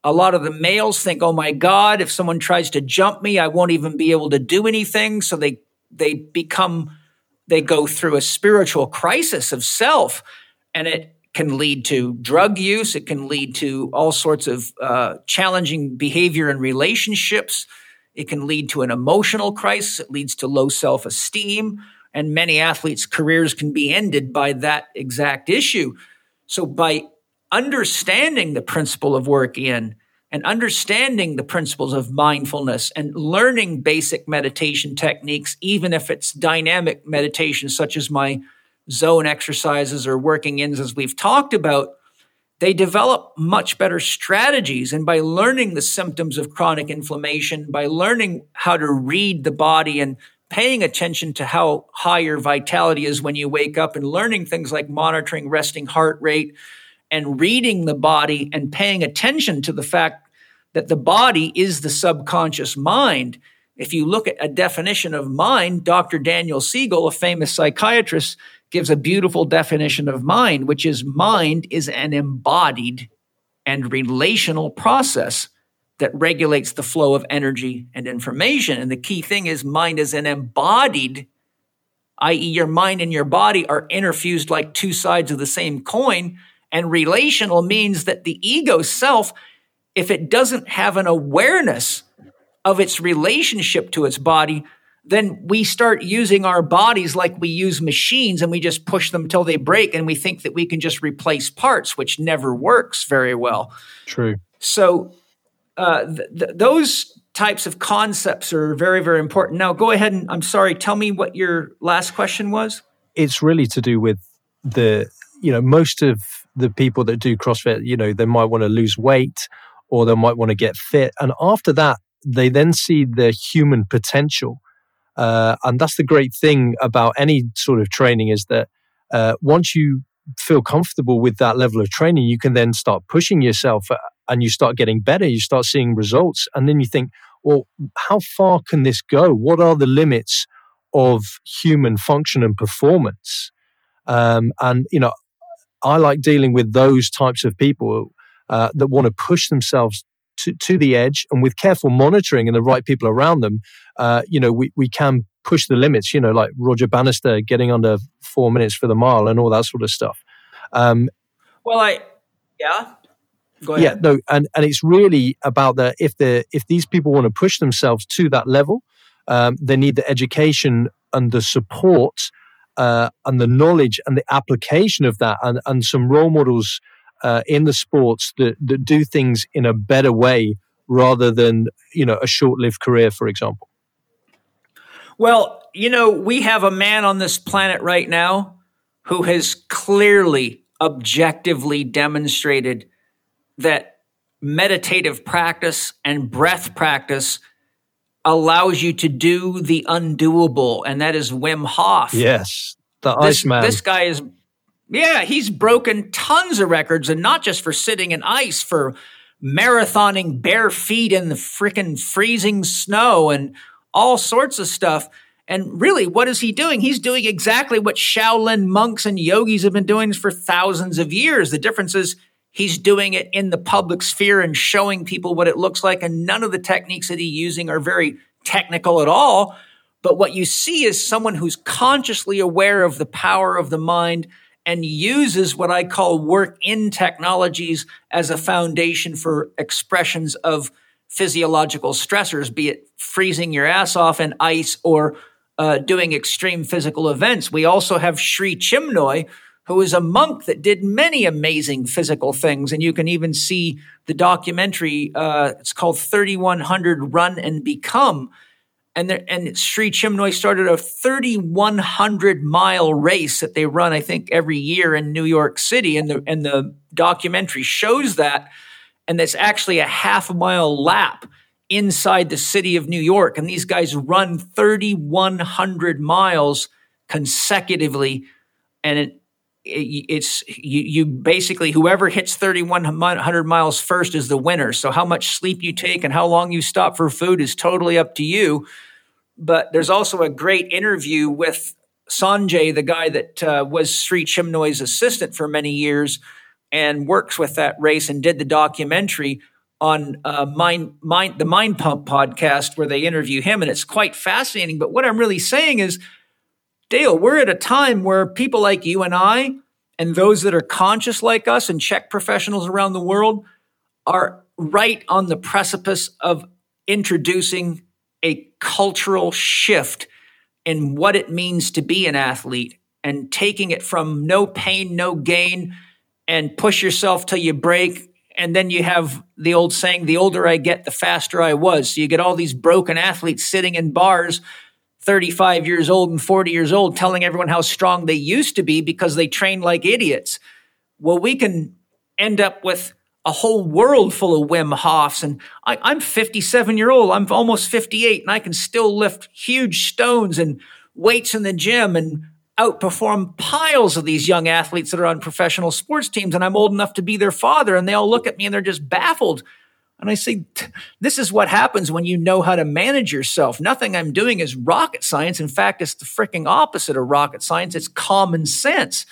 A lot of the males think, "Oh my God, if someone tries to jump me, I won't even be able to do anything." So they they become they go through a spiritual crisis of self, and it can lead to drug use. It can lead to all sorts of uh, challenging behavior in relationships. It can lead to an emotional crisis. It leads to low self esteem. And many athletes' careers can be ended by that exact issue. So, by understanding the principle of work in and understanding the principles of mindfulness and learning basic meditation techniques, even if it's dynamic meditation, such as my zone exercises or working ins, as we've talked about, they develop much better strategies. And by learning the symptoms of chronic inflammation, by learning how to read the body and paying attention to how high your vitality is when you wake up and learning things like monitoring resting heart rate and reading the body and paying attention to the fact that the body is the subconscious mind. If you look at a definition of mind, Dr. Daniel Siegel, a famous psychiatrist, gives a beautiful definition of mind, which is mind is an embodied and relational process that regulates the flow of energy and information. And the key thing is mind is an embodied, i.e., your mind and your body are interfused like two sides of the same coin. And relational means that the ego self, if it doesn't have an awareness of its relationship to its body, then we start using our bodies like we use machines and we just push them till they break and we think that we can just replace parts, which never works very well. True. So, uh, th- th- those types of concepts are very, very important. Now, go ahead and I'm sorry, tell me what your last question was. It's really to do with the, you know, most of the people that do CrossFit, you know, they might want to lose weight or they might want to get fit. And after that, they then see the human potential uh, and that's the great thing about any sort of training is that uh, once you feel comfortable with that level of training, you can then start pushing yourself uh, and you start getting better. You start seeing results. And then you think, well, how far can this go? What are the limits of human function and performance? Um, and, you know, I like dealing with those types of people uh, that want to push themselves to, to the edge and with careful monitoring and the right people around them, uh, you know, we, we can push the limits, you know, like Roger Bannister getting under four minutes for the mile and all that sort of stuff. Um, well, I, yeah. Yeah, no, and, and it's really about the if the if these people want to push themselves to that level, um, they need the education and the support uh, and the knowledge and the application of that, and and some role models uh, in the sports that, that do things in a better way rather than you know a short-lived career for example well you know we have a man on this planet right now who has clearly objectively demonstrated that meditative practice and breath practice allows you to do the undoable and that is Wim Hof yes the this, Iceman. This guy is yeah, he's broken tons of records and not just for sitting in ice, for marathoning bare feet in the freaking freezing snow and all sorts of stuff. And really, what is he doing? He's doing exactly what Shaolin monks and yogis have been doing for thousands of years. The difference is he's doing it in the public sphere and showing people what it looks like. And none of the techniques that he's using are very technical at all. But what you see is someone who's consciously aware of the power of the mind and uses what I call work in technologies as a foundation for expressions of physiological stressors, be it freezing your ass off in ice or uh, doing extreme physical events. We also have Sri Chinmoy, who is a monk that did many amazing physical things. And you can even see the documentary, uh, it's called 3100 Run and Become and there, and Sri Chinmoy started a 3,100 mile race that they run, I think, every year in New York City, and the and the documentary shows that, and it's actually a half mile lap inside the city of New York, and these guys run 3,100 miles consecutively, and it, it's you, you basically whoever hits 3100 miles first is the winner. So how much sleep you take and how long you stop for food is totally up to you but there's also a great interview with Sanjay, the guy that uh, was Sri Chinmoy's assistant for many years and works with that race and did the documentary on uh, mind, mind, the Mind Pump podcast where they interview him. And it's quite fascinating. But what I'm really saying is, Dale, we're at a time where people like you and I and those that are conscious like us and CHEK professionals around the world are right on the precipice of introducing a cultural shift in what it means to be an athlete and taking it from no pain, no gain, and push yourself till you break. And then you have the old saying, the older I get, the faster I was. So you get all these broken athletes sitting in bars, 35 years old and 40 years old, telling everyone how strong they used to be because they trained like idiots. Well, we can end up with a whole world full of Wim Hofs. And I, am 57 year old. I'm almost 58 and I can still lift huge stones and weights in the gym and outperform piles of these young athletes that are on professional sports teams. And I'm old enough to be their father. And they all look at me and they're just baffled. And I say, this is what happens when you know how to manage yourself. Nothing I'm doing is rocket science. In fact, it's the freaking opposite of rocket science. It's common sense.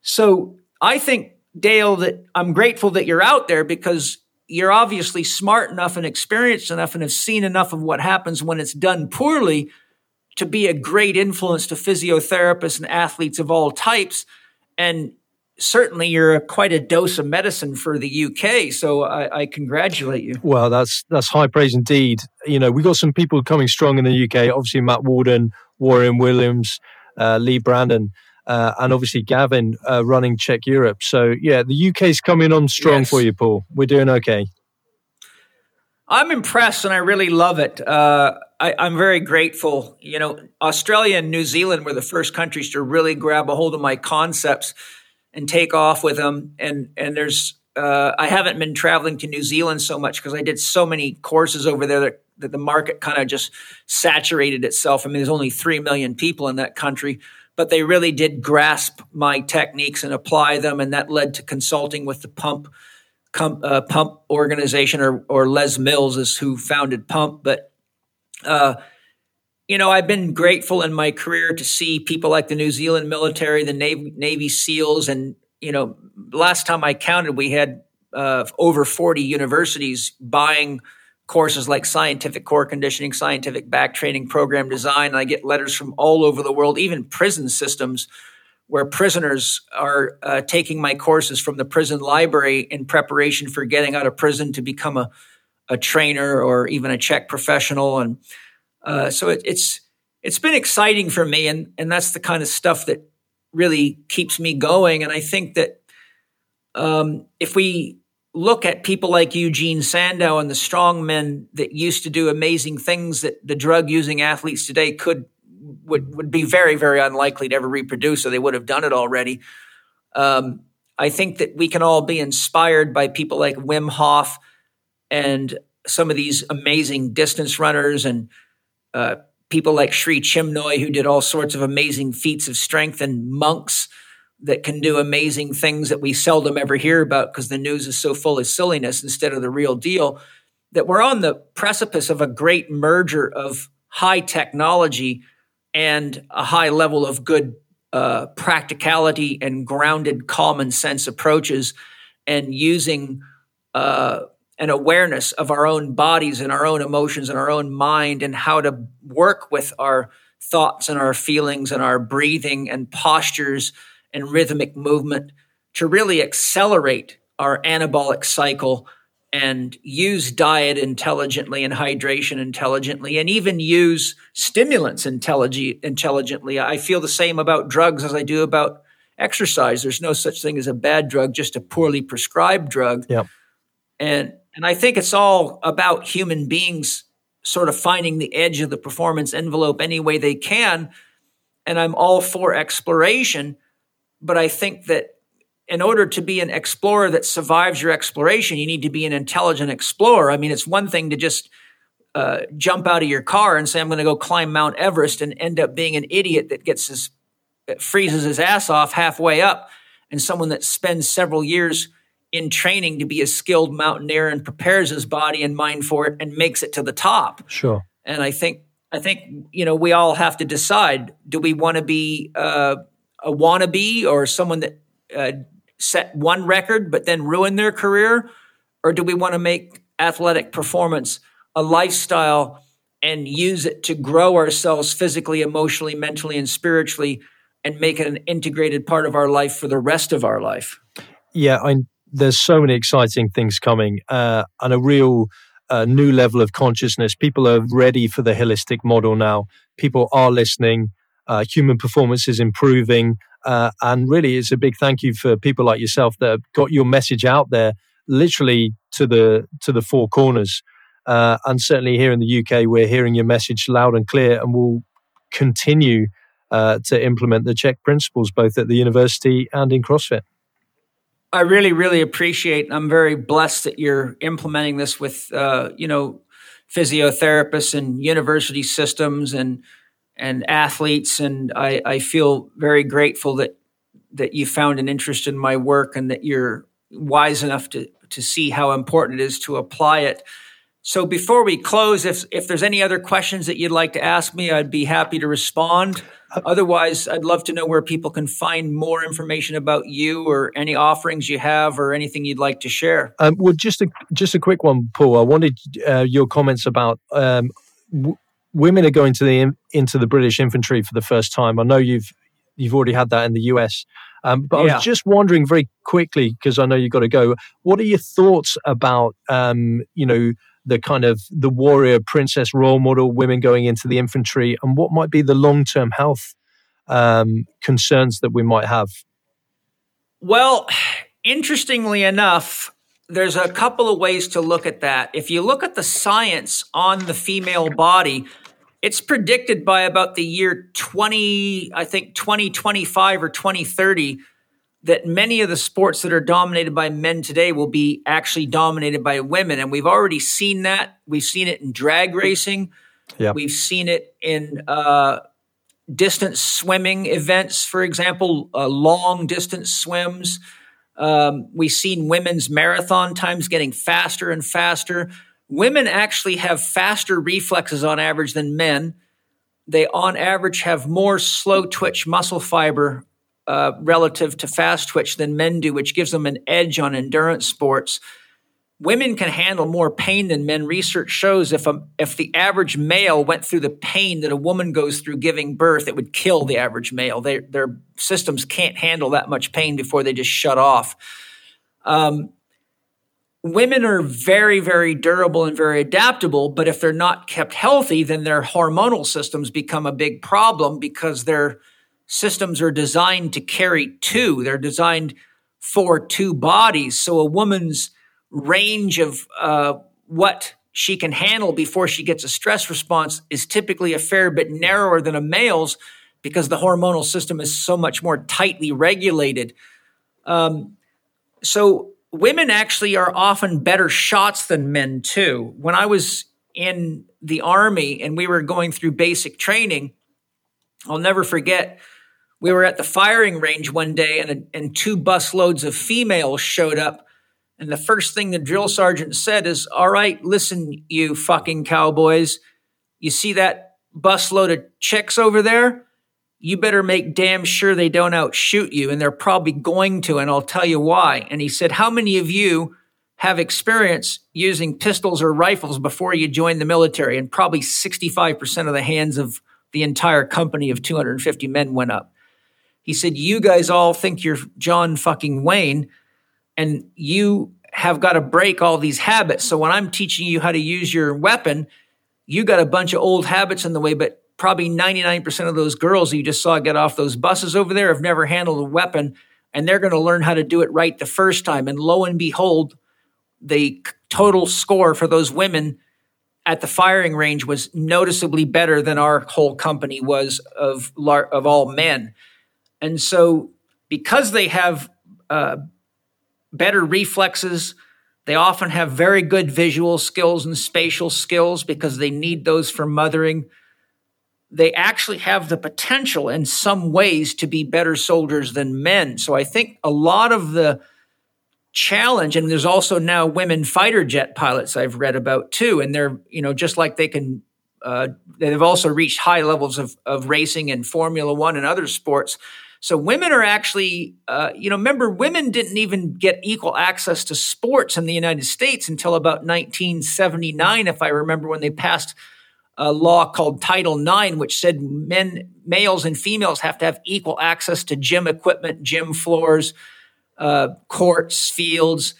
So I think, Dale, that I'm grateful that you're out there because you're obviously smart enough and experienced enough and have seen enough of what happens when it's done poorly to be a great influence to physiotherapists and athletes of all types. And certainly you're quite a dose of medicine for the UK. So I, I, congratulate you. Well, that's that's high praise indeed. You know, we got some people coming strong in the UK. Obviously, Matt Warden, Warren Williams, uh, Lee Brandon. Uh, and obviously Gavin uh, running Chek Europe. So yeah, the UK's coming on strong yes. for you, Paul. We're doing okay. I'm impressed and I really love it. Uh, I, am very grateful. You know, Australia and New Zealand were the first countries to really grab a hold of my concepts and take off with them. And and there's uh, I haven't been traveling to New Zealand so much because I did so many courses over there that, that the market kind of just saturated itself. I mean, there's only three million people in that country, but they really did grasp my techniques and apply them, and that led to consulting with the pump com, uh, pump organization, or or Les Mills is who founded Pump, but uh, you know, I've been grateful in my career to see people like the New Zealand military, the Navy, Navy SEALs, and you know, last time I counted, we had uh, over 40 universities buying courses like scientific core conditioning, scientific back training, program design. And I get letters from all over the world, even prison systems where prisoners are uh, taking my courses from the prison library in preparation for getting out of prison to become a a trainer or even a Chek professional. And uh, so it, it's it's been exciting for me, and and that's the kind of stuff that really keeps me going. And I think that um, if we look at people like Eugene Sandow and the strong men that used to do amazing things that the drug using athletes today could would would be very very unlikely to ever reproduce, or they would have done it already. Um, I think that we can all be inspired by people like Wim Hof and some of these amazing distance runners and uh, people like Sri Chinmoy, who did all sorts of amazing feats of strength, and monks that can do amazing things that we seldom ever hear about because the news is so full of silliness instead of the real deal. That we're on the precipice of a great merger of high technology and a high level of good uh, practicality and grounded common sense approaches, and using uh, an awareness of our own bodies and our own emotions and our own mind and how to work with our thoughts and our feelings and our breathing and postures and rhythmic movement to really accelerate our anabolic cycle and use diet intelligently and hydration intelligently and even use stimulants intellig- intelligently. I feel the same about drugs as I do about exercise. There's no such thing as a bad drug, just a poorly prescribed drug. Yep. And and I think it's all about human beings sort of finding the edge of the performance envelope any way they can. And I'm all for exploration. But I think that in order to be an explorer that survives your exploration, you need to be an intelligent explorer. I mean, it's one thing to just uh, jump out of your car and say, I'm going to go climb Mount Everest and end up being an idiot that gets his, that freezes his ass off halfway up. And someone that spends several years in training to be a skilled mountaineer and prepares his body and mind for it and makes it to the top. Sure. And I think I think you know we all have to decide: do we want to be uh, a wannabe or someone that uh, set one record but then ruin their career, or do we want to make athletic performance a lifestyle and use it to grow ourselves physically, emotionally, mentally, and spiritually, and make it an integrated part of our life for the rest of our life? Yeah, I there's so many exciting things coming uh, and a real uh, new level of consciousness. People are ready for the holistic model now. People are listening. Uh, human performance is improving, Uh, and really, it's a big thank you for people like yourself that have got your message out there, literally to the to the four corners. Uh, and certainly here in the UK, we're hearing your message loud and clear, and we'll continue uh, to implement the CHEK principles both at the university and in CrossFit. I really, really appreciate. I'm very blessed that you're implementing this with, uh, you know, physiotherapists and university systems and and athletes, and I, I feel very grateful that that you found an interest in my work and that you're wise enough to to see how important it is to apply it. So before we close, if if there's any other questions that you'd like to ask me, I'd be happy to respond. Otherwise, I'd love to know where people can find more information about you or any offerings you have or anything you'd like to share. Um, well, just a just a quick one, Paul. I wanted uh, your comments about um, w- women are going to the into the British infantry for the first time. I know you've you've already had that in the US. Um, but yeah. I was just wondering very quickly because I know you've got to go. What are your thoughts about um, you know the kind of the warrior princess role model women going into the infantry and what might be the long-term health um, concerns that we might have well interestingly enough there's a couple of ways to look at that if you look at the science on the female body it's predicted by about the year 20 i think 2025 or 2030 that many of the sports that are dominated by men today will be actually dominated by women. And we've already seen that. We've seen it in drag racing. We've seen it in uh, distance swimming events, for example, uh, long distance swims. Um, we've seen women's marathon times getting faster and faster. Women actually have faster reflexes on average than men. They, on average, have more slow twitch muscle fiber uh, relative to fast twitch than men do, which gives them an edge on endurance sports. Women can handle more pain than men. Research shows if a, if the average male went through the pain that a woman goes through giving birth, it would kill the average male. They, their systems can't handle that much pain before they just shut off. Um, women are very, very durable and very adaptable, but if they're not kept healthy, then their hormonal systems become a big problem because they're systems are designed to carry two. They're designed for two bodies. So a woman's range of uh, what she can handle before she gets a stress response is typically a fair bit narrower than a male's because the hormonal system is so much more tightly regulated. Um, so women actually are often better shots than men too. When I was in the army and we were going through basic training, I'll never forget we were at the firing range one day and, a, and two busloads of females showed up. And the first thing the drill sergeant said is, All right, listen, you fucking cowboys. You see that busload of chicks over there? You better make damn sure they don't outshoot you. And they're probably going to. And I'll tell you why. And he said, How many of you have experience using pistols or rifles before you join the military? And probably 65% of the hands of the entire company of 250 men went up. He said, You guys all think you're John fucking Wayne, and you have got to break all these habits. So when I'm teaching you how to use your weapon, you got a bunch of old habits in the way, but probably 99% of those girls you just saw get off those buses over there have never handled a weapon, and they're going to learn how to do it right the first time. And lo and behold, the total score for those women at the firing range was noticeably better than our whole company was of of all men. And so, because they have uh, better reflexes, they often have very good visual skills and spatial skills because they need those for mothering. They actually have the potential in some ways to be better soldiers than men. So I think a lot of the challenge, and there's also now women fighter jet pilots I've read about too, and they're, you know, just like they can, uh, they've also reached high levels of, of racing and Formula One and other sports so women are actually, uh, you know, remember, women didn't even get equal access to sports in the United States until about 1979, if I remember, when they passed a law called Title IX, which said men, males and females have to have equal access to gym equipment, gym floors, uh, courts, fields.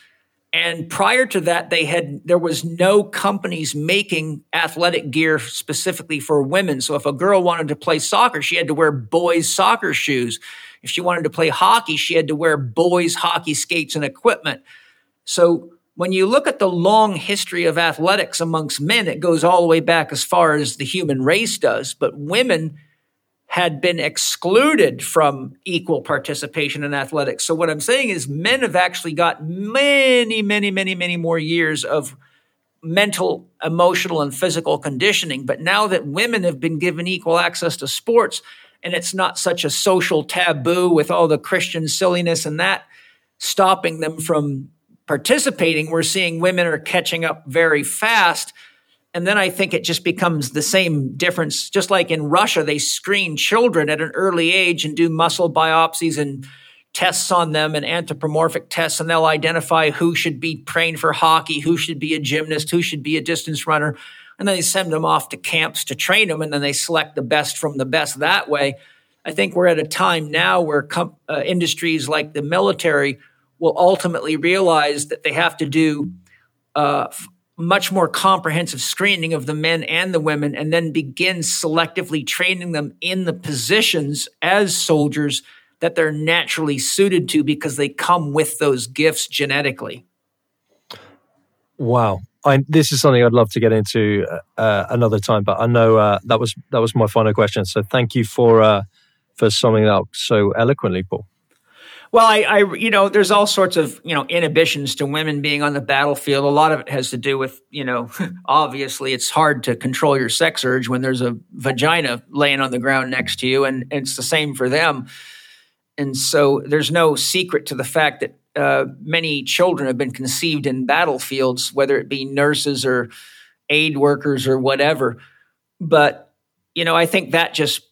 And prior to that, they had there was no companies making athletic gear specifically for women. So if a girl wanted to play soccer, she had to wear boys' soccer shoes. if she wanted to play hockey, she had to wear boys' hockey skates and equipment. So when you look at the long history of athletics amongst men, it goes all the way back as far as the human race does. But women had been excluded from equal participation in athletics. So what I'm saying is men have actually got many, many, many, many more years of mental, emotional, and physical conditioning. But now that women have been given equal access to sports, and it's not such a social taboo with all the Christian silliness and that stopping them from participating, we're seeing women are catching up very fast. And then I think it just becomes the same difference. Just like in Russia, they screen children at an early age and do muscle biopsies and tests on them and anthropomorphic tests, and they'll identify who should be trained for hockey, who should be a gymnast, who should be a distance runner. And then they send them off to camps to train them, and then they select the best from the best that way. I think we're at a time now where com- uh, industries like the military will ultimately realize that they have to do uh, much more comprehensive screening of the men and the women and then begin selectively training them in the positions as soldiers that they're naturally suited to because they come with those gifts genetically. Wow. I, this is something I'd love to get into uh, another time, but I know uh, that was that was my final question. So thank you for uh, for summing that up so eloquently, Paul. Well, I, I, you know, there's all sorts of, you know, inhibitions to women being on the battlefield. A lot of it has to do with, you know, obviously it's hard to control your sex urge when there's a vagina laying on the ground next to you, and, and it's the same for them. And so there's no secret to the fact that uh, many children have been conceived in battlefields, whether it be nurses or aid workers or whatever. But, you know, I think that just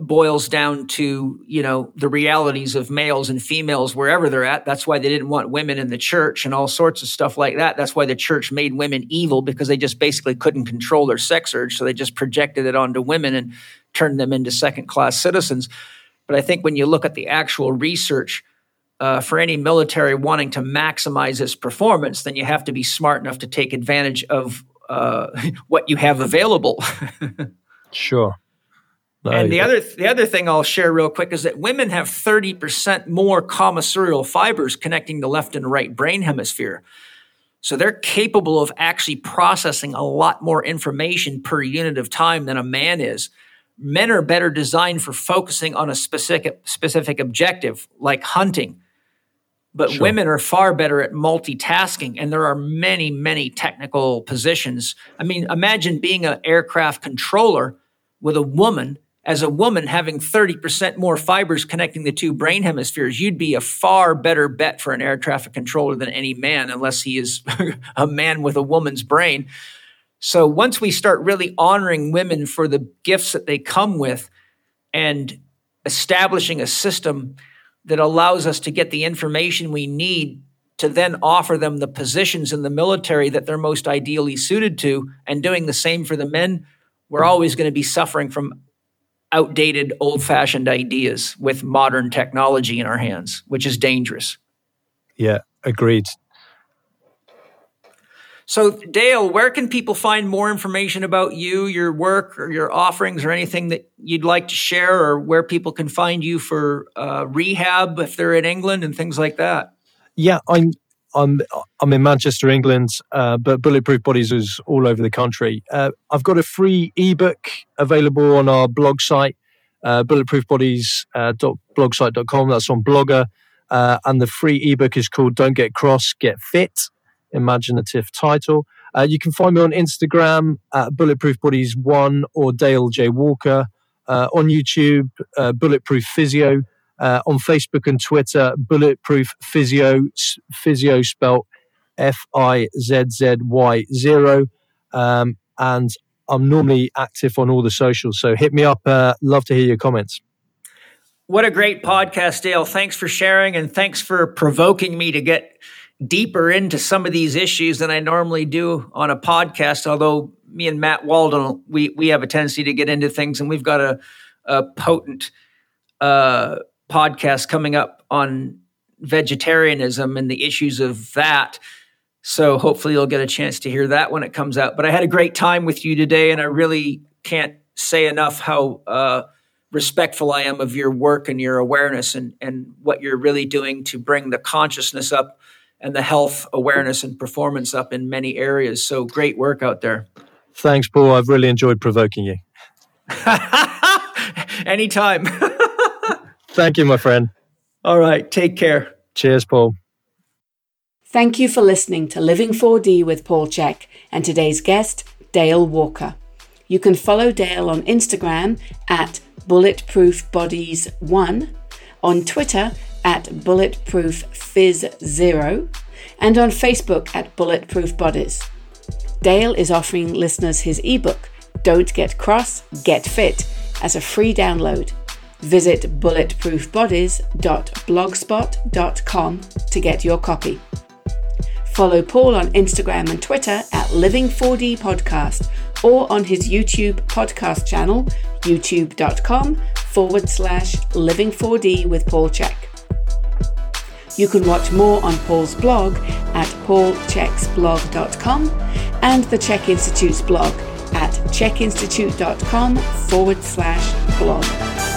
boils down to you know the realities of males and females wherever they're at. That's why they didn't want women in the church and all sorts of stuff like that. That's why the church made women evil because they just basically couldn't control their sex urge. So they just projected it onto women and turned them into second class citizens. But i think when you look at the actual research uh, for any military wanting to maximize its performance then you have to be smart enough to take advantage of uh, what you have available. Sure and the other the other thing I'll share real quick is that women have 30% more commissurial fibers connecting the left and right brain hemisphere. So they're capable of actually processing a lot more information per unit of time than a man is. Men are better designed for focusing on a specific specific objective like hunting. But sure. women are far better at multitasking and there are many many technical positions. I mean, imagine being an aircraft controller with a woman as a woman having 30% more fibers connecting the two brain hemispheres, you'd be a far better bet for an air traffic controller than any man, unless he is a man with a woman's brain. So once we start really honoring women for the gifts that they come with and establishing a system that allows us to get the information we need to then offer them the positions in the military that they're most ideally suited to and doing the same for the men, we're always going to be suffering from outdated, old fashioned ideas with modern technology in our hands, which is dangerous. Yeah, agreed. So, Dale, where can people find more information about you, your work, or your offerings, or anything that you'd like to share, or where people can find you for uh, rehab if they're in England and things like that? Yeah, I'm I'm I'm in Manchester, England, uh, but Bulletproof Bodies is all over the country. Uh, I've got a free ebook available on our blog site, uh, bulletproofbodies.blogspot.com. That's on Blogger, uh, and the free ebook is called "Don't Get Cross, Get Fit." Imaginative title. Uh, you can find me on Instagram at Bulletproof Bodies One or Dale J Walker. Uh, on YouTube, Bulletproof Physio uh, on Facebook and Twitter, Bulletproof Physio, Physio spelt F I Z Z Y zero. Um, and I'm normally active on all the socials. So hit me up. Uh, love to hear your comments. What a great podcast, Dale. Thanks for sharing and thanks for provoking me to get deeper into some of these issues than I normally do on a podcast. Although me and Matt Walden, we, we have a tendency to get into things and we've got a, a potent uh, podcast coming up on vegetarianism and the issues of that. So hopefully you'll get a chance to hear that when it comes out. But I had a great time with you today, and I really can't say enough how uh, respectful I am of your work and your awareness and, and what you're really doing to bring the consciousness up and the health awareness and performance up in many areas. So great work out there. Thanks, Paul. I've really enjoyed provoking you. Anytime. Thank you, my friend. All right. Take care. Cheers, Paul. Thank you for listening to Living 4D with Paul Chek and today's guest, Dale Walker. You can follow Dale on Instagram at Bulletproof Bodies 1, on Twitter at Bulletproof Fizz 0, and on Facebook at Bulletproof Bodies. Dale is offering listeners his ebook, Don't Get Cross, Get Fit, as a free download. Visit bulletproofbodies.blogspot.com to get your copy. Follow Paul on Instagram and Twitter at Living4D Podcast or on his YouTube podcast channel, youtube.com forward slash Living4D with Paul Chek. You can watch more on Paul's blog at paulcheksblog.com and the Chek Institute's blog at chekinstitute.com forward slash blog.